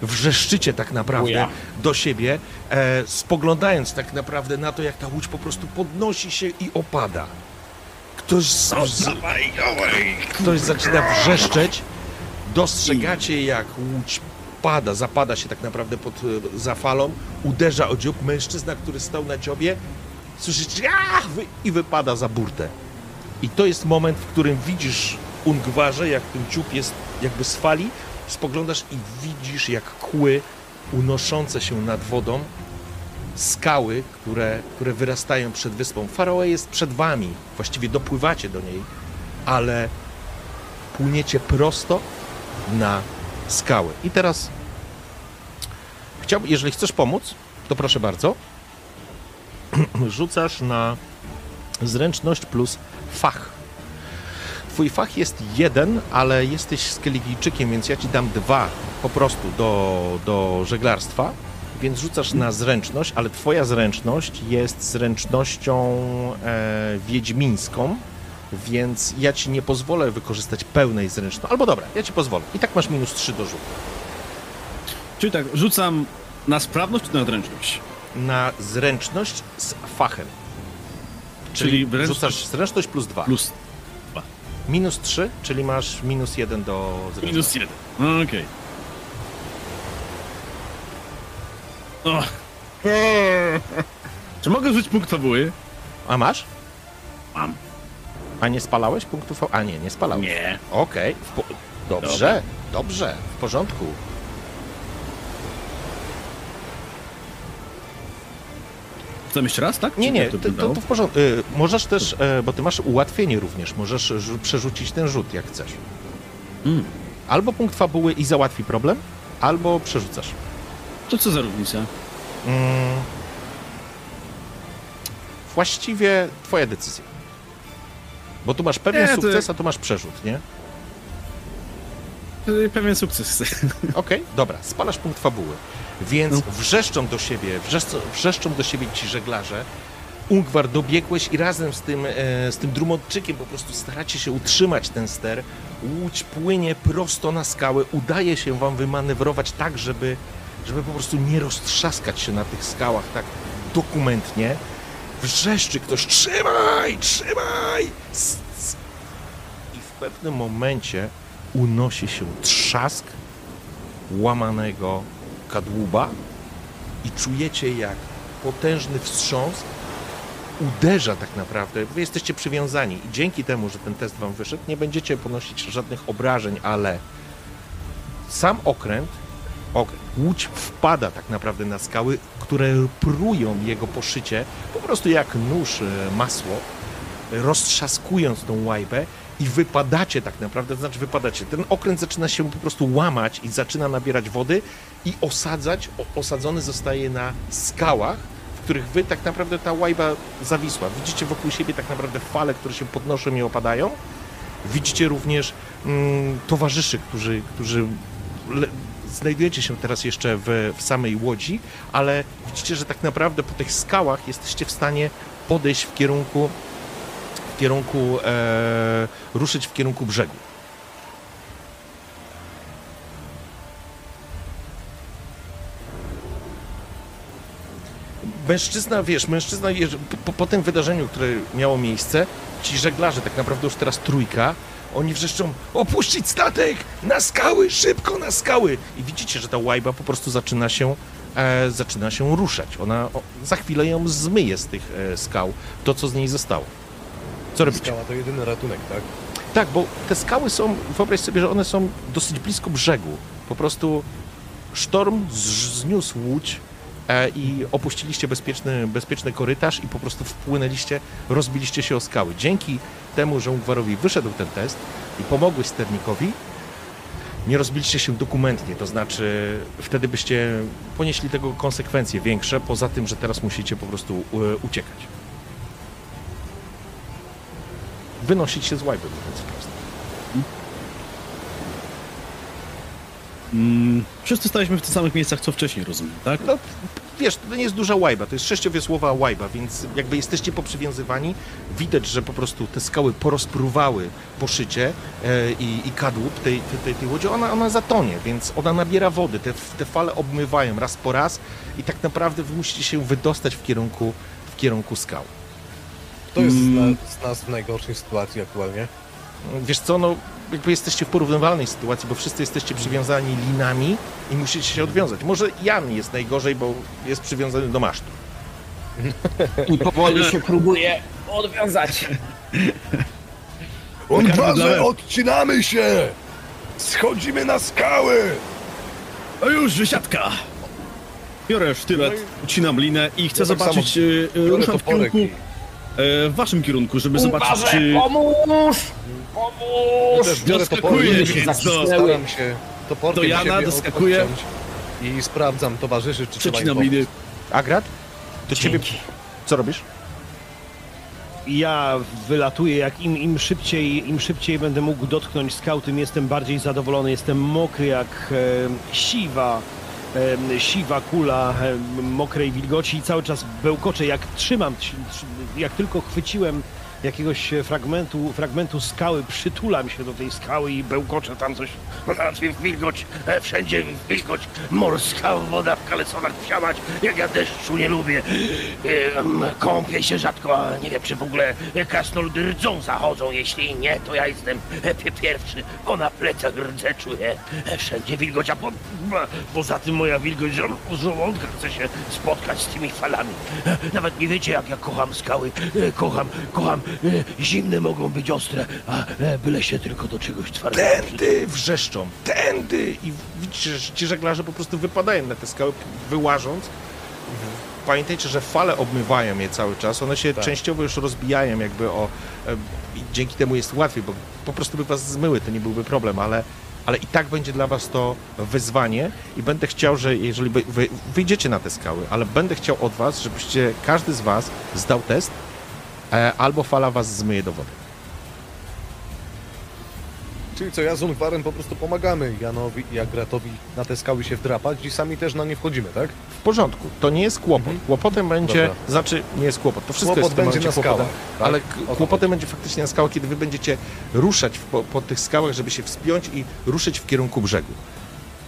wrzeszczycie tak naprawdę do siebie, e, spoglądając tak naprawdę na to, jak ta łódź po prostu podnosi się i opada. Ktoś, z, z, ktoś zaczyna wrzeszczeć, dostrzegacie jak łódź pada, zapada się tak naprawdę pod, e, za falą, uderza o dziób mężczyzna, który stał na dziobie, słyszycie i wypada za burtę. I to jest moment, w którym widzisz Ungwarze, jak ten dziób jest jakby z fali, spoglądasz i widzisz, jak kły unoszące się nad wodą skały, które, które wyrastają przed wyspą. Faroe jest przed wami, właściwie dopływacie do niej, ale płyniecie prosto na skały. I teraz chciałbym, jeżeli chcesz pomóc, to proszę bardzo. Rzucasz na zręczność plus fach. Twój fach jest jeden, ale jesteś skeligijczykiem, więc ja ci dam dwa po prostu do, do żeglarstwa, więc rzucasz na zręczność, ale twoja zręczność jest zręcznością e, wiedźmińską, więc ja ci nie pozwolę wykorzystać pełnej zręczności. Albo dobra, ja ci pozwolę. I tak masz minus 3 do rzutu. Czyli tak, rzucam na sprawność czy na zręczność? Na zręczność z fachem. Czyli Czyli wręcz- rzucasz zręczność plus 2. Plus Minus 3, czyli masz minus 1 do zręczności. minus jeden. No, Okej. O. Czy mogę rzucić punkt fabuły? A masz? Mam. A nie spalałeś punktów? A nie, nie spalałeś. Nie. Okej, w po... dobrze, dobrze, w porządku. Chcemy jeszcze raz, tak? Nie, nie, to, to, to w porządku. Y, możesz też, e, bo ty masz ułatwienie również, możesz rzu- przerzucić ten rzut, jak chcesz. Mm. Albo punkt fabuły i załatwi problem, albo przerzucasz. To co za różnica? Mm. Właściwie twoja decyzja. Bo tu masz pewien Nie, to- sukces, a tu masz przerzut, nie? Pewien sukces. Okej, dobra, spalasz punkt fabuły. Więc wrzeszczą do siebie, wrzeszczą, wrzeszczą do siebie ci żeglarze. Ungwar, dobiegłeś i razem z tym, e, z tym drumotczykiem po prostu staracie się utrzymać ten ster. Łódź płynie prosto na skałę. Udaje się wam wymanewrować tak, żeby, żeby po prostu nie roztrzaskać się na tych skałach tak dokumentnie. Wrzeszczy ktoś, trzymaj, trzymaj! I w pewnym momencie unosi się trzask łamanego kadłuba i czujecie jak potężny wstrząs uderza tak naprawdę. Wy jesteście przywiązani i dzięki temu, że ten test wam wyszedł, nie będziecie ponosić żadnych obrażeń, ale sam okręt, okręt, łódź wpada tak naprawdę na skały, które prują jego poszycie, po prostu jak nóż e, masło, roztrzaskując tą łajbę i wypadacie tak naprawdę, to znaczy wypadacie. Ten okręt zaczyna się po prostu łamać i zaczyna nabierać wody i osadzać, osadzony zostaje na skałach, w których wy tak naprawdę ta łajba zawisła. Widzicie wokół siebie tak naprawdę fale, które się podnoszą i opadają. Widzicie również mm, towarzyszy, którzy, którzy le, znajdujecie się teraz jeszcze w, w samej łodzi, ale widzicie, że tak naprawdę po tych skałach jesteście w stanie podejść w kierunku w kierunku, e, ruszyć w kierunku brzegu. Mężczyzna, wiesz, mężczyzna, po, po tym wydarzeniu, które miało miejsce, ci żeglarze, tak naprawdę już teraz trójka, oni wrzeszczą, opuścić statek, na skały, szybko na skały. I widzicie, że ta łajba po prostu zaczyna się, e, zaczyna się ruszać. Ona o, za chwilę ją zmyje z tych e, skał, to co z niej zostało. Co robicie? Skała to jedyny ratunek, tak? Tak, bo te skały są, wyobraź sobie, że one są dosyć blisko brzegu. Po prostu sztorm zniósł łódź e, i opuściliście bezpieczny, bezpieczny korytarz i po prostu wpłynęliście, rozbiliście się o skały. Dzięki temu, że Ungwarowi wyszedł ten test i pomogłeś sternikowi, nie rozbiliście się dokumentnie, to znaczy wtedy byście ponieśli tego konsekwencje większe, poza tym, że teraz musicie po prostu e, uciekać. Wynosić się z łajby, mówiąc wprost. Mm, wszyscy staliśmy w tych samych miejscach, co wcześniej, rozumiem, tak? No, wiesz, to nie jest duża łajba, to jest sześciowiosłowa łajba, więc jakby jesteście poprzywiązywani, widać, że po prostu te skały porozpruwały poszycie e, i, i kadłub tej, tej, tej, tej łodzi, ona, ona zatonie, więc ona nabiera wody, te, te fale obmywają raz po raz i tak naprawdę wy musicie się wydostać w kierunku, w kierunku skał. To jest Mm. z, nas w najgorszej sytuacji aktualnie. Wiesz co, no jakby jesteście w porównywalnej sytuacji, bo wszyscy jesteście przywiązani linami i musicie się odwiązać. Może Jan jest najgorzej, bo jest przywiązany do masztu. I powoli się próbuje odwiązać. Ungwarze, odcinamy się! Schodzimy na skały! No już, wysiadka! Biorę sztylet, No i- ucinam linę i chcę Ja tak zobaczyć, samo e, Biorę ruszam w kierunku, i- w waszym kierunku, żeby zobaczyć, Uważaj, czy... pomóż! Pomóż! też biorę się zacisnęły. staram się toporkiem Do Jana siebie odciąć I sprawdzam towarzyszy, czy trzeba im Przecinam pomóc. liny. Agrat, to ciebie... Co robisz? Ja wylatuję, jak im, im, szybciej, im szybciej będę mógł dotknąć skał, tym jestem bardziej zadowolony. Jestem mokry jak e, siwa, e, siwa kula mokrej wilgoci i cały czas bełkoczę. Jak trzymam, trzy- trzy- jak tylko chwyciłem jakiegoś fragmentu, fragmentu skały, przytulam się do tej skały i bełkoczę tam coś. Wilgoć, e, wszędzie wilgoć, morska woda w kalesonach wsiamać, jak ja deszczu nie lubię. Kąpię się rzadko, a nie wiem, czy w ogóle krasnoludy rdzą zachodzą. Jeśli nie, to ja jestem pi- pierwszy, bo na plecach rdzę czuję. Wszędzie wilgoć, a po, poza tym moja wilgoć żo- żołądka chce się spotkać z tymi falami. Nawet nie wiecie, jak ja kocham skały. Kocham, kocham. Zimne mogą być ostre, a byle się tylko do czegoś twardego Tędy wrzeszczą, tędy! I widzicie, że ci żeglarze po prostu wypadają na te skały, wyłażąc. Pamiętajcie, że fale obmywają je cały czas, one się Tak. częściowo już rozbijają jakby o... e, I dzięki temu jest łatwiej, bo po prostu by was zmyły, to nie byłby problem, ale, ale i tak będzie dla was to wyzwanie i będę chciał, że jeżeli wy, wy wyjdziecie na te skały, ale będę chciał od was, żebyście, każdy z was zdał test, e, albo fala was zmyje do wody. Czyli co, ja z Ungwarem po prostu pomagamy Janowi i Agratowi na te skały się wdrapać i sami też na nie wchodzimy, tak? W porządku, to nie jest kłopot. Mhm. Kłopotem będzie, Dobra. znaczy nie jest kłopot, to wszystko Kłopot jest w tym będzie na kłopotem, skałach, tak? ale kłopotem będzie faktycznie na skałach, kiedy wy będziecie ruszać po, po tych skałach, żeby się wspiąć i ruszyć w kierunku brzegu.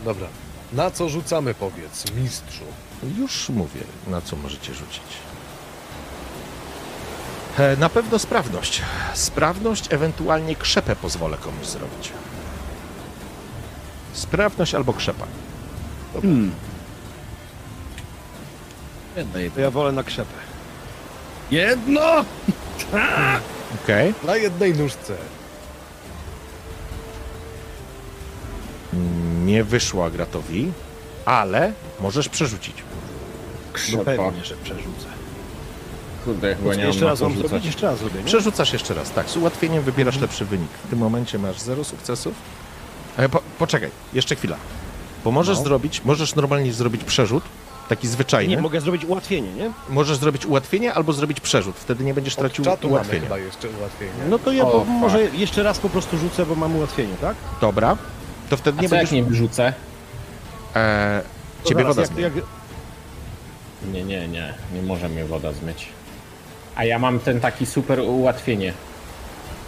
Dobra. Na co rzucamy, powiedz, mistrzu? Już mówię, na co możecie rzucić. E, Na pewno sprawność. Sprawność, ewentualnie krzepę pozwolę komuś zrobić. Sprawność albo krzepa. Hmm. Jedno, To jedno. ja wolę na krzepę. Jedno! Okej. Na jednej nóżce. Nie wyszło Agratowi, ale możesz przerzucić. No Krzepa. pewnie, że przerzucę. Kurde, chyba nie mam Jeszcze raz mam zrobić? Jeszcze raz zrobię, nie? Przerzucasz jeszcze raz, tak. Z ułatwieniem wybierasz lepszy wynik. W tym momencie masz zero sukcesów. E, po, poczekaj, jeszcze chwila. Bo możesz No. zrobić, możesz normalnie zrobić przerzut, taki zwyczajny. Nie, mogę zrobić ułatwienie, nie? Możesz zrobić ułatwienie albo zrobić przerzut. Wtedy nie będziesz Od tracił czatu mamy ułatwienia. chyba jeszcze ułatwienie. No to ja O, może jeszcze raz po prostu rzucę, bo mam ułatwienie, tak? Dobra. To wtedy A nie co będziesz... jak nie wyrzucę? E, To ciebie zaraz, woda jak, jak, Nie, nie, nie. Nie może mnie woda zmyć. A ja mam ten taki super ułatwienie.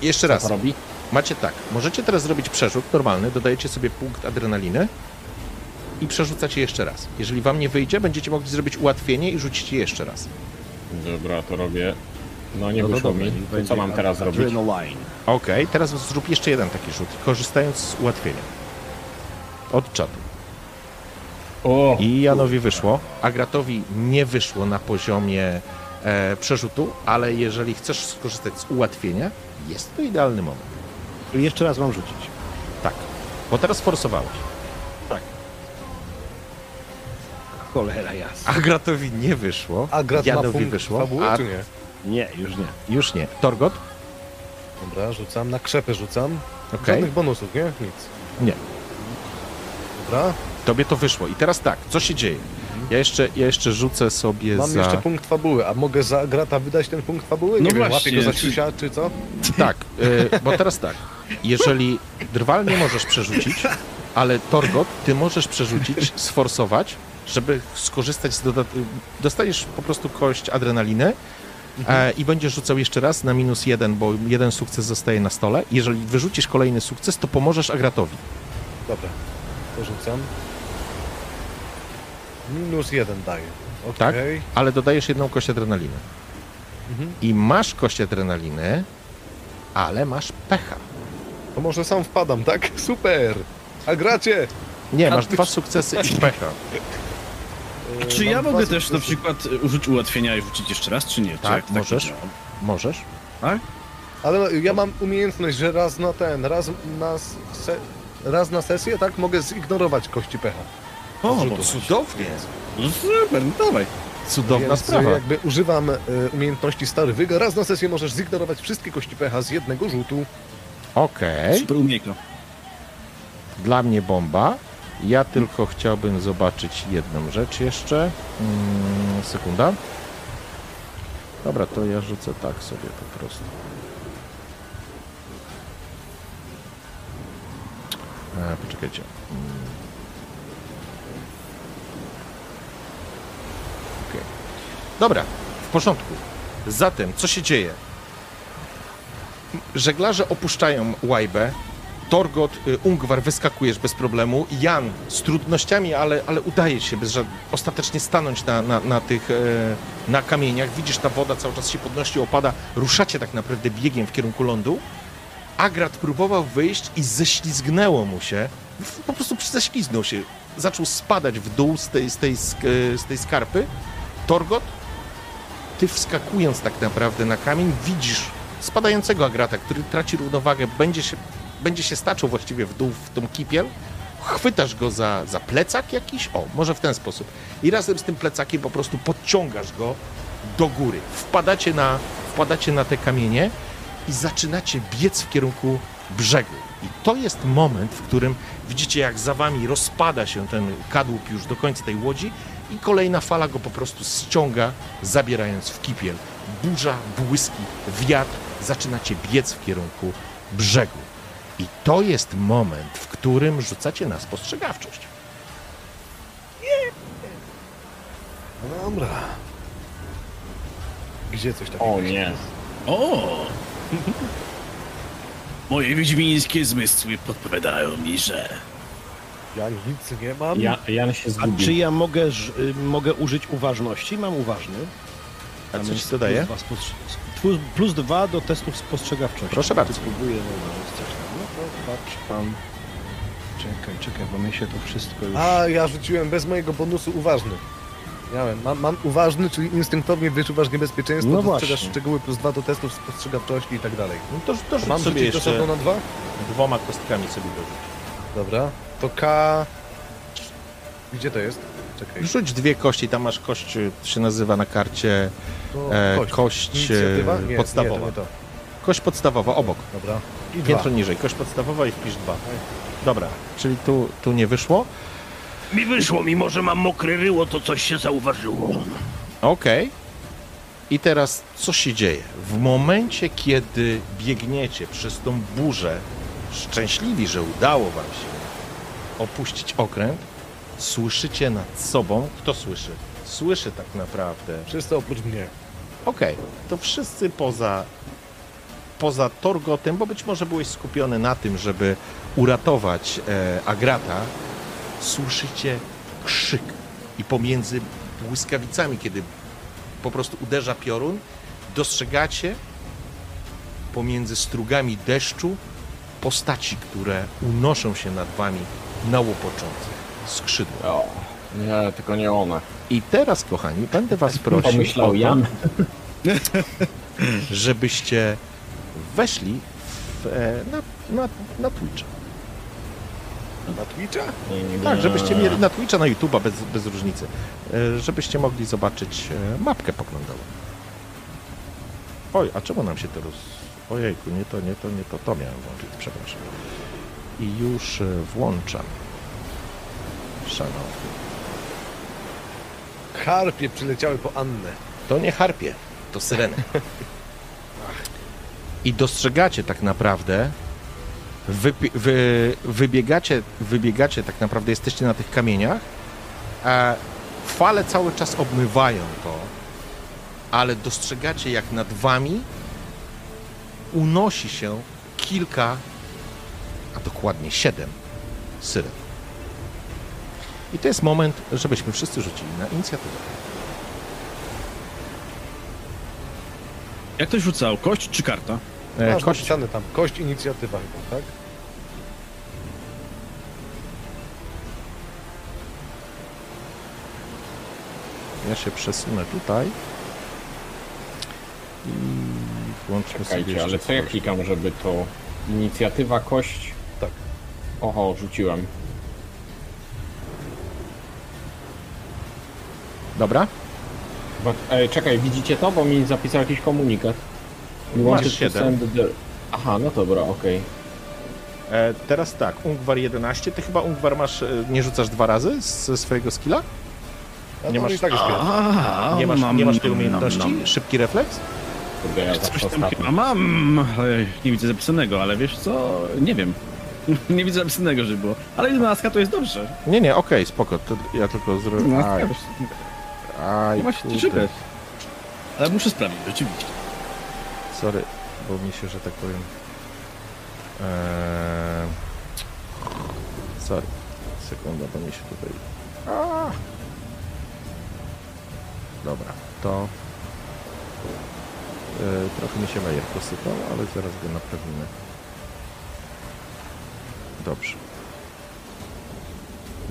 Jeszcze Co raz. robi? Macie tak. Możecie teraz zrobić przerzut normalny, dodajecie sobie punkt adrenaliny i przerzucacie jeszcze raz. Jeżeli wam nie wyjdzie, będziecie mogli zrobić ułatwienie i rzucicie jeszcze raz. Dobra, to robię. No nie No to wyszło mi. To co mam teraz zrobić? Adrenaline. Okej, teraz zrób jeszcze jeden taki rzut, korzystając z ułatwienia. Od czatu. O! I Janowi wyszło, Agratowi nie wyszło na poziomie e, przerzutu, ale jeżeli chcesz skorzystać z ułatwienia, jest to idealny moment. Jeszcze raz mam rzucić. Tak, bo teraz forsowałeś. Cholera jasna. Agratowi nie wyszło, Agrat punkt wyszło, fabuły, a czy nie? Nie, już nie. już nie. Torgot? Dobra, rzucam. Na krzepę rzucam. Okej, Żadnych bonusów, nie? Nic. nie. Dobra. Tobie to wyszło. I teraz tak, co się dzieje? Ja jeszcze, ja jeszcze rzucę sobie Mam za... jeszcze punkt fabuły. A mogę za Agrata wydać ten punkt fabuły? Nie No wiem, łapię właśnie, go za czy- co? Tak, y, bo teraz tak. Jeżeli drwal nie możesz przerzucić, ale Torgot, ty możesz przerzucić, sforsować, żeby skorzystać z dodat... Dostajesz po prostu kość adrenaliny e, i będziesz rzucał jeszcze raz na minus jeden, bo jeden sukces zostaje na stole. Jeżeli wyrzucisz kolejny sukces, to pomożesz Agratowi. Dobra, to rzucam. Minus jeden daję. Tak? Okej. Ale dodajesz jedną kość adrenaliny. Mhm. I masz kość adrenaliny, ale masz pecha. To może sam wpadam, tak? Super! A gracie! Nie, A masz ty- dwa sukcesy i pecha. E, Czy mam ja mogę też sukcesy. na przykład użyć ułatwienia i rzucić jeszcze raz, czy nie? Czy Tak, jak możesz. działa? Możesz. Ale ja mam umiejętność, że raz na ten, raz na, se, raz na sesję, tak? Mogę zignorować kości pecha. O, cudownie. No super, no dawaj. Cudowna Więc sprawa. jakby używam e, umiejętności Stary Wyga. Raz na sesję możesz zignorować wszystkie kości pecha z jednego rzutu. Okej, Super umiejko. dla mnie bomba. Ja tylko chciałbym zobaczyć jedną rzecz jeszcze. Mm, sekunda. Dobra, to ja rzucę tak sobie po prostu. E, poczekajcie. Mm. Dobra, w porządku. Zatem, co się dzieje? Żeglarze opuszczają łajbę. Torgot, y, Ungwar wyskakujesz bez problemu. Jan z trudnościami, ale, ale udaje się bez ostatecznie stanąć na, na, na tych e, na kamieniach. Widzisz, ta woda cały czas się podnosi, opada. Ruszacie tak naprawdę biegiem w kierunku lądu. Agrat próbował wyjść i ześlizgnęło mu się. Po prostu ześliznął się. Zaczął spadać w dół z tej, z tej, z tej skarpy. Torgot, ty wskakując tak naprawdę na kamień, widzisz spadającego Agrata, który traci równowagę, będzie się, będzie się staczał właściwie w dół w tą kipiel. Chwytasz go za, za plecak jakiś, o, może w ten sposób. I razem z tym plecakiem po prostu podciągasz go do góry. Wpadacie na, wpadacie na te kamienie i zaczynacie biec w kierunku brzegu. I to jest moment, w którym widzicie, jak za wami rozpada się ten kadłub już do końca tej łodzi i kolejna fala go po prostu ściąga, zabierając w kipiel. Burza, błyski, wiatr, zaczynacie biec w kierunku brzegu. I to jest moment, w którym rzucacie na spostrzegawczość. Dobra. Gdzie coś takiego? O nie. O! Moje wiedźmińskie zmysły podpowiadają mi, że... Ja nic nie mam. Ja, Jan się A zgubił. czy ja mogę, y, mogę użyć uważności? Mam uważny. A co ci to daje? Plus dwa, plus, plus dwa do testów spostrzegawczości. Proszę bardzo. Spróbuję zauważyć coś tam. No to patrz pan. Czekaj, czekaj, bo mi się to wszystko już... A, ja rzuciłem bez mojego bonusu uważny. Miałem. Mam, mam uważny, czyli instynktownie wyczuwasz niebezpieczeństwo, No dostrzegasz szczegóły plus dwa do testów spostrzegawczości i tak dalej. No to, to rzuć Mam sobie jeszcze na dwa? dwoma kostkami sobie dorzuć. Dobra. To K... Gdzie to jest? Czekaj. Rzuć dwie kości, tam masz kość, to się nazywa na karcie e, kość. kość e? Nie, podstawowa. Nie, to nie to. Kość podstawowa, obok. Dobra. I dwa. Piętro niżej, kość podstawowa i wpisz dwa. Dobra, czyli tu, tu nie wyszło. Mi wyszło, mimo że mam mokre ryło, to coś się zauważyło. Okej. I teraz co się dzieje? W momencie, kiedy biegniecie przez tą burzę, szczęśliwi, że udało wam się opuścić okręt, słyszycie nad sobą, kto słyszy? Słyszy tak naprawdę. Wszyscy oprócz mnie. Okej, to wszyscy poza, poza Torgotem, bo być może byłeś skupiony na tym, żeby uratować e, Agrata, słyszycie krzyk i pomiędzy błyskawicami, kiedy po prostu uderza piorun, dostrzegacie pomiędzy strugami deszczu postaci, które unoszą się nad wami na łopoczących skrzydła. O, nie, tylko nie one. I teraz, kochani, będę was prosił Pomyślał Jan. żebyście weszli w, e, na, na, na Twitcha. Na Twitcha? Tak, żebyście mieli na Twitcha, na YouTube'a bez, bez różnicy, e, żebyście mogli zobaczyć e, mapkę poglądową. Oj, a czemu nam się to roz... Ojejku, nie to, nie to, nie to, to miałem włączyć, przepraszam. I już e, włączam. Szanowni. Harpie przyleciały po Annę. To nie harpie, to syreny. I dostrzegacie tak naprawdę, wypie- wy, wybiegacie, wybiegacie tak naprawdę, jesteście na tych kamieniach, a fale cały czas obmywają to, ale dostrzegacie jak nad wami unosi się kilka, a dokładnie siedem syren. I to jest moment, żebyśmy wszyscy rzucili na inicjatywę. Jak ktoś rzucał? Kość czy karta? E, Masz Kość, napisane tam. Kość inicjatywa chyba, tak? Ja się przesunę tutaj i włączmy sobie Czekajcie, jeszcze ale co ja kogoś. klikam, żeby to... Inicjatywa, kość... Oho, rzuciłem. Dobra. Bo, ej, czekaj, widzicie to? Bo mi zapisał jakiś komunikat. Masz wanted to siedem. send the- Aha, no dobra, okej. E, teraz tak, Ungwar 11. Ty chyba Ungwar masz, e, nie rzucasz dwa razy ze swojego skilla? Ja Nie to masz- i tak jest. A, Nie masz, mam, nie masz tej mam, umiejętności? mam. Szybki refleks? Kurde, ja Coś zawsze tam ostatni. chyba mam, ale nie widzę zapisanego, ale wiesz co, nie wiem. nie widzę zapisanego, żeby było. Ale 11 to jest dobrze. Nie, nie, okej, spoko. To ja tylko zrobię... 11 Aj, aj, ma się kurde. Ale muszę sprawdzić, rzeczywiście. Sorry, bo mi się, że tak powiem... Eee... Sorry. Sekunda, bo mi się tutaj... A! Dobra, to... E, trochę mi się Majer posypał, ale zaraz go naprawimy. Dobrze.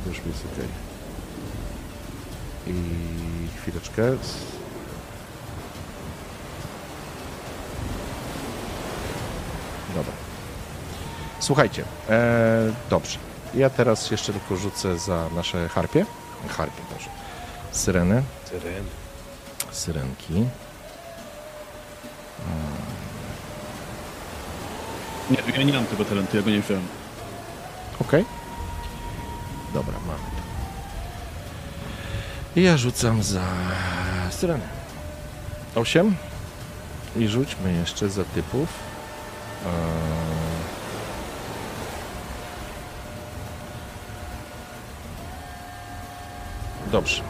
Już jest ok. I chwileczkę. Dobra. Słuchajcie, e, dobrze. Ja teraz jeszcze tylko rzucę za nasze harpie. Harpie, może. Syreny. Syren. Syrenki. Nie, ja nie mam tego talentu, ja go nie wziąłem. Okej. Dobra, mamy to. I ja rzucam za syrenę. 8. I rzućmy jeszcze za typów. Eee... Dobrze.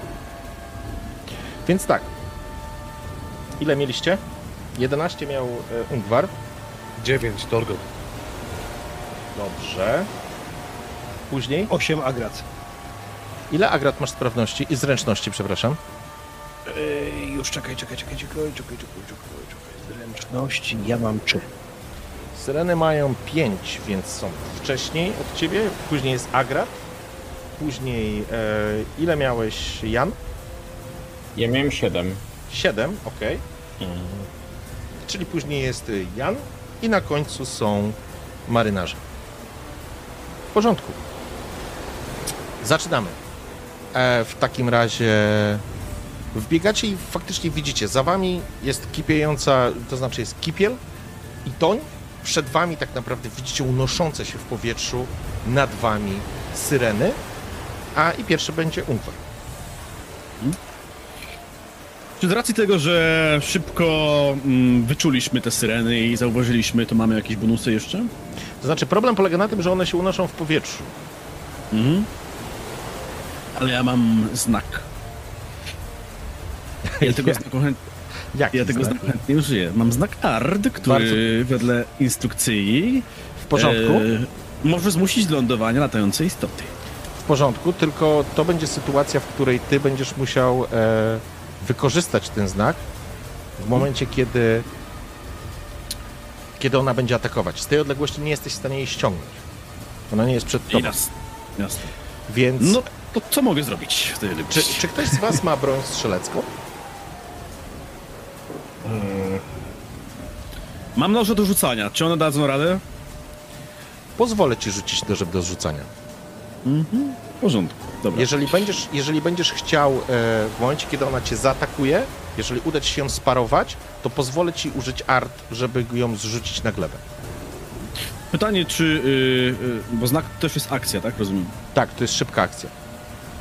Więc tak. Ile mieliście? 11 miał e, Ungwar. Dziewięć, Torgot. Dobrze. Później. 8 agrat. Ile agrat masz sprawności i zręczności, przepraszam? Ej, już czekaj, czekaj, czekaj, czekaj, czekaj, czekaj, czekaj, czekaj. Zręczności ja mam 3. Syreny mają 5, więc są wcześniej od ciebie. Później jest agrat. Później e, ile miałeś Jan? Ja miałem 7. 7, ok. Czyli później jest Jan i na końcu są marynarze. W porządku. Zaczynamy. E, w takim razie wbiegacie i faktycznie widzicie, za wami jest kipiejąca, to znaczy jest kipiel i toń. Przed wami tak naprawdę widzicie unoszące się w powietrzu nad wami syreny, a i pierwszy będzie Ungwar. Czy z racji tego, że szybko mm, wyczuliśmy te syreny i zauważyliśmy, to mamy jakieś bonusy jeszcze? To znaczy problem polega na tym, że one się unoszą w powietrzu. Mhm. Ale ja mam znak. Ja tego znaku, chęt... Jak ja tego znaku chętnie użyję. Mam znak ARD, który wedle instrukcji W porządku? e, może zmusić do lądowania latającej istoty. W porządku, tylko to będzie sytuacja, w której ty będziesz musiał e, wykorzystać ten znak w momencie, kiedy kiedy ona będzie atakować. Z tej odległości nie jesteś w stanie jej ściągnąć. Ona nie jest przed tobą. Jasne. Jasne. Więc No to co mogę zrobić czy, czy ktoś z was ma broń strzelecką? Mam noże do rzucania. Czy one dadzą radę? Pozwolę ci rzucić nożem do zrzucania. W porządku. Dobra. Jeżeli będziesz, jeżeli będziesz chciał e, w momencie, kiedy ona cię zaatakuje, jeżeli uda ci się ją sparować, to pozwolę ci użyć art, żeby ją zrzucić na glebę. Pytanie, czy... Yy, yy, bo znak też jest akcja, tak? Rozumiem. Tak, to jest szybka akcja.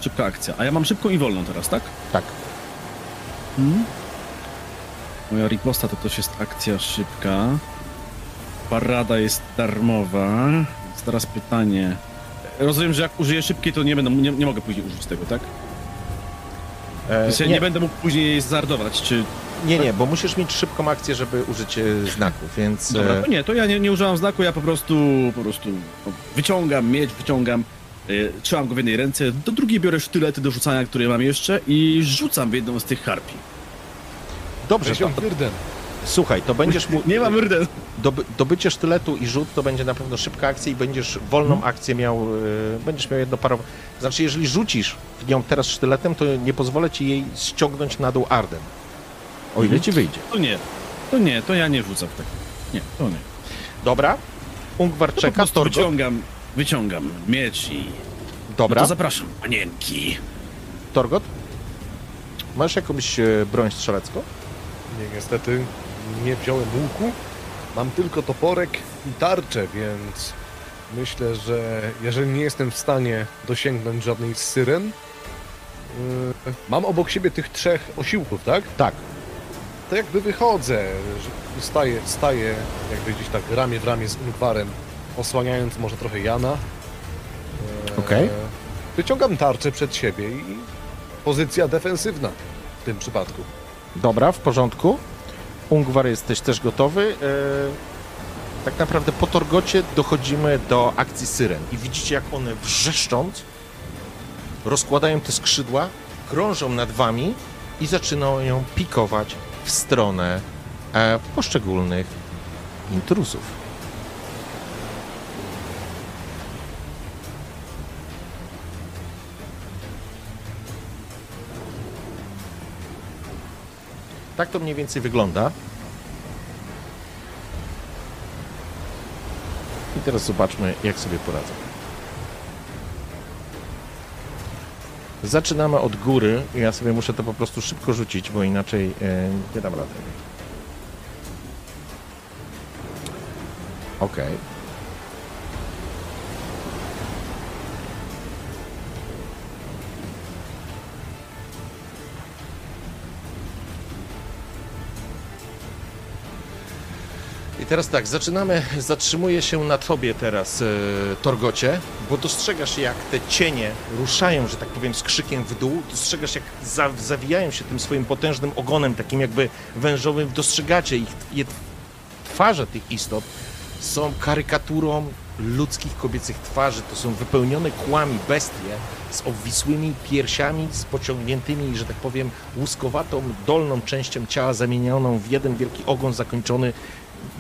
Szybka akcja. A ja mam szybką i wolną teraz, tak? Tak. Moja riposta to też jest akcja szybka. Parada jest darmowa. Więc teraz pytanie. Rozumiem, że jak użyję szybkiej, to nie będę, nie, nie mogę później użyć tego, tak? E, ja nie, nie będę mógł później zardować, czy... nie, nie, bo musisz mieć szybką akcję, żeby użyć e, znaku, więc... Dobra, e, to nie, to ja nie, nie używam znaku, ja po prostu, po prostu wyciągam miecz, wyciągam, trzymam go w jednej ręce, do drugiej biorę sztylety do rzucania, które mam jeszcze i rzucam w jedną z tych harpii. Dobrze, to, słuchaj, to będziesz mu... Nie mam rden. Doby, dobycie sztyletu i rzut to będzie na pewno szybka akcja i będziesz wolną Mhm. akcję miał, e, będziesz miał jedno parowe. Znaczy, jeżeli rzucisz w nią teraz sztyletem, to nie pozwolę ci jej ściągnąć na dół Arden. O ile Mhm. ci wyjdzie. To nie, to nie, to ja nie rzucam tak. Nie, to nie. Dobra. Ungwar To po czeka, prostu wyciągam, wyciągam miecz i... No Dobra, to zapraszam, panienki. Torgot. Masz jakąś e, broń strzelecką? Nie, niestety nie wziąłem łuku. Mam tylko toporek i tarczę, więc myślę, że jeżeli nie jestem w stanie dosięgnąć żadnej z syren, yy, mam obok siebie tych trzech osiłków, tak? Tak. To jakby wychodzę, staję, staję jakby gdzieś tak ramię w ramię z Ingwarem, osłaniając może trochę Jana. Yy, Okej. Wyciągam tarczę przed siebie i pozycja defensywna w tym przypadku. Dobra, w porządku. Ungwar, jesteś też gotowy. E, tak naprawdę po Torgocie dochodzimy do akcji syren i widzicie, jak one wrzeszcząc rozkładają te skrzydła, krążą nad wami i zaczynają pikować w stronę e, poszczególnych intruzów. Tak to mniej więcej wygląda. I teraz zobaczmy, jak sobie poradzą. Zaczynamy od góry. Ja sobie muszę to po prostu szybko rzucić, bo inaczej e, nie dam rady. Okej. I teraz tak, zaczynamy, zatrzymuję się na tobie teraz, e, Torgocie, bo dostrzegasz jak te cienie ruszają, że tak powiem, z krzykiem w dół, dostrzegasz jak za, zawijają się tym swoim potężnym ogonem, takim jakby wężowym, dostrzegacie ich, je, twarze tych istot są karykaturą ludzkich kobiecych twarzy, to są wypełnione kłami bestie z obwisłymi piersiami, z pociągniętymi, że tak powiem, łuskowatą dolną częścią ciała zamienioną w jeden wielki ogon zakończony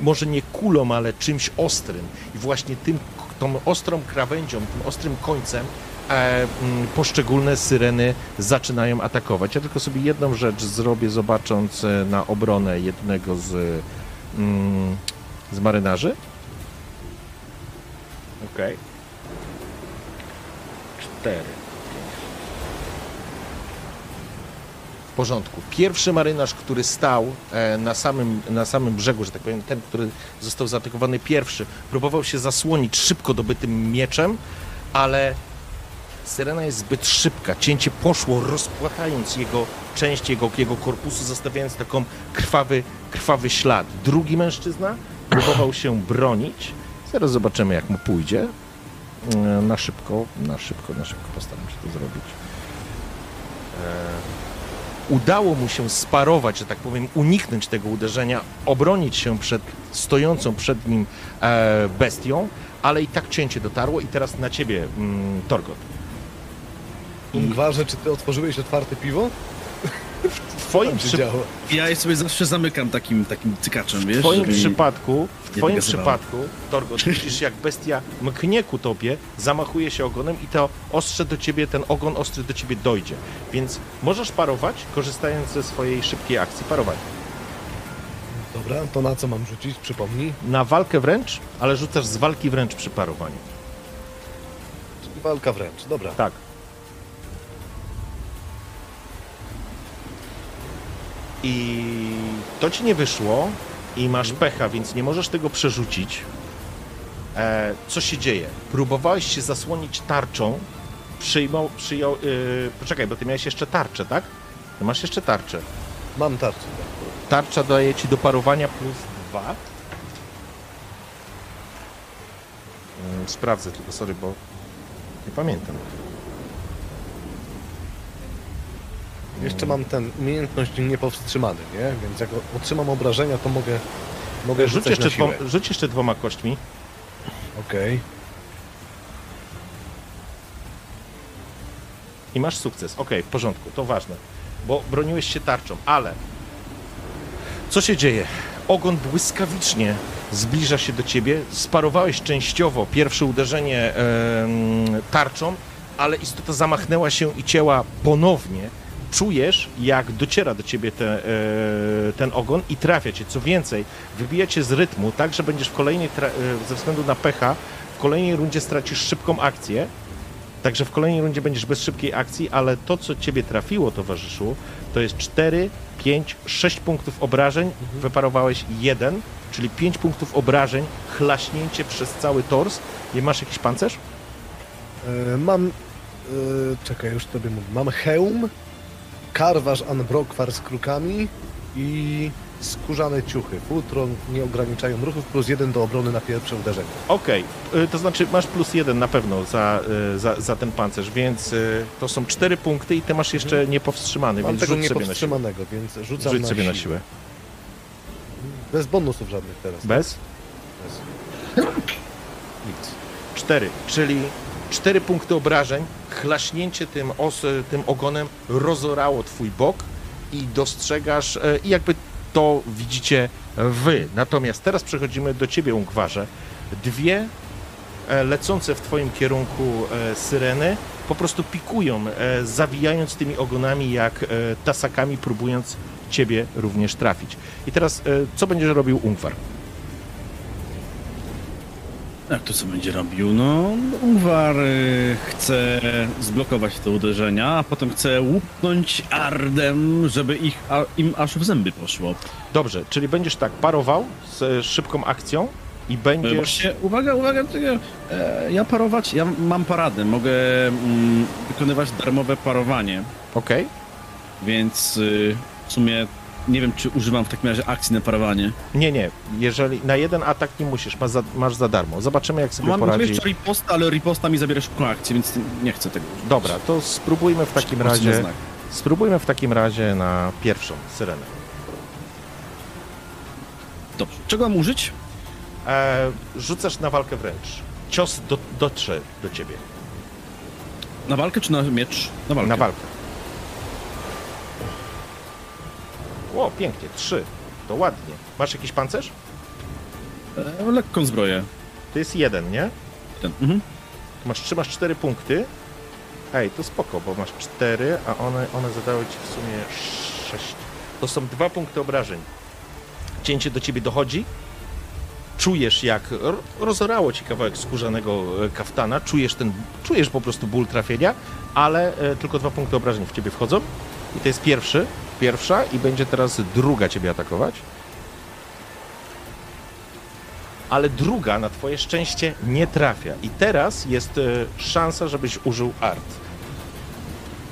może nie kulą, ale czymś ostrym. I właśnie tym, tą ostrą krawędzią, tym ostrym końcem e, m, poszczególne syreny zaczynają atakować. Ja tylko sobie jedną rzecz zrobię, zobacząc e, na obronę jednego z, mm, z marynarzy. Okej. Cztery. Porządku. Pierwszy marynarz, który stał e, na samym, na samym brzegu, że tak powiem, ten, który został zaatakowany pierwszy, próbował się zasłonić szybko dobytym mieczem, ale syrena jest zbyt szybka. Cięcie poszło, rozpłatając jego część, jego, jego korpusu, zostawiając taką krwawy, krwawy ślad. Drugi mężczyzna próbował się bronić. Zaraz zobaczymy, jak mu pójdzie. E, Na szybko, na szybko, na szybko postaram się to zrobić. E, udało mu się sparować, że tak powiem, uniknąć tego uderzenia, obronić się przed stojącą przed nim e, bestią, ale i tak cięcie dotarło i teraz na ciebie, mm, Torgot. I czy ty otworzyłeś otwarte piwo? W twoim, Tam się przy, działo. Ja je sobie zawsze zamykam takim, takim cykaczem, wiesz? w twoim żeby- przypadku, w twoim przypadku, Torgot, widzisz jak bestia mknie ku tobie, zamachuje się ogonem i to ostrze do ciebie, ten ogon ostry do ciebie dojdzie. Więc możesz parować, korzystając ze swojej szybkiej akcji parowania. Dobra, to na co mam rzucić? Przypomnij. Na walkę wręcz, ale rzucasz z walki wręcz przy parowaniu. Czyli walka wręcz. Dobra. Tak. I to ci nie wyszło i masz pecha, więc nie możesz tego przerzucić. E, co się dzieje? Próbowałeś się zasłonić tarczą, przyjmą, przyjął... Yy, poczekaj, bo ty miałeś jeszcze tarczę, tak? Ty masz jeszcze tarczę. Mam tarczę. Tarcza daje ci do parowania plus dwa. Mm, Sprawdzę tylko, sorry, bo nie pamiętam. Jeszcze mam ten umiejętność niepowstrzymany, nie? Więc jak otrzymam obrażenia, to mogę, mogę Rzuć jeszcze, dwoma, rzuć jeszcze dwoma kośćmi. Okej. I masz sukces. Okej, w porządku, to ważne, bo broniłeś się tarczą, ale co się dzieje? Ogon błyskawicznie zbliża się do ciebie. Sparowałeś częściowo pierwsze uderzenie tarczą, ale istota zamachnęła się i cięła ponownie. Czujesz, jak dociera do ciebie te, e, ten ogon i trafia cię. Co więcej, wybija cię z rytmu, tak, że będziesz w kolejnej, e, ze względu na pecha, w kolejnej rundzie stracisz szybką akcję. Także w kolejnej rundzie będziesz bez szybkiej akcji, ale to, co ciebie trafiło, towarzyszu, to jest 4, 5, 6 punktów obrażeń. Wyparowałeś jeden, czyli 5 punktów obrażeń, chlaśnięcie przez cały tors. I masz jakiś pancerz? E, mam. E, czekaj, już tobie mówię. Mam hełm, karwasz Anbrokwar z krukami i skórzane ciuchy. Futro nie ograniczają ruchów, plus jeden do obrony na pierwsze uderzenie. Okej, y, to znaczy masz plus jeden na pewno za, y, za, za ten pancerz, więc y, to są cztery punkty i ty masz jeszcze niepowstrzymany, Mam więc tego rzuć sobie na siłę. więc rzucam Rzuć na, sobie na siłę. siłę. Bez bonusów żadnych teraz. Bez? Nic. Cztery, czyli cztery punkty obrażeń, chlaśnięcie tym, os, tym ogonem rozorało twój bok i dostrzegasz, e, i jakby to widzicie wy. Natomiast teraz przechodzimy do ciebie, Ungwarze. Dwie e, lecące w twoim kierunku e, syreny po prostu pikują, zawijając tymi ogonami jak tasakami, próbując ciebie również trafić. I teraz, co będziesz robił Ungwar? Jak to co będzie robił? No, Ungwar y, chce zblokować te uderzenia, a potem chce łupnąć ardem, żeby ich, a, im aż w zęby poszło. Dobrze, czyli będziesz tak parował z e, szybką akcją i E, będziesz. Właśnie, uwaga, uwaga, e, ja parować, ja mam paradę, mogę mm, wykonywać darmowe parowanie, Okej. więc y, w sumie nie wiem, czy używam w takim razie akcji na parowanie. Nie, nie. Jeżeli na jeden atak nie musisz, masz za, masz za darmo. Zobaczymy, jak sobie Mam mam poradzi. jeszcze riposta, ale riposta mi zabiera szybką akcję, więc nie chcę tego używać. Dobra, to spróbujmy w takim razie. Spróbujmy w takim razie na pierwszą syrenę. Dobrze. Czego mam użyć? E, rzucasz na walkę wręcz. Cios do, dotrze do ciebie. Na walkę czy na miecz? Na walkę. Na walkę. O, pięknie. Trzy. To ładnie. Masz jakiś pancerz? E, lekką zbroję. To jest jeden, nie? Ten. Mhm. Masz, trzymasz cztery punkty. Ej, to spoko, bo masz cztery, a one, one zadały ci w sumie sześć. To są dwa punkty obrażeń. Cięcie do ciebie dochodzi. Czujesz, jak ro- rozorało ci kawałek skórzanego e, kaftana. Czujesz ten, czujesz po prostu ból trafienia, ale e, tylko dwa punkty obrażeń w ciebie wchodzą. I to jest pierwszy, pierwsza i będzie teraz druga ciebie atakować. ale druga na twoje szczęście nie trafia. I teraz jest e, szansa, żebyś użył art.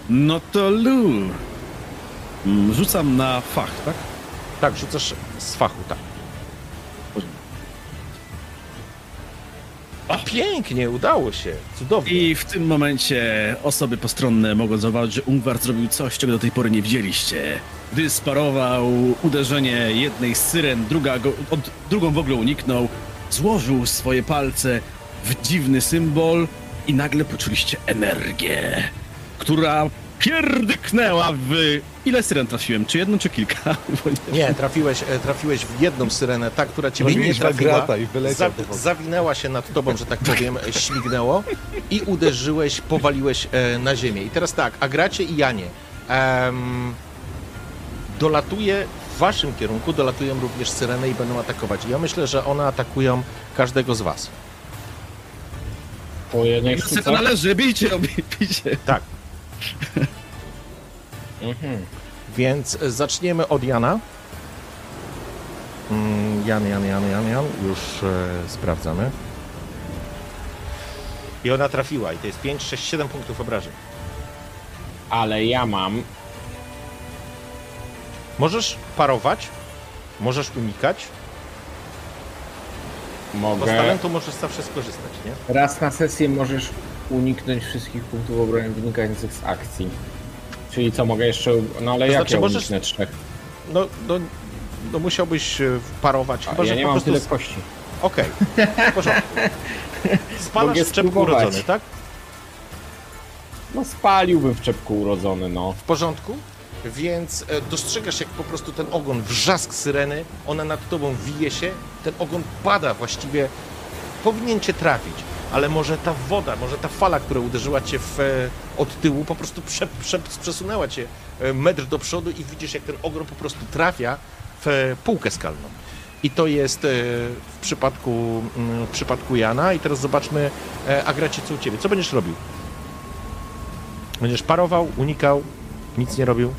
No to lu. Mm, Rzucam na fach, tak? Tak, rzucasz z fachu, tak. A pięknie, udało się. Cudownie. I w tym momencie osoby postronne mogą zauważyć, że Ungwar zrobił coś, czego do tej pory nie widzieliście. Gdy sparował uderzenie jednej z syren, druga go, od, drugą w ogóle uniknął, złożył swoje palce w dziwny symbol i nagle poczuliście energię, która pierdyknęła w... Ile syren trafiłem? Czy jedną, czy kilka? Nie- Nie, trafiłeś, e, trafiłeś w jedną syrenę, ta, która ciebie nie trafiła, i wody. zawinęła się nad tobą, że tak powiem, e, śmignęło i uderzyłeś, powaliłeś e, na ziemię. I teraz tak, Agracie i Janie, em, dolatuje w waszym kierunku, dolatują również syreny i będą atakować. I ja myślę, że one atakują każdego z was. Po jednej sztuce? należy, bijcie, bijcie. Tak, Mhm. Więc e, zaczniemy od Jana. Mm, Jan, Jan, Jan, Jan, Jan. Już e, sprawdzamy. I ona trafiła. I to jest 5, 6, 7 punktów obrażeń. Ale ja mam Możesz parować, możesz unikać, bo z Mogę. talentu możesz zawsze skorzystać, nie? Raz na sesję możesz uniknąć wszystkich punktów obrony wynikających z akcji. Czyli co, mogę jeszcze. No ale To jak znaczy, ja możesz- trzech? No, no, no musiałbyś e, parować, A, chyba ja nie mam prostu... tyle kości. Okej, w porządku. Spalasz w czepku urodzony, tak? No spaliłbym w czepku urodzony, no. w porządku, więc e, dostrzegasz, jak po prostu ten ogon, wrzask syreny, ona nad tobą wije się, ten ogon pada właściwie, powinien cię trafić, ale może ta woda, może ta fala, która uderzyła cię w, e, od tyłu, po prostu prze, prze, przesunęła cię e, metr do przodu i widzisz, jak ten ogon po prostu trafia w e, półkę skalną. I to jest w przypadku, mm, w przypadku Jana. I teraz zobaczmy, Agracie, co u ciebie. Co będziesz robił? Będziesz parował, unikał, nic nie robił.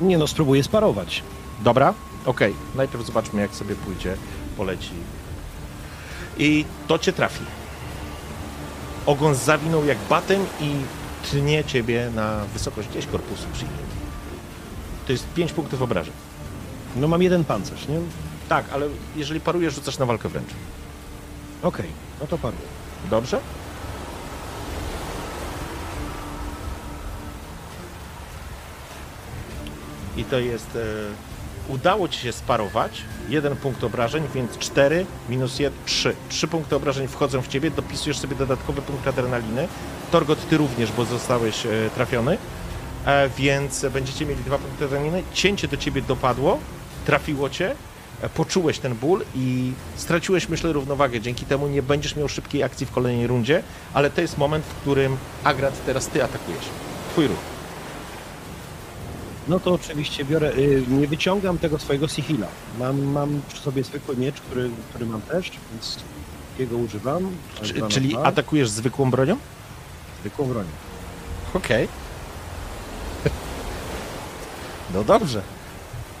Nie no, spróbuję sparować. Dobra, okej. Najpierw zobaczmy, jak sobie pójdzie, poleci. I to cię trafi. Ogon zawinął jak batem i tnie ciebie na wysokość gdzieś korpusu przyjmie. To jest 5 punktów obrażeń. No mam jeden pancerz, nie? Tak, ale jeżeli parujesz, rzucasz na walkę wręcz. Okej, no to paruję. Dobrze? I to jest. E, udało ci się sparować. Jeden punkt obrażeń, więc 4 minus 1, 3. 3 punkty obrażeń wchodzą w ciebie, dopisujesz sobie dodatkowy punkt adrenaliny. Torgot, ty również, bo zostałeś e, trafiony. E, więc będziecie mieli dwa punkty adrenaliny. Cięcie do ciebie dopadło, trafiło cię, e, poczułeś ten ból i straciłeś, myślę, równowagę. Dzięki temu nie będziesz miał szybkiej akcji w kolejnej rundzie, ale to jest moment, w którym Agrat teraz ty atakujesz. Twój ruch. No to oczywiście biorę, y, nie wyciągam tego swojego sifila. Mam, mam przy sobie zwykły miecz, który, który mam też, więc jego używam. Czy, czyli dwa. atakujesz zwykłą bronią? Zwykłą bronią. Okej. No dobrze.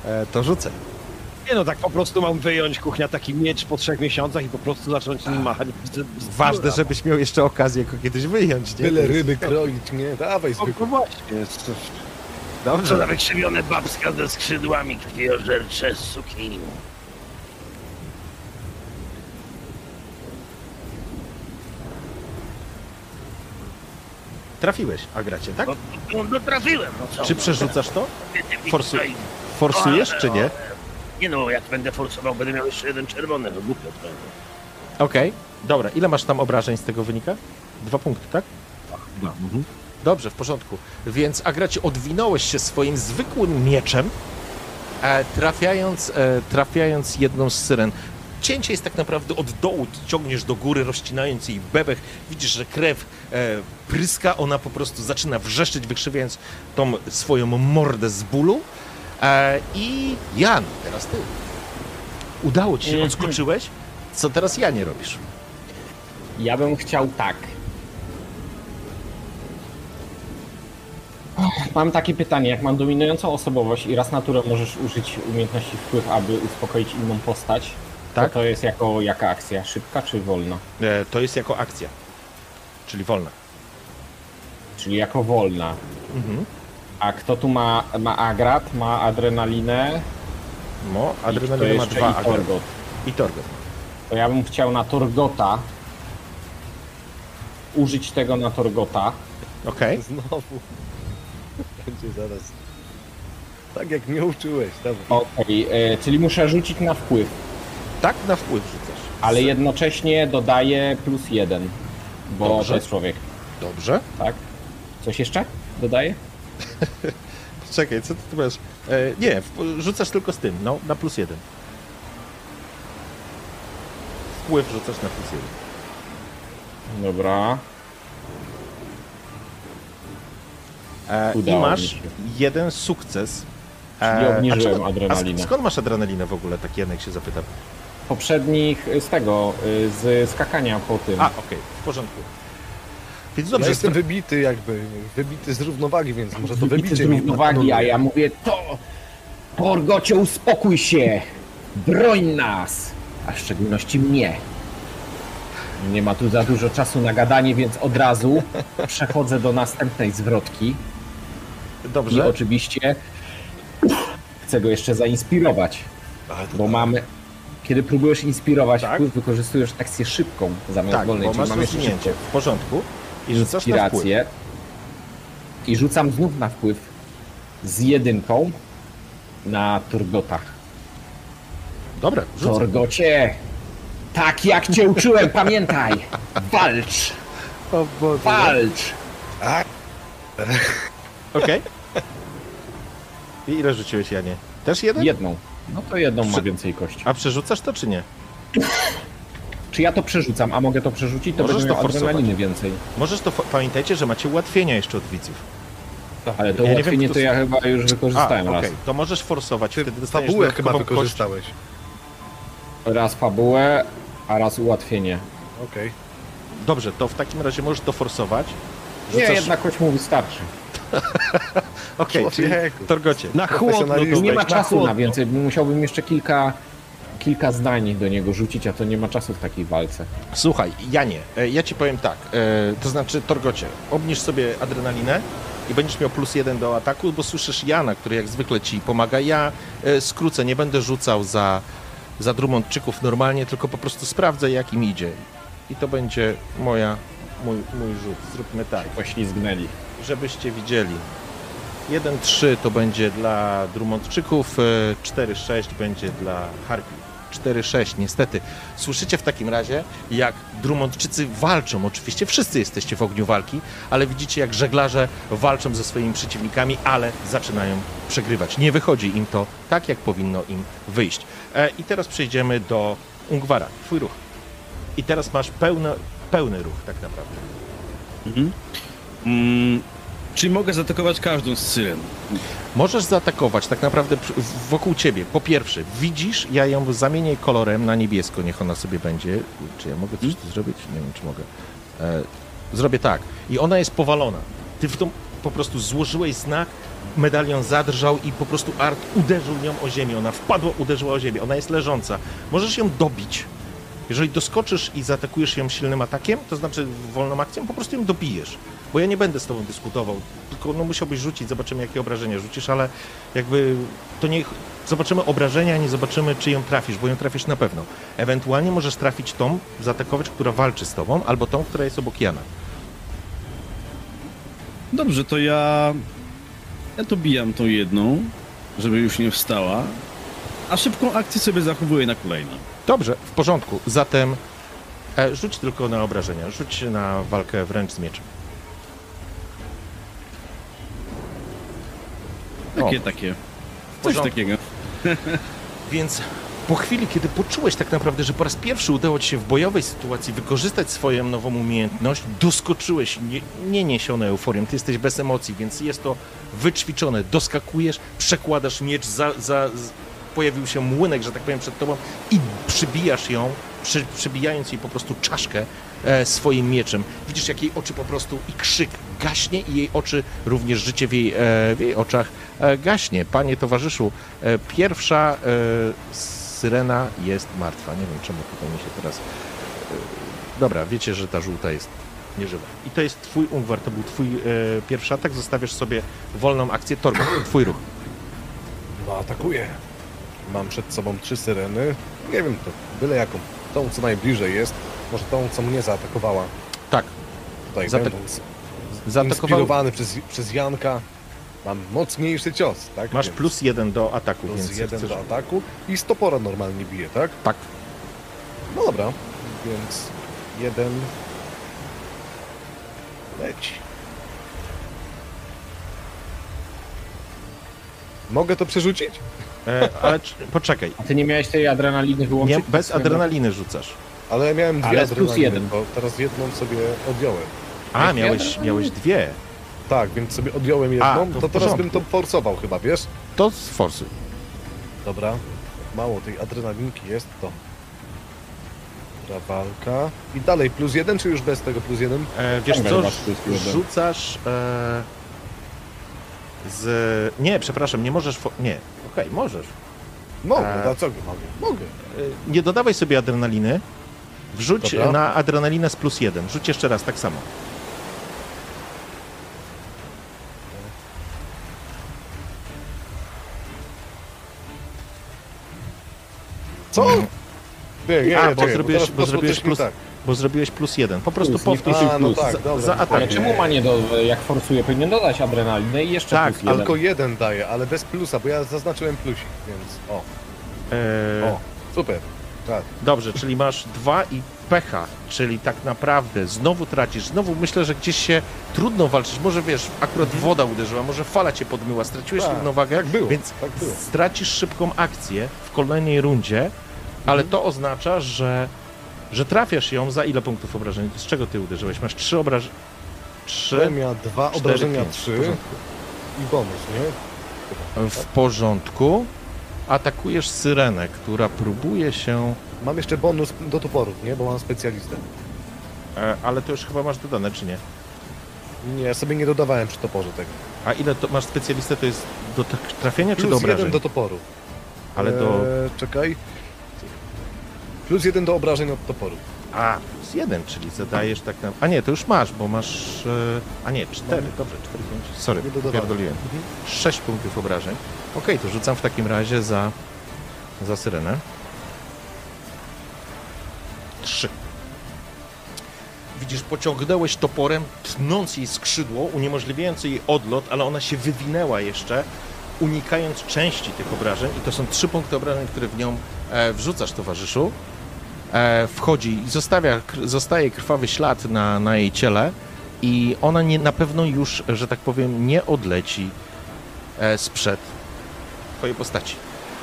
E, to rzucę. Nie no, tak po prostu mam wyjąć kuchnia taki miecz po trzech miesiącach i po prostu zacząć nim machać. Ważne, żebyś miał jeszcze okazję go kiedyś wyjąć, nie? Jest- ryby kroić, nie? Dawaj No, zwykle. no właśnie, to... Co Dobrze. za wykrzywione babska ze skrzydłami krwiożercze sukini. Trafiłeś, Agracie, tak? No, no, no trafiłem, no co? Czy przerzucasz to? Forsu- Forsujesz, czy nie? Nie no, jak będę forsował, będę miał jeszcze jeden czerwony, no głupio to. Okej. Dobra, ile masz tam obrażeń z tego wynika? Dwa punkty, tak? Mhm. Dobrze, w porządku. Więc Agracie odwinąłeś się swoim zwykłym mieczem, e, trafiając, e, trafiając jedną z syren. Cięcie jest tak naprawdę od dołu, ciągniesz do góry, rozcinając jej bebech. Widzisz, że krew e, pryska, ona po prostu zaczyna wrzeszczeć, wykrzywiając tą swoją mordę z bólu. I Jan, teraz ty. Udało ci się, odskoczyłeś. Co teraz Janie robisz? Ja bym chciał tak. Mam takie pytanie, jak mam dominującą osobowość i raz naturę możesz użyć umiejętności wpływ, aby uspokoić inną postać, Tak. to to jest jako jaka akcja? Szybka czy wolna? E, to jest jako akcja, czyli wolna. Czyli jako wolna. Mhm. A kto tu ma, ma agrat, ma adrenalinę No, adrenalina ma dwa i agrat. Torgot. I Torgot. To ja bym chciał na Torgota użyć tego na Torgota. Okej. Znowu. Będzie zaraz. Tak jak mnie uczyłeś, dawaj. Okej, e, czyli muszę rzucić na wpływ, Tak, na wpływ rzucasz. ale jednocześnie dodaję plus jeden, bo Dobrze. to jest człowiek, Dobrze. tak? Coś jeszcze dodaję? Czekaj, co ty tu masz? E, nie, w- rzucasz tylko z tym, no, na plus jeden. Wpływ rzucasz na plus jeden. Dobra. E, I masz jeden sukces. Czyli obniżyłem a czego- adrenalinę. Skąd masz adrenalinę w ogóle, tak Janek się zapytam? Poprzednich y, z tego, y, z skakania po tym. A, okej, w porządku. Więc Ja dobrze, jestem stra- wybity jakby, wybity z równowagi, więc może to Wybity wybicie z równowagi, a ja mówię to Torgocie uspokój się! Broń nas! A w szczególności mnie. Nie ma tu za dużo czasu na gadanie, więc od razu przechodzę do następnej zwrotki i dobrze. oczywiście chcę go jeszcze zainspirować, bo mamy... Kiedy próbujesz inspirować Tak. wpływ, wykorzystujesz akcję szybką zamiast Tak, wolnej, bo czyli masz mam jeszcze rozwinięcie. szybko W porządku. I rzucasz na wpływ. inspirację i rzucam znów na wpływ z jedynką na Torgotach. Dobra. Torgocie! Tak jak cię uczyłem, pamiętaj! Walcz! O Boże. Walcz! Okej. I ile rzuciłeś, Janie? Też jeden? Jedną. No to jedną ma więcej kości. A przerzucasz to, czy nie? Czy ja to przerzucam, a mogę to przerzucić? To Możesz będę to miał forsować. adrenaliny więcej. Możesz to... Pamiętajcie, że macie ułatwienia jeszcze od widzów. Ale to Ja nie wiem, ułatwienie kto to ja chyba już A, wykorzystałem okej. raz. To możesz forsować. Wtedy dostaniesz fabułę chyba dodatkową kość. wykorzystałeś. Raz fabułę, a raz ułatwienie. Okej. Dobrze, to w takim razie możesz to forsować. Nie, Rzucasz... jedna kość mu wystarczy. Okej, czyli Człowieku. Torgocie. Na chłodno Nie ma na czasu na więcej, musiałbym jeszcze kilka, kilka zdań do niego rzucić, a to nie ma czasu w takiej walce. Słuchaj, Janie, e, ja ci powiem tak, e, to znaczy Torgocie, obniż sobie adrenalinę i będziesz miał plus jeden do ataku, bo słyszysz Jana, który jak zwykle ci pomaga. Ja e, skrócę, nie będę rzucał za, za Drummondczyków normalnie, tylko po prostu sprawdzę jak im idzie. I to będzie moja, mój, mój rzut. Zróbmy tak, Poślizgnęli. Żebyście widzieli. 1-3 to będzie dla Drummondczyków, e, 4-6 będzie dla Harpi. 4-6, niestety. Słyszycie w takim razie, jak Drummondczycy walczą. Oczywiście wszyscy jesteście w ogniu walki, ale widzicie, jak żeglarze walczą ze swoimi przeciwnikami, ale zaczynają przegrywać. Nie wychodzi im to tak, jak powinno im wyjść. E, I teraz przejdziemy do Ungwara. Twój ruch. I teraz masz pełny, ruch, tak naprawdę. Mm, czyli mogę zaatakować każdą z syren. Możesz zaatakować tak naprawdę wokół ciebie. Po pierwsze, widzisz, ja ją zamienię kolorem na niebiesko, niech ona sobie będzie. Czy ja mogę coś tu zrobić? Nie wiem, czy mogę. E, zrobię tak. I ona jest powalona. Ty w tą po prostu złożyłeś znak, medalion zadrżał i po prostu Art uderzył nią o ziemię. Ona wpadła, uderzyła o ziemię. Ona jest leżąca. Możesz ją dobić. Jeżeli doskoczysz i zaatakujesz ją silnym atakiem, to znaczy wolną akcją, po prostu ją dobijesz. Bo ja nie będę z tobą dyskutował, tylko no musiałbyś rzucić, zobaczymy jakie obrażenia rzucisz, ale jakby to nie... Zobaczymy obrażenia, nie zobaczymy czy ją trafisz, bo ją trafisz na pewno. Ewentualnie możesz trafić tą, zaatakować, która walczy z tobą, albo tą, która jest obok Jana. Dobrze, to ja... Ja dobijam tą jedną, żeby już nie wstała, a szybką akcję sobie zachowuję na kolejną. Dobrze, w porządku. Zatem e, rzuć tylko na obrażenia, rzuć na walkę wręcz z mieczem. Takie, O. takie. W Coś takiego. Więc po chwili, kiedy poczułeś tak naprawdę, że po raz pierwszy udało ci się w bojowej sytuacji wykorzystać swoją nową umiejętność, doskoczyłeś, nie, nie niesione euforią, ty jesteś bez emocji, więc jest to wyćwiczone. Doskakujesz, przekładasz miecz, za, za, pojawił się młynek, że tak powiem, przed tobą i przybijasz ją, przy, przybijając jej po prostu czaszkę e, swoim mieczem. Widzisz, jak jej oczy po prostu i krzyk gaśnie i jej oczy, również życie w jej, e, w jej oczach e, gaśnie. Panie towarzyszu, e, pierwsza e, syrena jest martwa. Nie wiem, czemu tutaj mi się teraz... E, dobra, wiecie, że ta żółta jest nieżywa. I to jest twój Ungwar, to był twój e, pierwszy atak. Zostawiasz sobie wolną akcję. Torgo, twój ruch. No, atakuję. Mam przed sobą trzy syreny. Nie wiem, to byle jaką. Tą, co najbliżej jest. Może tą, co mnie zaatakowała. Tak, Tutaj Zaatak- będąc zaatakował... inspirowany przez, przez Janka. Mam mocniejszy cios, tak? Masz Więc plus jeden do ataku, plus więc jeden chcesz... do ataku i stopora normalnie bije, tak? Tak. No dobra, więc jeden leci. Mogę to przerzucić? E, ale c- poczekaj, A ty nie miałeś tej adrenaliny wyłączyć? nie, bez adrenaliny rzucasz. Ale ja miałem dwie Ale plus adrenaliny, jeden. bo teraz jedną sobie odjąłem. A, miałeś, miałeś dwie. Tak, więc sobie odjąłem jedną, A, to to, teraz bym to forsował chyba, wiesz? To z forsy. Dobra, mało tej adrenalinki jest, to... Dobra, walka. I dalej plus jeden, czy już bez tego plus jeden? E, wiesz co, masz plus jeden. rzucasz e, z... Nie, przepraszam, nie możesz... Fo... Nie, okej, możesz. Mogę, E. a co mogę? Mogę. E, nie dodawaj sobie adrenaliny. Wrzuć Dobra. na adrenalinę z plus jeden. Rzuć jeszcze raz, tak samo. Co? Nie, nie, A, nie, bo czekaj, zrobiłeś- bo zrobiłeś plus- Tak. Bo zrobiłeś plus jeden. Po prostu Plus, nie powtórz plus. A, no tak, za, dobra. za Ale atak. czemu ma nie do... jak forsuje, powinien dodać adrenalinę i jeszcze Tak, plus jeden. Tylko jeden daje, ale bez plusa, bo ja zaznaczyłem plusik, więc o, E, o, super. Tak. Dobrze, czyli masz dwa i pecha, czyli tak naprawdę znowu tracisz, znowu myślę, że gdzieś się trudno walczyć, może wiesz, akurat woda uderzyła, może fala cię podmyła, straciłeś Tak, równowagę, tak było, więc tak było. stracisz szybką akcję w kolejnej rundzie, ale to oznacza, że, że trafiasz ją za ile punktów obrażeń? Z czego ty uderzyłeś? Masz trzy obrażenia. Trzy, Premia dwa, cztery, obrażenia pięć. W trzy i bonus, nie? W porządku. Atakujesz syrenę, która próbuje się... Mam jeszcze bonus do toporów, nie? Bo mam specjalistę. E, ale to już chyba masz dodane, czy nie? Nie, ja sobie nie dodawałem przy toporze tego. A ile to masz specjalistę, to jest do tra- trafienia czy do Plus obrażeń? jeden do toporu. Ale do... Eee, czekaj. Plus jeden do obrażeń od toporu. A, plus jeden, czyli zadajesz tak na... A nie, to już masz, bo masz... e, A nie, cztery, dobrze, cztery, pięć. Sorry, pierdoliłem. Mhm. Sześć punktów obrażeń. Okej, to rzucam w takim razie za... za syrenę. Widzisz, pociągnąłeś toporem, tnąc jej skrzydło, uniemożliwiając jej odlot, ale ona się wywinęła jeszcze, unikając części tych obrażeń. I to są trzy punkty obrażeń, które w nią e, wrzucasz, towarzyszu. E, wchodzi i zostawia, zostaje krwawy ślad na, na jej ciele i ona nie, na pewno już, że tak powiem, nie odleci e, sprzed twojej postaci.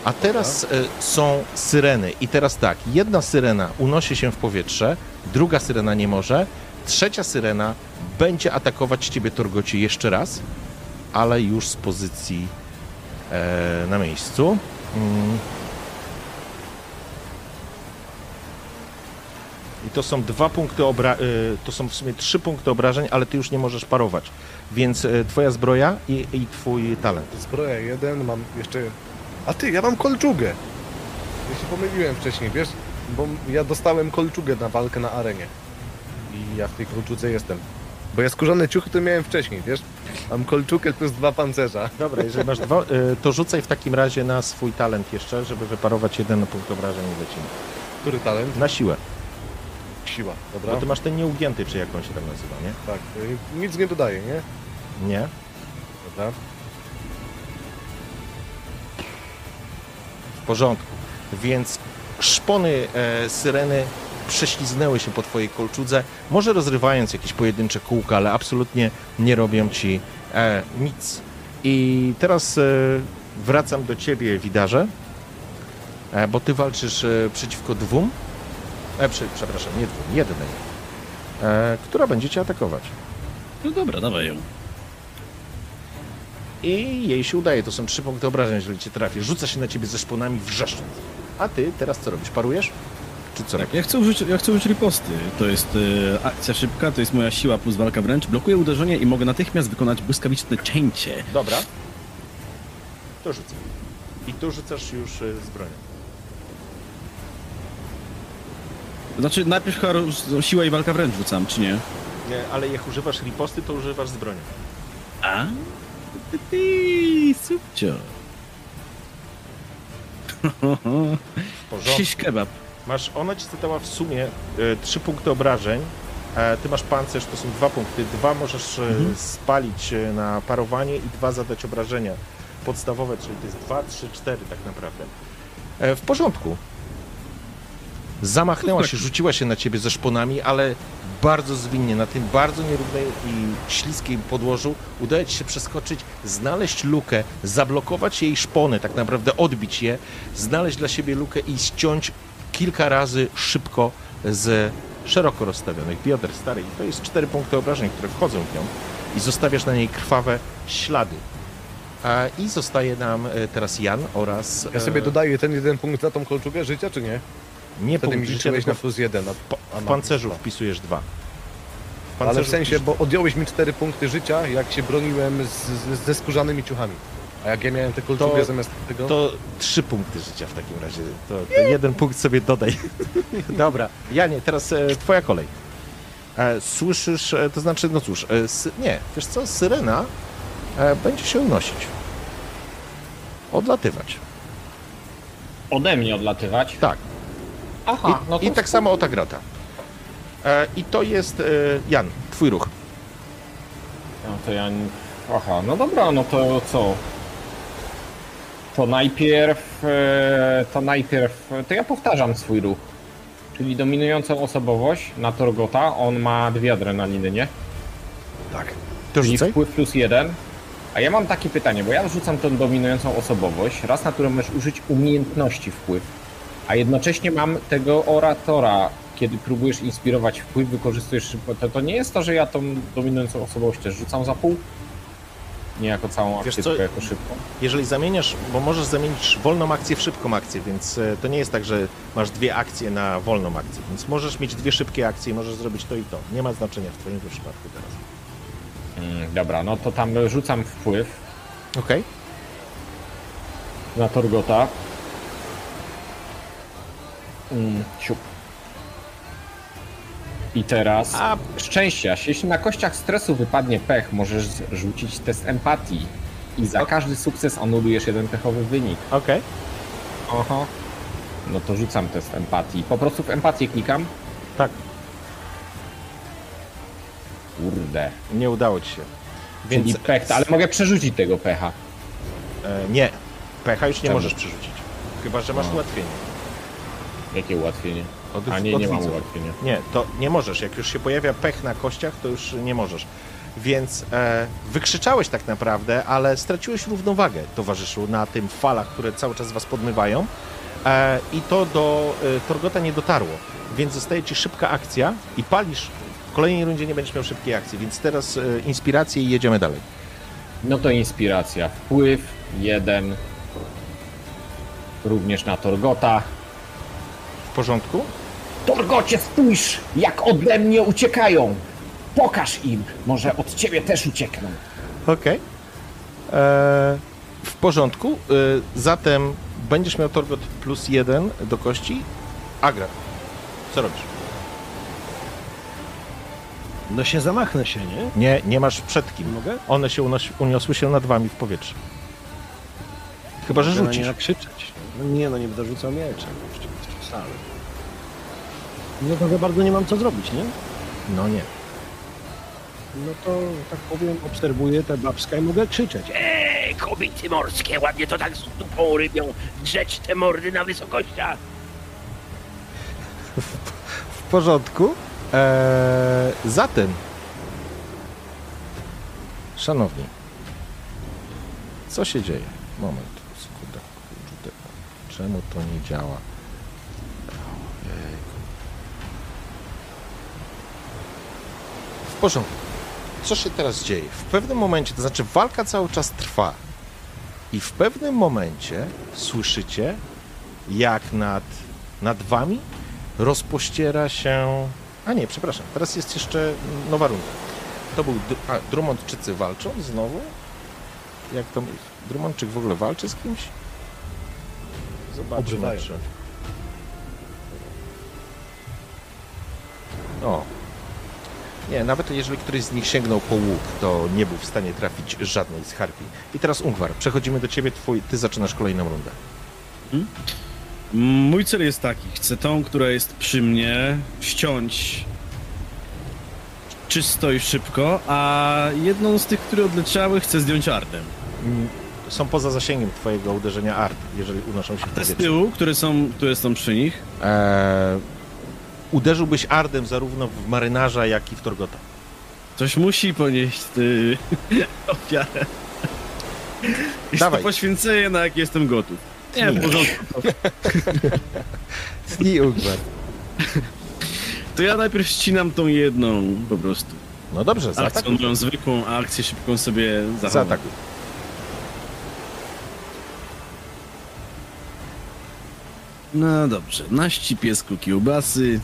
A teraz e, są syreny i teraz tak, jedna syrena unosi się w powietrze, druga syrena nie może, trzecia syrena będzie atakować ciebie Torgocie jeszcze raz, ale już z pozycji e, na miejscu. Mm. I to są dwa punkty obra... y, to są w sumie trzy punkty obrażeń, ale ty już nie możesz parować. Więc y, twoja zbroja i, i twój talent. Zbroja jeden, mam jeszcze... A ty, ja mam kolczugę! Ja się pomyliłem wcześniej, wiesz? Bo ja dostałem kolczugę na walkę na arenie. I ja w tej kolczudze jestem. Bo ja skórzane ciuchy to miałem wcześniej, wiesz? Mam kolczugę plus dwa pancerza. Dobra, jeżeli masz dwa, y, to rzucaj w takim razie na swój talent jeszcze, żeby wyparować jeden punkt obrażeń i lecimy. Który talent? Na siłę. Siła, dobra? Bo ty masz ten nieugięty, czy jak on się tam nazywa, nie? Tak, y, nic nie dodaje, nie? Nie? Dobra. W porządku. Więc szpony e, syreny prześliznęły się po twojej kolczudze, może rozrywając jakieś pojedyncze kółka, ale absolutnie nie robią ci e, nic. I teraz e, wracam do ciebie, Widarze, e, bo ty walczysz e, przeciwko dwóm, e, przy, przepraszam, nie dwóm, jednej, e, która będzie cię atakować. No dobra, dawaj ją. I jej się udaje, to są trzy punkty obrażeń, jeżeli cię trafi. Rzuca się na ciebie ze szponami wrzeszcząc. A ty teraz co robisz? Parujesz? Czy co Tak, ja chcę użyć, ja chcę użyć riposty. To jest e, akcja szybka, to jest moja siła plus walka wręcz. Blokuję uderzenie i mogę natychmiast wykonać błyskawiczne cięcie. Dobra. To rzucę. I tu rzucasz już y, z bronią. Znaczy, najpierw chyba roz- siła i walka wręcz rzucam, czy nie? Nie, ale jak używasz riposty, to używasz z bronią. A? Ty, ty, ty, subcio. W porządku. Shish kebab. Masz, ona ci zadała w sumie y, trzy punkty obrażeń. E, ty masz pancerz, to są dwa punkty. Dwa możesz y, spalić y, na parowanie i dwa zadać obrażenia podstawowe, czyli to jest dwa, trzy, cztery tak naprawdę. E, w porządku. Zamachnęła się, rzuciła się na ciebie ze szponami, ale bardzo zwinnie, na tym bardzo nierównej i śliskim podłożu udaje ci się przeskoczyć, znaleźć lukę, zablokować jej szpony, tak naprawdę odbić je, znaleźć dla siebie lukę i ściąć kilka razy szybko z szeroko rozstawionych bioder starej. To jest cztery punkty obrażeń, które wchodzą w nią i zostawiasz na niej krwawe ślady. A, I zostaje nam e, teraz Jan oraz... Ja sobie e, dodaję ten jeden punkt za tą kolczugę życia, czy nie? Nie Wtedy mi punkt życia, liczyłeś tylko na plus jeden. A, a w mam pancerzu dwa. wpisujesz dwa. W Ale w pancerzu sensie, wpisz- bo odjąłeś mi cztery punkty życia, jak się broniłem z, z, ze skórzanymi ciuchami. A jak ja miałem te kolczugę To- zamiast tego... To trzy punkty życia w takim razie. To, to jeden punkt sobie dodaj. Dobra, Janie, teraz e, twoja kolej. E, słyszysz, e, to znaczy, no cóż, e, sy, nie, wiesz co, syrena e, będzie się unosić. Odlatywać. Ode mnie odlatywać. Tak. Aha, I, no to i tak samo Otagrata. E, I to jest, e, Jan, twój ruch. No to ja. Aha, no dobra, no to co? To najpierw. e, To najpierw. To ja powtarzam swój ruch. Czyli dominującą osobowość na Torgota. On ma dwie adrenaliny, nie? Tak. To Czyli rzucaj. wpływ plus jeden. A ja mam takie pytanie, bo ja rzucam tą dominującą osobowość, raz na którą możesz użyć umiejętności wpływ, a jednocześnie mam tego oratora, kiedy próbujesz inspirować wpływ, wykorzystujesz szybko. To, to nie jest to, że ja tą dominującą osobowość też rzucam za pół? Nie jako całą akcję, tylko jako szybką. Jeżeli zamieniasz, bo możesz zamienić wolną akcję w szybką akcję, więc e, to nie jest tak, że masz dwie akcje na wolną akcję, więc możesz mieć dwie szybkie akcje i możesz zrobić to i to. Nie ma znaczenia w twoim przypadku teraz. Mm, dobra, no to tam rzucam wpływ Okej. na Torgota. Mm, siup. I teraz A- szczęścia. Jeśli na kościach stresu wypadnie pech, możesz rzucić test empatii. I za każdy sukces anulujesz jeden pechowy wynik. Okej. Aha. No to rzucam test empatii. Po prostu w empatię klikam. Tak. Kurde. Nie udało ci się. Więc Więc pech, ale mogę przerzucić tego pecha. e, nie. Pecha już nie Czemu? możesz przerzucić. Chyba, że masz A. ułatwienie. Jakie ułatwienie? Od, A nie, od nie mam widzów. ułatwienia. Nie, to nie możesz. Jak już się pojawia pech na kościach, to już nie możesz. Więc e, wykrzyczałeś tak naprawdę, ale straciłeś równowagę, towarzyszu, na tym falach, które cały czas was podmywają. E, I to do e, Torgota nie dotarło. Więc zostaje ci szybka akcja i palisz. W kolejnej rundzie nie będziesz miał szybkiej akcji, więc teraz e, inspirację i jedziemy dalej. No to inspiracja. Wpływ jeden. Również na Torgota. W porządku? Torgocie, spójrz, jak ode mnie uciekają. Pokaż im, może od ciebie też uciekną. Okej. E, W porządku. E, zatem będziesz miał Torgot plus jeden do kości. Agra, co robisz? No się zamachnę się, nie? Nie, nie masz przed kim. Mogę? One się unosi, uniosły się nad wami w powietrze. Chyba, że rzucisz. nie nakrzyczeć. No nie, no nie będę rzucał mieczem. Przesady. No to za bardzo nie mam co zrobić, nie? No nie. No to, tak powiem, obserwuję tę babska i mogę krzyczeć. Eee, kobiety morskie, ładnie to tak z dupą rybią, drzeć te mordy na wysokościach. W porządku. Eee, zatem, szanowni, co się dzieje? Moment, sekundę, czemu to nie działa? Ojejku. W porządku. Co się teraz dzieje? W pewnym momencie, to znaczy walka cały czas trwa i w pewnym momencie słyszycie, jak nad, nad wami rozpościera się. A nie, przepraszam, teraz jest jeszcze nowa runda. To był. A, Drummondczycy walczą znowu? Jak to. Drummondczyk w ogóle walczy z kimś? Zobaczmy. Czy... O. Nie, nawet jeżeli któryś z nich sięgnął po łuk, to nie był w stanie trafić żadnej z harpii. I teraz Ungwar, przechodzimy do ciebie, twój, ty zaczynasz kolejną rundę. Mój cel jest taki. Chcę tą, która jest przy mnie, ściąć czysto i szybko, a jedną z tych, które odleciały, chcę zdjąć ardem. Mm, Są poza zasięgiem twojego uderzenia art, jeżeli unoszą się w Te z tyłu, które są, które są przy nich, Eee, uderzyłbyś Ardem zarówno w marynarza, jak i w Torgota. coś musi ponieść ty, ofiarę. Dawaj. poświęcenie, na jakie jestem gotów. Nie, w porządku. I Ungwar. To ja najpierw ścinam tą jedną po prostu. No dobrze, Akcją zaatakuj. moją zwykłą, a akcję szybką sobie zachowam. Zaatakuj. No dobrze, na ścipiesku kiełbasy.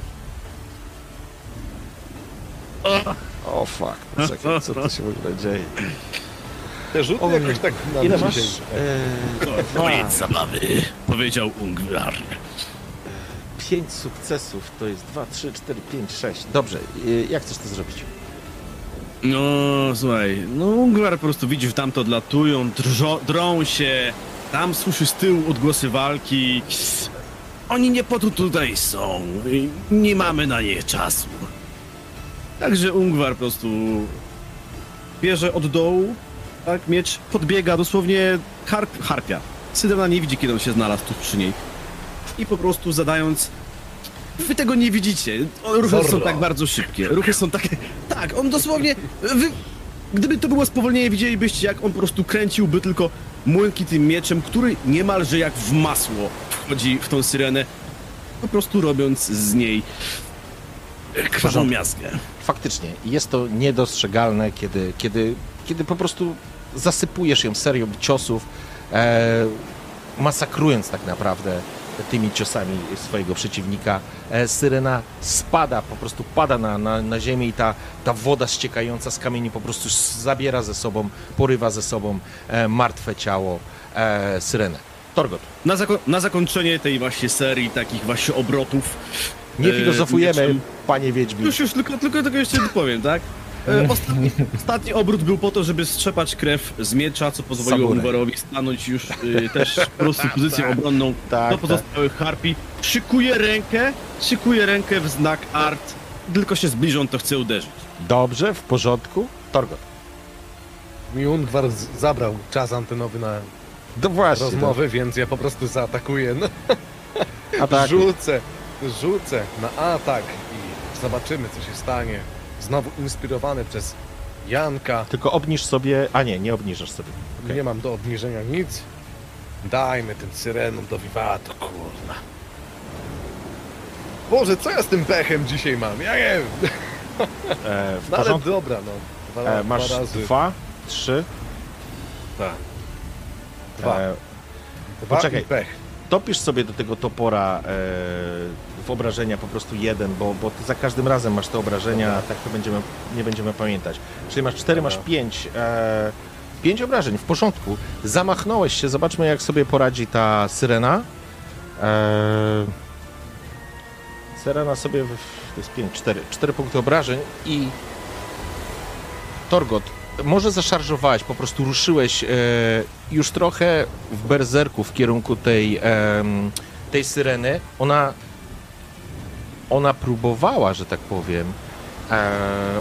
O fuck, czekaj, co tu się w ogóle dzieje? Te rzuty jakoś tak na Ile mnie masz? się- Eee, Koniec zabawy, powiedział Ungvar. pięć sukcesów to jest 2, 3, 4, 5, 6. Dobrze, e, jak chcesz to zrobić? No słuchaj, no Ungvar po prostu widzi, że tam to odlatują, drżą, drą się, tam słyszy z tyłu odgłosy walki. Oni nie po to tutaj są, i nie mamy na nie czasu. Także Ungvar po prostu bierze od dołu, tak, miecz podbiega, dosłownie harp, harpia. Sydena nie widzi, kiedy on się znalazł tu przy niej. I po prostu zadając Wy tego nie widzicie. Ruchy są Zorro. tak bardzo szybkie. Ruchy są takie. Tak, on dosłownie. Wy... Gdyby to było spowolnienie, widzielibyście, jak on po prostu kręciłby tylko młynki tym mieczem, który niemalże jak w masło wchodzi w tą syrenę, po prostu robiąc z niej krwawą miazgę. Faktycznie, jest to niedostrzegalne, kiedy, kiedy, kiedy po prostu zasypujesz ją serią ciosów, e, masakrując tak naprawdę tymi ciosami swojego przeciwnika. E, Syrena spada, po prostu pada na, na, na ziemię i ta, ta woda ściekająca z kamieni po prostu zabiera ze sobą, porywa ze sobą e, martwe ciało e, Syrenę. Torgot. Na, zako na zakończenie tej właśnie serii takich właśnie obrotów. Nie e, filozofujemy, mieczem- panie Wiedźmin. Już, już, tylko, tylko tego jeszcze powiem, tak? E, Ostatni, ostatni obrót był po to, żeby strzepać krew z miecza, co pozwoliło. Unwarowi stanąć już y, też po prostu pozycję obronną Tak, do pozostałych harpi. Szykuje rękę, szykuje rękę w znak art. Tylko się zbliżą, to chce uderzyć. Dobrze, w porządku. Torgot. Mi Ungwar zabrał czas antenowy na No właśnie. rozmowy, więc ja po prostu zaatakuję. No, A tak, Rzucę, rzucę na atak i zobaczymy, co się stanie. Znowu inspirowany przez Janka. tylko obniż sobie... A nie, nie obniżasz sobie. Okej. Nie mam do obniżenia nic. Dajmy tym syrenom do wiwatu, kurwa. Boże, co ja z tym pechem dzisiaj mam? Ja nie wiem. E, No ale dobra, no. Dwa, E, masz dwa razy. dwa, trzy. Tak. Dwa. E, Dwa poczekaj. pech. topisz sobie do tego topora e, w obrażenia po prostu jeden, bo, bo za każdym razem masz te obrażenia, Dobra. tak to będziemy, nie będziemy pamiętać. Czyli masz cztery, Dobra. masz pięć. E, pięć obrażeń, w porządku. Zamachnąłeś się, zobaczmy jak sobie poradzi ta syrena. E, syrena sobie, w, to jest pięć, cztery, cztery punkty obrażeń i Torgot, może zaszarżowałeś, po prostu ruszyłeś e, już trochę w berserku w kierunku tej, em, tej syreny. Ona, ona próbowała, że tak powiem, e,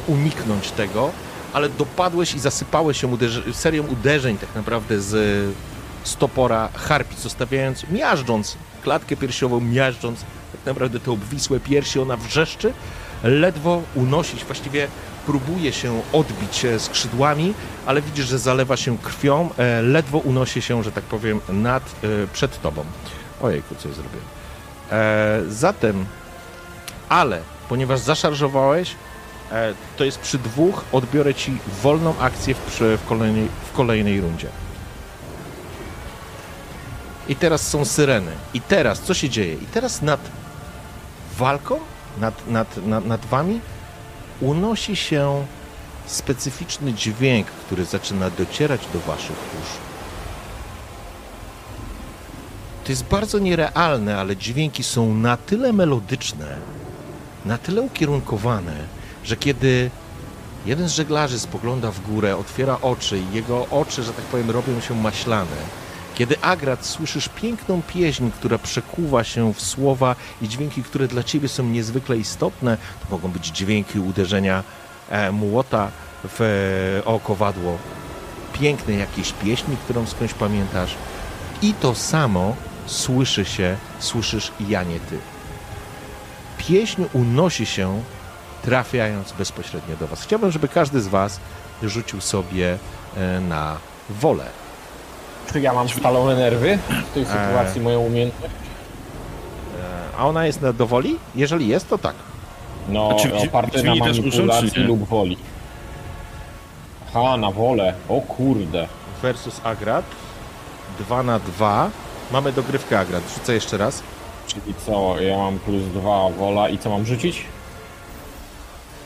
uniknąć tego, ale dopadłeś i zasypałeś ją uderzy- serią uderzeń tak naprawdę z, z topora harpi, zostawiając, miażdżąc klatkę piersiową, miażdżąc tak naprawdę te obwisłe piersi, ona wrzeszczy, ledwo unosić, właściwie próbuje się odbić e, skrzydłami, ale widzisz, że zalewa się krwią, e, ledwo unosi się, że tak powiem, nad, przed tobą. Ojejku, co ja zrobiłem. Zatem, ale, ponieważ zaszarżowałeś, e, to jest przy dwóch, odbiorę ci wolną akcję w, w, kolejnej, w kolejnej rundzie. I teraz są syreny. I teraz, co się dzieje? I teraz nad walką, nad, nad, nad, nad wami unosi się specyficzny dźwięk, który zaczyna docierać do waszych uszu. To jest bardzo nierealne, ale dźwięki są na tyle melodyczne, na tyle ukierunkowane, że kiedy jeden z żeglarzy spogląda w górę, otwiera oczy i jego oczy, że tak powiem, robią się maślane, kiedy Agrat słyszysz piękną pieśń, która przekuwa się w słowa i dźwięki, które dla ciebie są niezwykle istotne, to mogą być dźwięki uderzenia e, młota w e, o kowadło, piękne jakieś pieśni, którą skądś pamiętasz. I to samo słyszy się, słyszysz i ja nie ty. Pieśń unosi się, trafiając bezpośrednio do was. Chciałbym, żeby każdy z was rzucił sobie e, na wolę. Czy ja mam spalone nerwy w tej Eee. sytuacji, moją umiejętność? E, A ona jest na dowoli? Jeżeli jest, to tak. No, A czy oparte czy na manipulacji nie? lub woli. Aha, na wolę. O kurde. Versus Agrat. 2 na 2. Mamy dogrywkę Agrat. Rzucę jeszcze raz. Czyli co, ja mam plus dwa wola i co mam rzucić?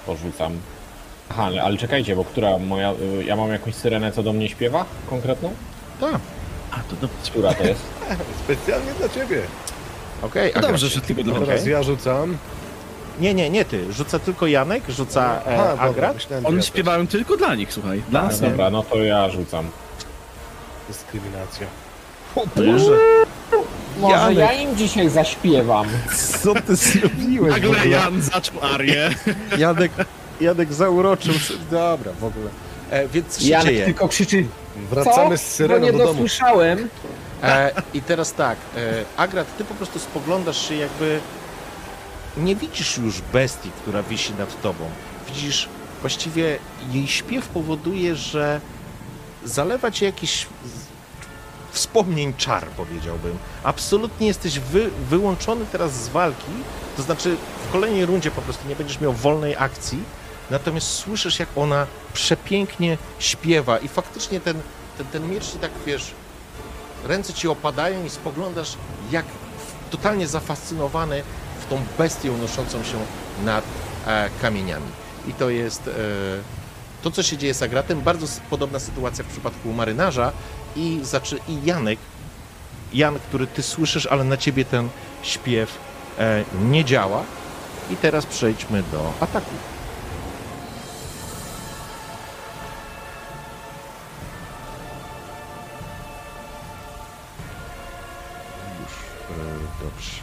Porzucam. Aha, ale, ale czekajcie, bo która moja, y, ja mam jakąś syrenę, co do mnie śpiewa konkretną? Tak. A, to dobrze. Która to jest? Specjalnie dla ciebie. Okej, No Agrat. dobrze, że tylko dla. Teraz ja rzucam. Nie, nie, nie ty. Rzuca tylko Janek, rzuca e, dobra, Agrat. myślałem, że ja Oni też. śpiewają tylko dla nich, słuchaj. Dla A, nas nie. dobra, no to ja rzucam. Dyskryminacja. O Boże, Może Janek. ja im dzisiaj zaśpiewam. co ty zrobiłeś w Nagle ogóle? Jan zaczął arię. Janek, Janek zauroczył. Dobra, w ogóle. E, więc co się Janek dzieje? tylko krzyczy, Wracamy co? z Bo syreną nie do domu. dosłyszałem. E, I teraz tak, e, Agrat, ty po prostu spoglądasz się jakby... Nie widzisz już bestii, która wisi nad tobą. Widzisz, właściwie jej śpiew powoduje, że zalewa cię jakiś wspomnień czar, powiedziałbym. Absolutnie jesteś wy, wyłączony teraz z walki, to znaczy w kolejnej rundzie po prostu nie będziesz miał wolnej akcji, natomiast słyszysz, jak ona przepięknie śpiewa i faktycznie ten, ten, ten miecz ci tak, wiesz, ręce ci opadają i spoglądasz, jak totalnie zafascynowany w tą bestię unoszącą się nad e, kamieniami. I to jest e, to, co się dzieje z Agratem. Bardzo podobna sytuacja w przypadku marynarza i, zaczy, i Janek, Jan, który ty słyszysz, ale na ciebie ten śpiew e, nie działa. I teraz przejdźmy do ataku. Już, e, dobrze.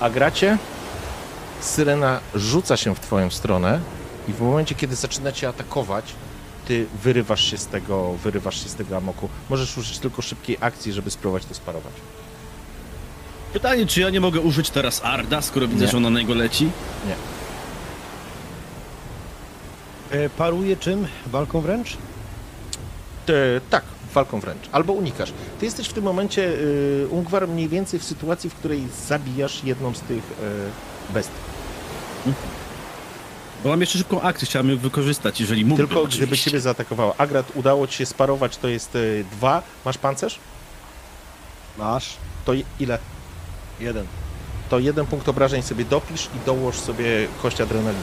A gracie? Syrena rzuca się w twoją stronę i w momencie, kiedy zaczynacie atakować, ty wyrywasz się z tego, wyrywasz się z tego amoku. Możesz użyć tylko szybkiej akcji, żeby spróbować to sparować. Pytanie, czy ja nie mogę użyć teraz Arda, skoro widzę, Nie. że ona na niego leci? E, Paruje czym? Walką wręcz? Te, tak, walką wręcz. Albo unikasz. Ty jesteś w tym momencie, y, Ungwar, mniej więcej w sytuacji, w której zabijasz jedną z tych y, bestii. Bo mam jeszcze szybką akcję, chciałem ją wykorzystać, jeżeli mógłbym Tylko gdyby oczywiście. ciebie zaatakowała. Agrat, udało ci się sparować, to jest y, dwa. Masz pancerz? Masz. To je- ile? Jeden. To jeden punkt obrażeń sobie dopisz i dołóż sobie kość adrenaliny.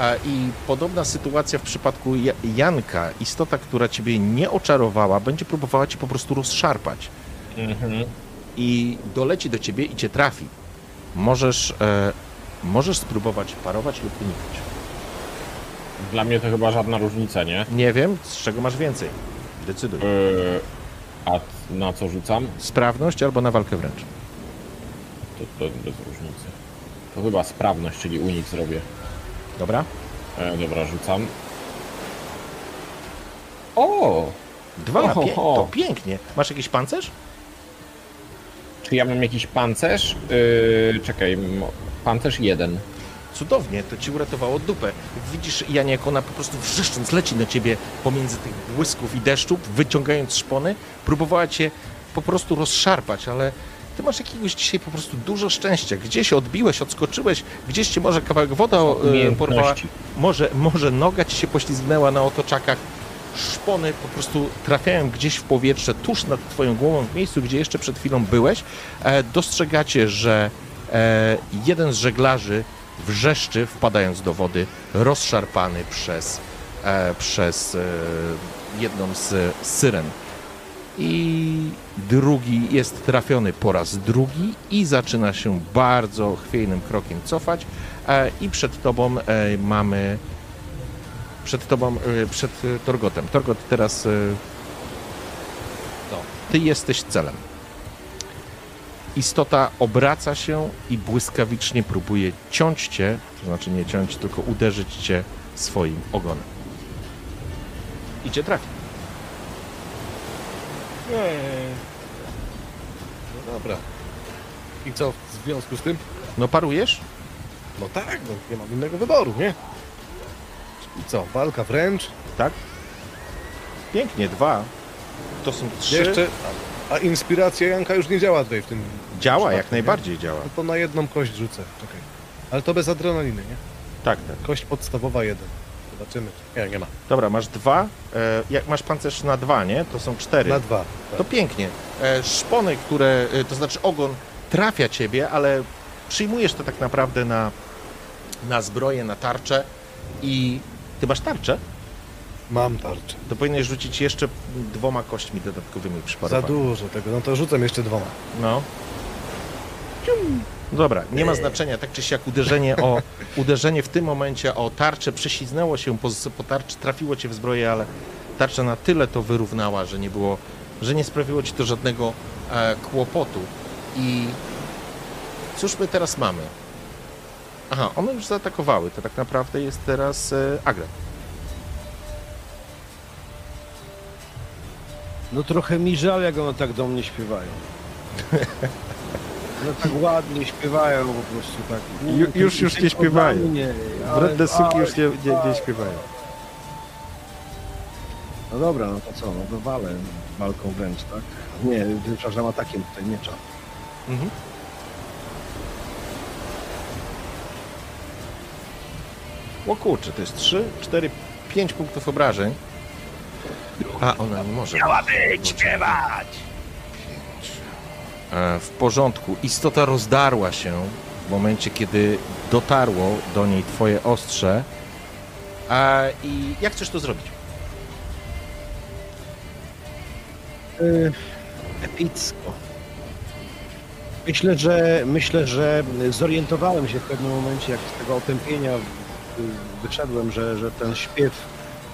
A, I podobna sytuacja w przypadku Ja- Janka. Istota, która ciebie nie oczarowała, będzie próbowała cię po prostu rozszarpać. I doleci do ciebie i cię trafi. Możesz, e, możesz spróbować parować lub unikać. Dla mnie to chyba żadna różnica, nie? Nie wiem, z czego masz więcej. Decyduj. Yy, a na co rzucam? Sprawność albo na walkę wręcz. To, to bez różnicy. To chyba sprawność, czyli unik zrobię. Dobra? E, dobra, rzucam. O! Dwa. Oho, Pie- ho. to pięknie. Masz jakiś pancerz? Czy ja mam jakiś pancerz? Yy, czekaj, mo- pancerz jeden. Cudownie, to ci uratowało dupę. Widzisz, Janie, jak ona po prostu wrzeszcząc leci na ciebie pomiędzy tych błysków i deszczu, wyciągając szpony, próbowała cię po prostu rozszarpać, ale ty masz jakiegoś dzisiaj po prostu dużo szczęścia. Gdzieś odbiłeś, odskoczyłeś, gdzieś cię może kawałek woda e, porwała, może, może noga ci się poślizgnęła na otoczakach. Szpony po prostu trafiają gdzieś w powietrze, tuż nad twoją głową, w miejscu, gdzie jeszcze przed chwilą byłeś. E, dostrzegacie, że jeden z żeglarzy wrzeszczy, wpadając do wody, rozszarpany przez, e, przez e, jedną z syren. I drugi jest trafiony po raz drugi i zaczyna się bardzo chwiejnym krokiem cofać. E, I przed tobą e, mamy. Przed tobą, e, przed e, Torgotem. Torgot, teraz. e, ty jesteś celem. Istota obraca się i błyskawicznie próbuje ciąć cię, to znaczy nie ciąć, tylko uderzyć cię swoim ogonem. I cię trafi. Nie. No dobra. I co w związku z tym? No parujesz? No tak, no nie mam innego wyboru, nie? I co, walka wręcz? Tak? Pięknie, dwa. To są trzy. Jeszcze, a, a inspiracja Janka już nie działa tutaj w tym Działa, przypadku, jak najbardziej działa. No to na jedną kość rzucę, czekaj. Ale to bez adrenaliny, nie? Tak, tak. Kość podstawowa jeden. Zobaczymy. Nie, nie ma. Dobra, masz dwa. E, jak masz pancerz na dwa, nie? To są cztery. Na dwa. Tak. To pięknie. E, szpony, które, e, to znaczy ogon trafia ciebie, ale przyjmujesz to tak naprawdę na, na zbroję, na tarczę i ty masz tarczę? Mam tarczę. To powinieneś rzucić jeszcze dwoma kośćmi dodatkowymi Za przypadkowo. dużo tego, no to rzucam jeszcze dwoma. No. Dobra, nie ma znaczenia, tak czy siak uderzenie o uderzenie w tym momencie o tarczę prześliznęło się po, po tarczy, trafiło cię w zbroję, ale tarcza na tyle to wyrównała, że nie było, że nie sprawiło ci to żadnego e, kłopotu. I cóż my teraz mamy? Aha, one już zaatakowały, to tak naprawdę jest teraz e, Agrat. No trochę mi żal, jak one tak do mnie śpiewają. No tak ładnie śpiewają po prostu tak. Ju- już- już nie śpiewają. Nie, ale- ale śpiewają. śpiewają. No dobra, no to co, no to walę walką wręcz, tak? Nie, przepraszam, atakiem tutaj miecza. Mhm. O kurczę, to jest 3, 4, 5 punktów obrażeń. A, ona nie może. Miała być śpiewać! E, w porządku. Istota rozdarła się w momencie, kiedy dotarło do niej twoje ostrze. E, I jak chcesz to zrobić? Y, epicko. Myślę, że myślę, że zorientowałem się w pewnym momencie, jak z tego otępienia wyszedłem, że, że ten śpiew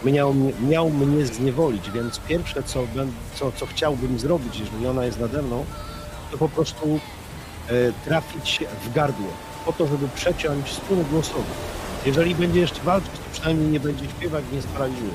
miał, miał mnie zniewolić, więc pierwsze, co, co, co chciałbym zrobić, jeżeli ona jest nade mną, to po prostu e, trafić w gardło, po to, żeby przeciąć strun głosowy. Jeżeli będzie jeszcze walczyć, to przynajmniej nie będzie śpiewać, nie sparaliżuje.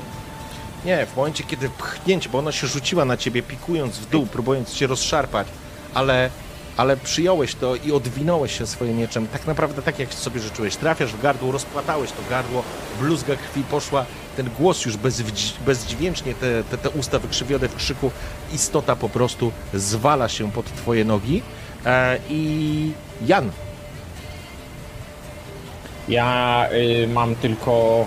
Nie, w momencie, kiedy pchnięcie, bo ona się rzuciła na ciebie, pikując w dół, próbując cię rozszarpać, ale, ale przyjąłeś to i odwinąłeś się swoim mieczem, tak naprawdę tak, jak sobie życzyłeś. Trafiasz w gardło, rozpłatałeś to gardło, bluzga krwi poszła, ten głos już bez, bezdźwięcznie, te, te, te usta wykrzywione w krzyku, istota po prostu zwala się pod twoje nogi. E, I Jan. Ja y, mam tylko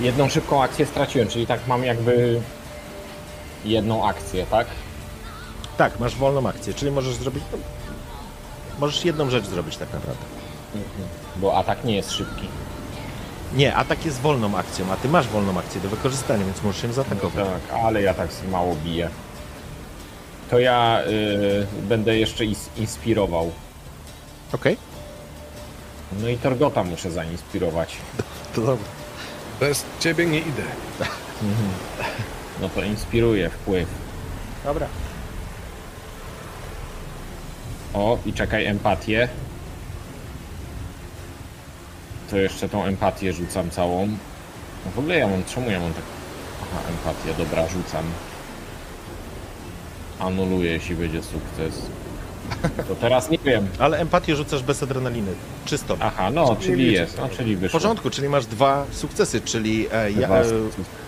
jedną szybką akcję straciłem, czyli tak mam jakby jedną akcję, tak? Tak, masz wolną akcję, czyli możesz zrobić. No, możesz jedną rzecz zrobić tak naprawdę. Mhm. Bo atak nie jest szybki. Nie, atak jest wolną akcją, a ty masz wolną akcję do wykorzystania, więc możesz się zaatakować. No tak, ale ja tak mało biję. To ja y, będę jeszcze inspirował. Okej. Okay. No i Torgota muszę zainspirować. To dobra. Bez ciebie nie idę. Mhm. No to inspiruje wpływ. Dobra. O, i czekaj, empatię. To jeszcze tą empatię rzucam całą. No w ogóle ja mam, czemu ja mam tak... Aha, empatię, dobra, rzucam. Anuluję, jeśli będzie sukces. To teraz nie wiem. Ale empatię rzucasz bez adrenaliny. Czysto. Aha, no, czyli jest, no, czyli wyszło. W porządku, czyli masz dwa sukcesy, czyli e, ja, e,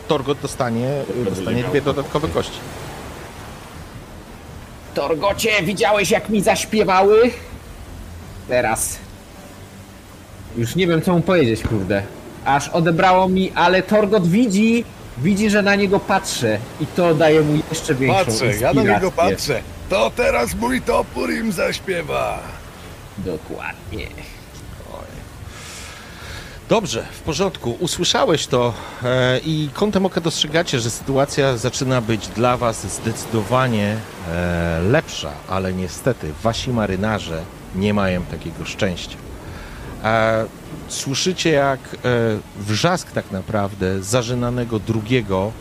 Torgot dostanie, dostanie dwie dodatkowe kości. Torgocie, widziałeś jak mi zaśpiewały? Teraz. Już nie wiem co mu powiedzieć, kurde. Aż odebrało mi, ale Torgot widzi, widzi, że na niego patrzę i to daje mu jeszcze większą Patrzę, ja na niego patrzę. To teraz mój topór im zaśpiewa. Dokładnie. Dobrze, w porządku. Usłyszałeś to e, i kątem oka dostrzegacie, że sytuacja zaczyna być dla Was zdecydowanie e, lepsza, ale niestety wasi marynarze nie mają takiego szczęścia. Słyszycie jak e, wrzask tak naprawdę zażynanego drugiego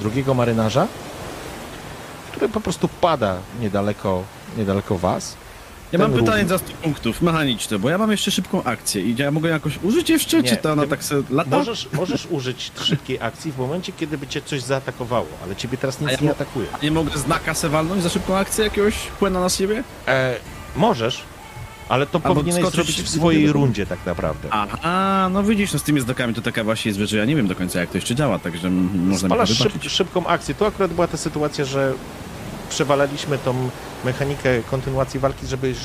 drugiego marynarza, który po prostu pada niedaleko, niedaleko was. Ja mam pytanie za 100 punktów, mechaniczne, bo ja mam jeszcze szybką akcję i ja mogę jakoś użyć jeszcze, nie, czy to ona tak sobie lata? Możesz, możesz użyć szybkiej akcji w momencie, kiedy by cię coś zaatakowało, ale ciebie teraz nic ja nie atakuje. A nie mogę znaka se walnąć za szybką akcję jakiegoś płyna na siebie? E, możesz, ale to Albo powinieneś zrobić w swojej rundzie tak naprawdę. A, no widzisz, no z tymi znakami to taka właśnie jest że ja nie wiem do końca jak to jeszcze działa, także można Spalasz mi szyb, szybką akcję. Tu akurat była ta sytuacja, że przewalaliśmy tą mechanikę kontynuacji walki, żebyś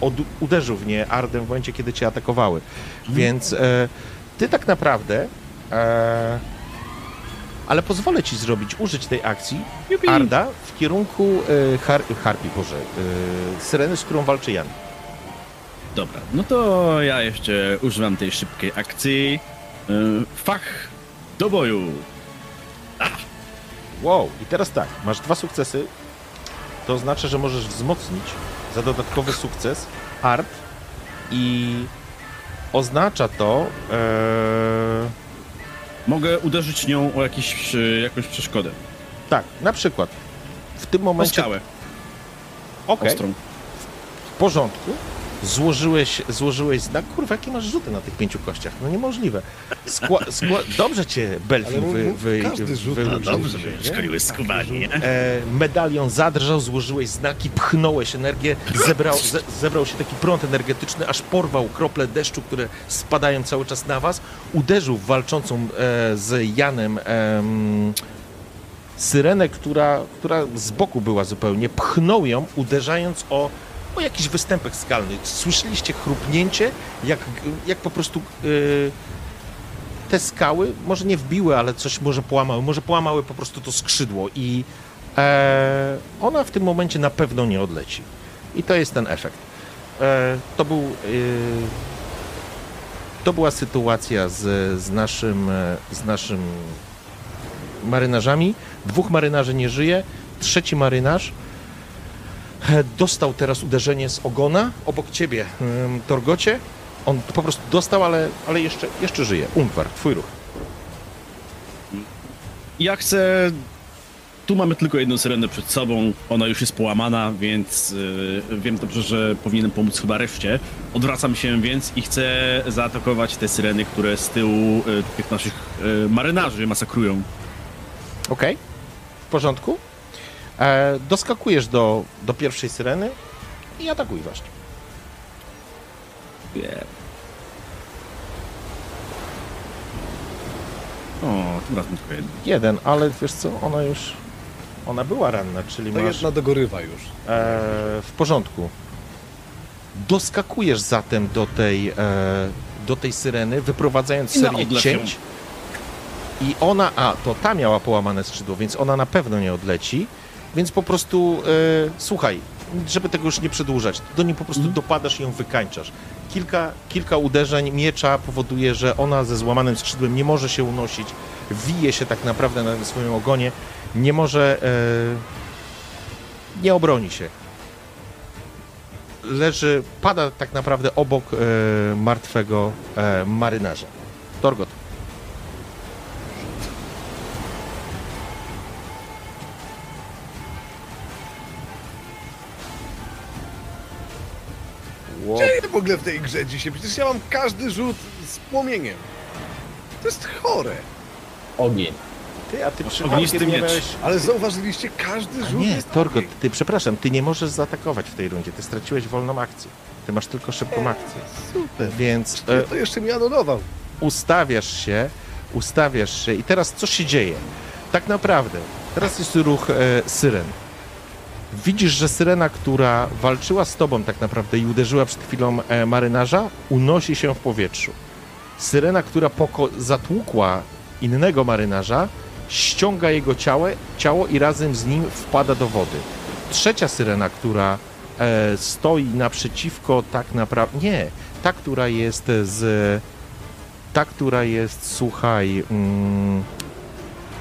od, uderzył w nie Ardem w momencie, kiedy cię atakowały. Hmm. Więc e, ty tak naprawdę... E, ale pozwolę ci zrobić, użyć tej akcji Jubi. Arda w kierunku e, har, Harpi, Boże, e, Syreny, z którą walczy Jan. Dobra, no to ja jeszcze używam tej szybkiej akcji. E, fach do boju. Ach. Wow, i teraz tak, masz dwa sukcesy, to oznacza, że możesz wzmocnić za dodatkowy sukces art i oznacza to... Ee... Mogę uderzyć nią o jakiś, e, jakąś przeszkodę. Tak, na przykład w tym momencie... O skałę. Okay. W porządku złożyłeś, złożyłeś znak. Kurwa, jakie masz rzuty na tych pięciu kościach? No niemożliwe. Skła, skła... Dobrze cię Belfin wy, wy, wy, wy, dobrze, szkoliłeś skubanie. E, medalion zadrżał, złożyłeś znaki, pchnąłeś energię, zebrał, ze, zebrał się taki prąd energetyczny, aż porwał krople deszczu, które spadają cały czas na was, uderzył w walczącą e, z Janem e, syrenę, która, która z boku była zupełnie, pchnął ją, uderzając o o jakichś występach skalnych. Słyszeliście chrupnięcie, jak, jak po prostu yy, te skały może nie wbiły, ale coś może połamały, może połamały po prostu to skrzydło i e, ona w tym momencie na pewno nie odleci. I to jest ten efekt. E, to był. E, to była sytuacja z, z, naszym, e, z naszym marynarzami. Dwóch marynarzy nie żyje. Trzeci marynarz dostał teraz uderzenie z ogona obok ciebie, Torgocie. On po prostu dostał, ale, ale jeszcze, jeszcze żyje. Ungwar, twój ruch. Ja chcę. Tu mamy tylko jedną syrenę przed sobą. Ona już jest połamana, więc yy, wiem dobrze, że powinienem pomóc chyba reszcie. Odwracam się więc i chcę zaatakować te syreny, które z tyłu yy, tych naszych yy, marynarzy masakrują. Okej, okay. w porządku. E, doskakujesz do, do pierwszej syreny i atakuj właśnie. Yeah. O, tym razem tylko jeden. Jeden, ale wiesz co, ona już... Ona była ranna, czyli to masz... jedna dogorywa już. E, w porządku. Doskakujesz zatem do tej, e, do tej syreny, wyprowadzając serię cięć. I ona, a to ta miała połamane skrzydło, więc ona na pewno nie odleci. Więc po prostu, e, słuchaj, żeby tego już nie przedłużać, do niej po prostu mm. dopadasz i ją wykańczasz. Kilka, kilka uderzeń miecza powoduje, że ona ze złamanym skrzydłem nie może się unosić, wije się tak naprawdę na swoim ogonie, nie może, e, nie obroni się. Leży, pada tak naprawdę obok e, martwego e, marynarza. Torgot. Wow. Dzieje w ogóle w tej grze dzisiaj? Przecież ja mam każdy rzut z płomieniem. To jest chore. Ogień. Ty, a ty przypadkiem nie miałeś... Ale zauważyliście, każdy rzut nie, jest Torgo, ty, przepraszam, ty nie możesz zaatakować w tej rundzie. Ty straciłeś wolną akcję. Ty masz tylko szybką akcję. Super. Więc... E, to jeszcze mi anulował. Ustawiasz się, ustawiasz się i teraz co się dzieje? Tak naprawdę, teraz jest ruch e, syren widzisz, że syrena, która walczyła z tobą tak naprawdę i uderzyła przed chwilą e, marynarza, unosi się w powietrzu. Syrena, która zatłukła innego marynarza, ściąga jego ciało, ciało i razem z nim wpada do wody. Trzecia syrena, która e, stoi naprzeciwko tak naprawdę... Nie, ta, która jest z... Ta, która jest, słuchaj... Mm,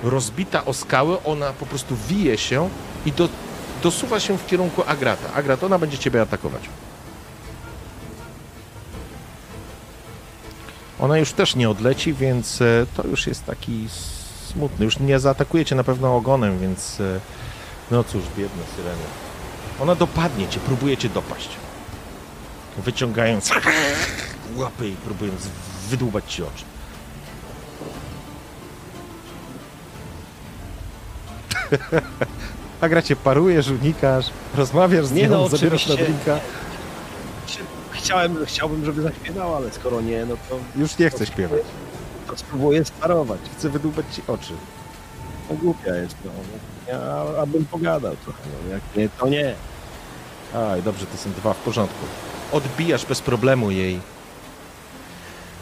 rozbita o skałę, ona po prostu wije się i do, dosuwa się w kierunku Agrata. Agrat, ona będzie ciebie atakować. Ona już też nie odleci, więc e, to już jest taki smutny. Już nie zaatakujecie na pewno ogonem, więc e, no cóż, biedne syreny. Ona dopadnie cię, próbuje cię dopaść. Wyciągając łapy i próbując wydłubać ci oczy. A gracie parujesz, unikasz, rozmawiasz z nie nią, no, zabierasz na drinka. Chciałem, chciałbym, żeby zaśpiewała, ale skoro nie, no to... Już nie chcę śpiewać. To spróbuję sparować. Chcę wydłubać ci oczy. No głupia jest, no. Ja abym pogadał trochę, no. Jak nie, to nie. Aj, dobrze, to są dwa w porządku. Odbijasz bez problemu jej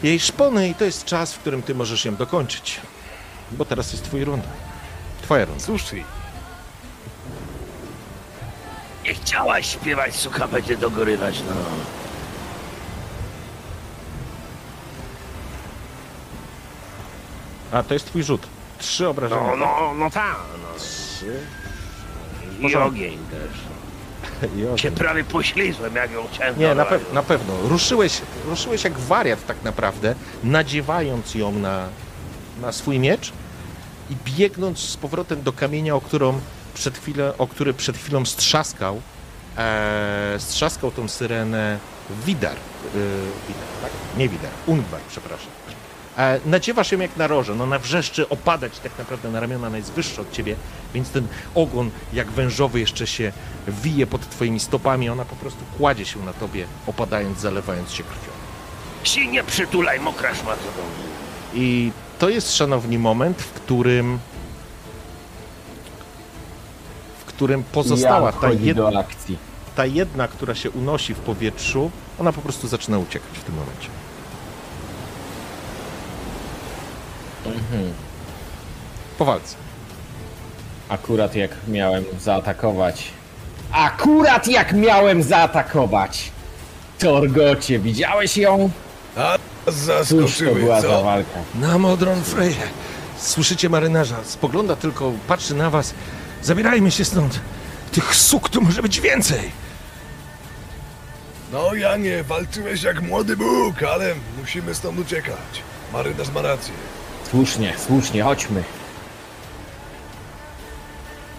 jej szpony i to jest czas, w którym ty możesz ją dokończyć. Bo teraz jest twój runda. Twoja runda. Sushi. Nie chciałaś śpiewać, suka będzie dogorywać, no. A, to jest twój rzut. Trzy obrażenia. No, no, no tak, no. Trzy. I ogień też. I ogień. Cię prawie poślizłem, jak ją chciałem Nie, na, pe na pewno. Ruszyłeś, ruszyłeś jak wariat tak naprawdę, nadziewając ją na, na swój miecz i biegnąc z powrotem do kamienia, o którą przed chwilę, o który przed chwilą strzaskał, e, strzaskał tą syrenę Widar. E, Widar, tak? Nie Widar, Ungwar, przepraszam. E, nadziewasz ją jak na roże, no na wrzeszczy opadać tak naprawdę na ramiona najwyższe od ciebie, więc ten ogon jak wężowy jeszcze się wije pod twoimi stopami, ona po prostu kładzie się na tobie, opadając, zalewając się krwią. Si nie przytulaj, mokra szmato I to jest, szanowni, moment, w którym którym pozostała ta jedna, ta jedna, która się unosi w powietrzu, ona po prostu zaczyna uciekać w tym momencie. Mhm. Po walce. Akurat jak miałem zaatakować. Akurat jak miałem zaatakować! Torgocie, widziałeś ją? A Cóż to zaskoczyły, była za co? walka? Na Modron Freje. Słyszycie marynarza? Spogląda tylko, patrzy na was. Zabierajmy się stąd. Tych suk tu może być więcej. No Janie, walczyłeś jak młody Bóg, ale musimy stąd uciekać. Marynarz ma rację. Słusznie, słusznie, chodźmy.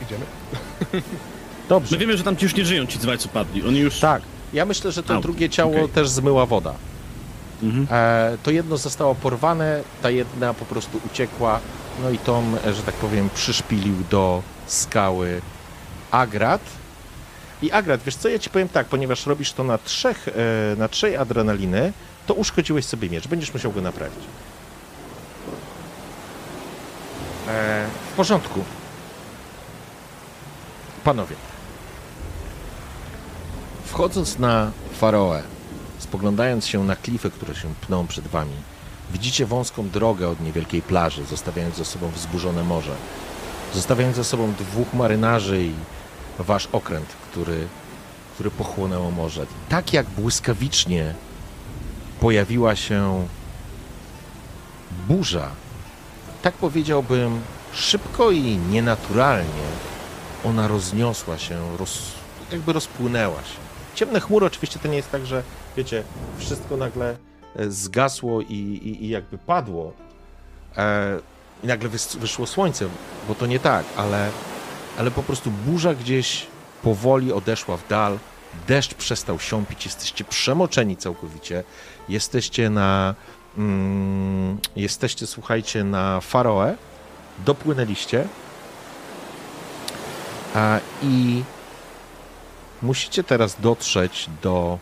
Idziemy? Dobrze. My wiemy, że tam ci już nie żyją, ci dwaj, co padli. Oni już... Tak. Ja myślę, że to A, drugie ciało okej. też zmyła woda. Mhm. E, to jedno zostało porwane, ta jedna po prostu uciekła, no i Tom, e, że tak powiem, przyszpilił do skały Agrat. I Agrat, wiesz co, ja ci powiem tak, ponieważ robisz to na trzech, e, na trzej adrenaliny, to uszkodziłeś sobie miecz, będziesz musiał go naprawić. E, w porządku. Panowie. Wchodząc na Faroe, spoglądając się na klify, które się pną przed wami, widzicie wąską drogę od niewielkiej plaży, zostawiając za sobą wzburzone morze, zostawiając za sobą dwóch marynarzy i wasz okręt, który, który pochłonęło morze. Tak jak błyskawicznie pojawiła się burza, tak powiedziałbym, szybko i nienaturalnie ona rozniosła się, roz, jakby rozpłynęła się. Ciemne chmury oczywiście to nie jest tak, że wiecie, wszystko nagle e, zgasło i, i, i jakby padło e, i nagle wys, wyszło słońce, bo to nie tak, ale, ale po prostu burza gdzieś powoli odeszła w dal, deszcz przestał siąpić, jesteście przemoczeni całkowicie, jesteście na mm, jesteście, słuchajcie, na Faroe, dopłynęliście a, i musicie teraz dotrzeć do.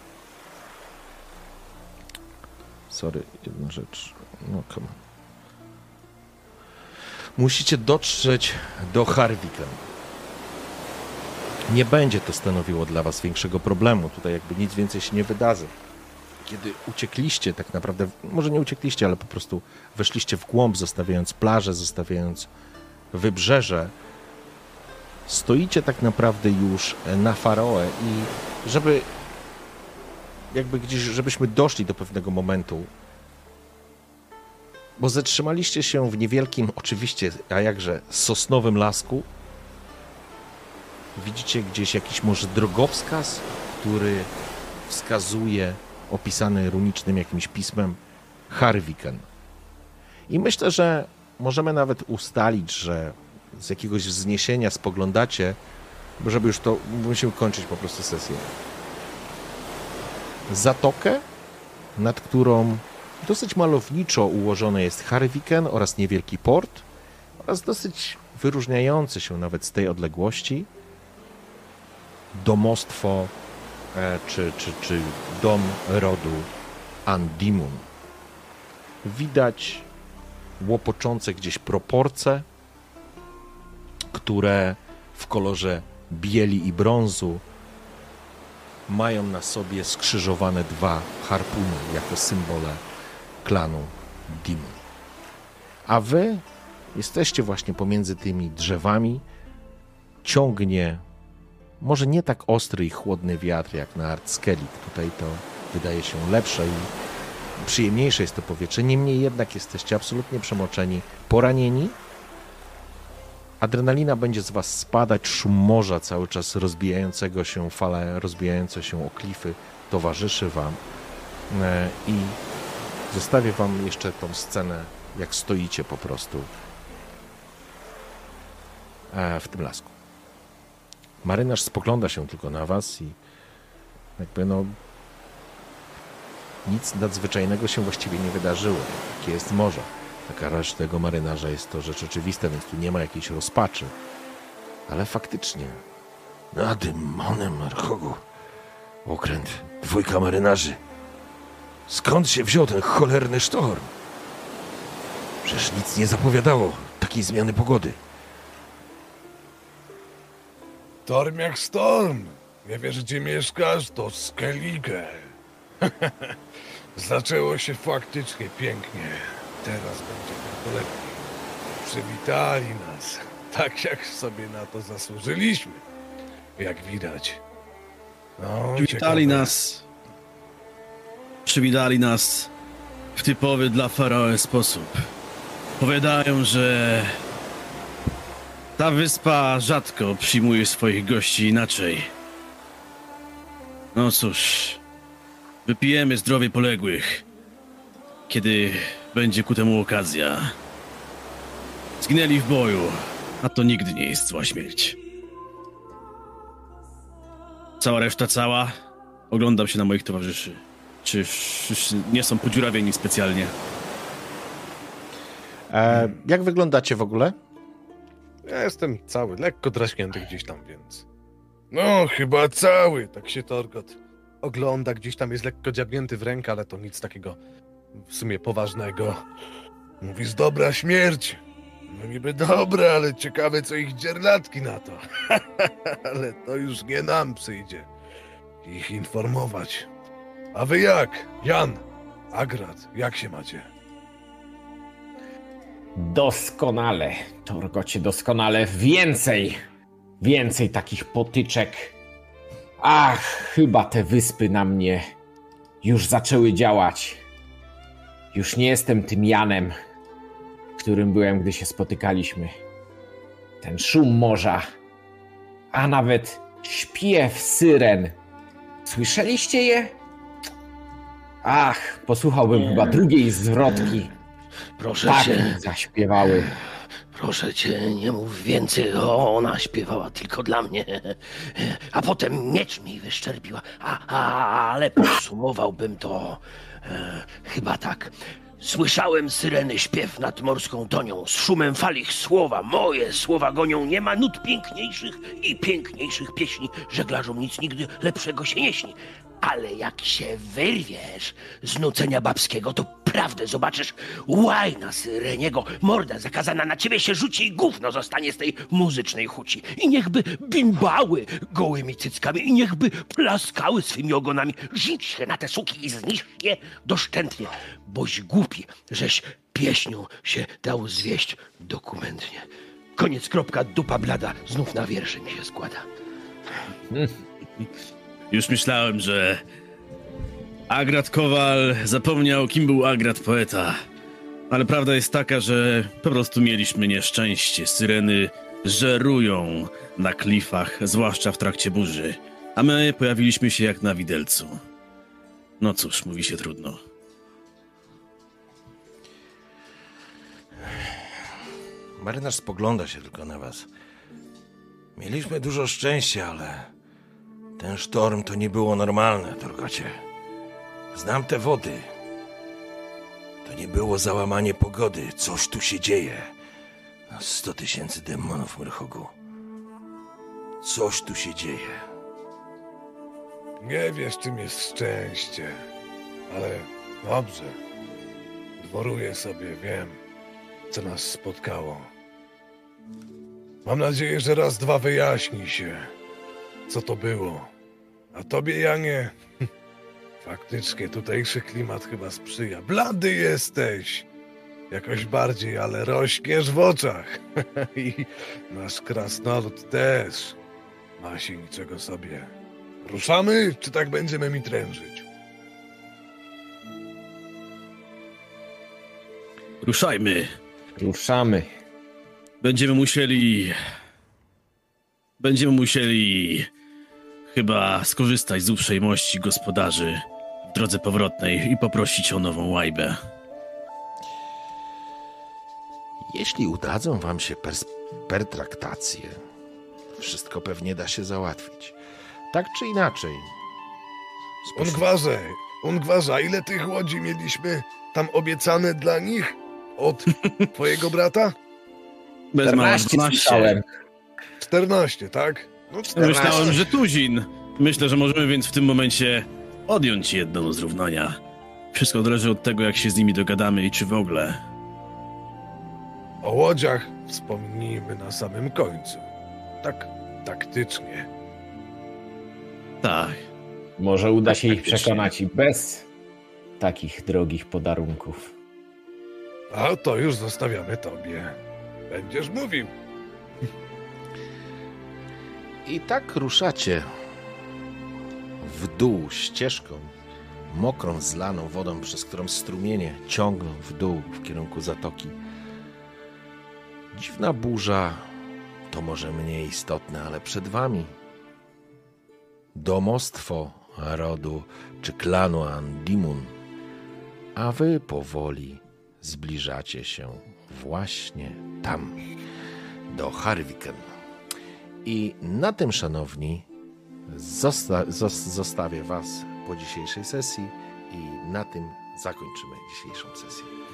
Sorry, jedna rzecz. No, come on. Musicie dotrzeć do Harwiken. Nie będzie to stanowiło dla Was większego problemu. Tutaj jakby nic więcej się nie wydarzy. Kiedy uciekliście, tak naprawdę, może nie uciekliście, ale po prostu weszliście w głąb, zostawiając plażę, zostawiając wybrzeże, stoicie tak naprawdę już na Faroe i żeby jakby gdzieś, żebyśmy doszli do pewnego momentu, bo zatrzymaliście się w niewielkim, oczywiście, a jakże sosnowym lasku. Widzicie gdzieś jakiś może drogowskaz, który wskazuje, opisany runicznym jakimś pismem, Harwiken. I myślę, że możemy nawet ustalić, że z jakiegoś wzniesienia spoglądacie, żeby już to, musimy kończyć po prostu sesję. Zatokę, nad którą dosyć malowniczo ułożony jest Harwiken oraz niewielki port oraz dosyć wyróżniający się nawet z tej odległości domostwo e, czy, czy, czy dom rodu Andimun. Widać łopoczące gdzieś proporcje, które w kolorze bieli i brązu mają na sobie skrzyżowane dwa harpuny jako symbole klanu Dimon. A wy jesteście właśnie pomiędzy tymi drzewami. Ciągnie może nie tak ostry i chłodny wiatr jak na Artskelit. Tutaj to wydaje się lepsze i przyjemniejsze jest to powietrze. Niemniej jednak jesteście absolutnie przemoczeni, poranieni. Adrenalina będzie z was spadać, szum morza cały czas rozbijającego się, fale rozbijające się o klify towarzyszy wam. E, I zostawię wam jeszcze tą scenę, jak stoicie po prostu e, w tym lasku. Marynarz spogląda się tylko na was i jakby no nic nadzwyczajnego się właściwie nie wydarzyło. Jakie jest morze. Taka rzecz tego marynarza jest to rzecz oczywista, więc tu nie ma jakiejś rozpaczy. Ale faktycznie, Na demonem, Archogu. Okręt, dwójka marynarzy. Skąd się wziął ten cholerny sztorm? Przecież nic nie zapowiadało takiej zmiany pogody. Storm jak storm. Nie wiesz, gdzie mieszkasz? To Skellige. Zaczęło się faktycznie pięknie. Teraz będzie tylko lepiej. Przywitali nas. tak jak sobie na to zasłużyliśmy. Jak widać. No, Przywitali ciekawe. nas. Przywitali nas w typowy dla faraona sposób. Powiadają, że ta wyspa rzadko przyjmuje swoich gości inaczej. No cóż, wypijemy zdrowie poległych, kiedy będzie ku temu okazja. Zginęli w boju, a to nigdy nie jest zła śmierć. Cała reszta cała. Oglądam się na moich towarzyszy. Czy wszyscy nie są podziurawieni specjalnie? E, jak wyglądacie w ogóle? Ja jestem cały, lekko draśnięty gdzieś tam, więc... No, chyba cały, tak się Torgot ogląda, gdzieś tam jest lekko dziabnięty w rękę, ale to nic takiego w sumie poważnego. Mówisz, dobra śmierć. No niby dobre, ale ciekawe, co ich dzierlatki na to. ale to już nie nam przyjdzie ich informować. A wy jak? Jan, Agrat, jak się macie? Doskonale, Torgocie, doskonale. Więcej, więcej takich potyczek. Ach, chyba te wyspy na mnie już zaczęły działać. Już nie jestem tym Janem, którym byłem, gdy się spotykaliśmy. Ten szum morza, a nawet śpiew syren. Słyszeliście je? Ach, posłuchałbym chyba drugiej zwrotki. Proszę Tak cię, zaśpiewały. proszę cię, nie mów więcej. O, ona śpiewała tylko dla mnie. A potem miecz mi wyszczerbiła. A, a, ale podsumowałbym to e, chyba tak. Słyszałem syreny śpiew nad morską tonią, z szumem fal ich słowa, moje słowa gonią, nie ma nut piękniejszych i piękniejszych pieśni, żeglarzom nic nigdy lepszego się nie śni. Ale jak się wyrwiesz z nucenia babskiego, to prawdę zobaczysz. Łajna syreniego, morda zakazana na ciebie się rzuci i gówno zostanie z tej muzycznej huci. I niechby bimbały gołymi cyckami, i niechby plaskały swymi ogonami. Rzuć się na te suki i zniszcz je doszczętnie, boś głupi, żeś pieśnią się dał zwieść dokumentnie. Koniec, kropka, dupa blada, znów na wiersze mi się składa. Już myślałem, że Agrat Kowal zapomniał, kim był Agrat poeta. Ale prawda jest taka, że po prostu mieliśmy nieszczęście. Syreny żerują na klifach, zwłaszcza w trakcie burzy. A my pojawiliśmy się jak na widelcu. No cóż, mówi się trudno. Marynarz spogląda się tylko na was. Mieliśmy dużo szczęścia, ale ten sztorm to nie było normalne, Torgocie. Znam te wody. To nie było załamanie pogody. Coś tu się dzieje. Sto tysięcy demonów, Mrchogu. Coś tu się dzieje. Nie wiesz, czym jest szczęście, ale dobrze. Dworuję sobie, wiem, co nas spotkało. Mam nadzieję, że raz, dwa wyjaśni się, co to było. A tobie, Janie, faktycznie tutejszy klimat chyba sprzyja. Blady jesteś! Jakoś bardziej, ale rośniesz w oczach. I nasz krasnolud też ma się niczego sobie. Ruszamy, czy tak będziemy mi trężyć? Ruszajmy. Ruszamy. Będziemy musieli. Będziemy musieli. Chyba skorzystać z uprzejmości gospodarzy w drodze powrotnej i poprosić o nową łajbę. Jeśli udadzą wam się pertraktacje, wszystko pewnie da się załatwić. Tak czy inaczej. Spośród- Ungwarze, Ungwarza, ile tych łodzi mieliśmy tam obiecane dla nich od twojego brata? Bez mała 14 12. słyszałem. 14, tak? No 14. Myślałem, że tuzin. Myślę, że możemy więc w tym momencie odjąć jedną z równania. Wszystko zależy od tego, jak się z nimi dogadamy i czy w ogóle. O łodziach wspomnijmy na samym końcu. Tak taktycznie. Tak. Może uda się ich przekonać i bez takich drogich podarunków. A to już zostawiamy tobie. Będziesz mówił. I tak ruszacie w dół ścieżką, mokrą, zlaną wodą, przez którą strumienie ciągną w dół w kierunku zatoki. Dziwna burza to może mniej istotne, ale przed wami domostwo rodu czy klanu Andimun, a wy powoli zbliżacie się właśnie tam, do Harwiken. I na tym, szanowni, zosta- zos- zostawię was po dzisiejszej sesji i na tym zakończymy dzisiejszą sesję.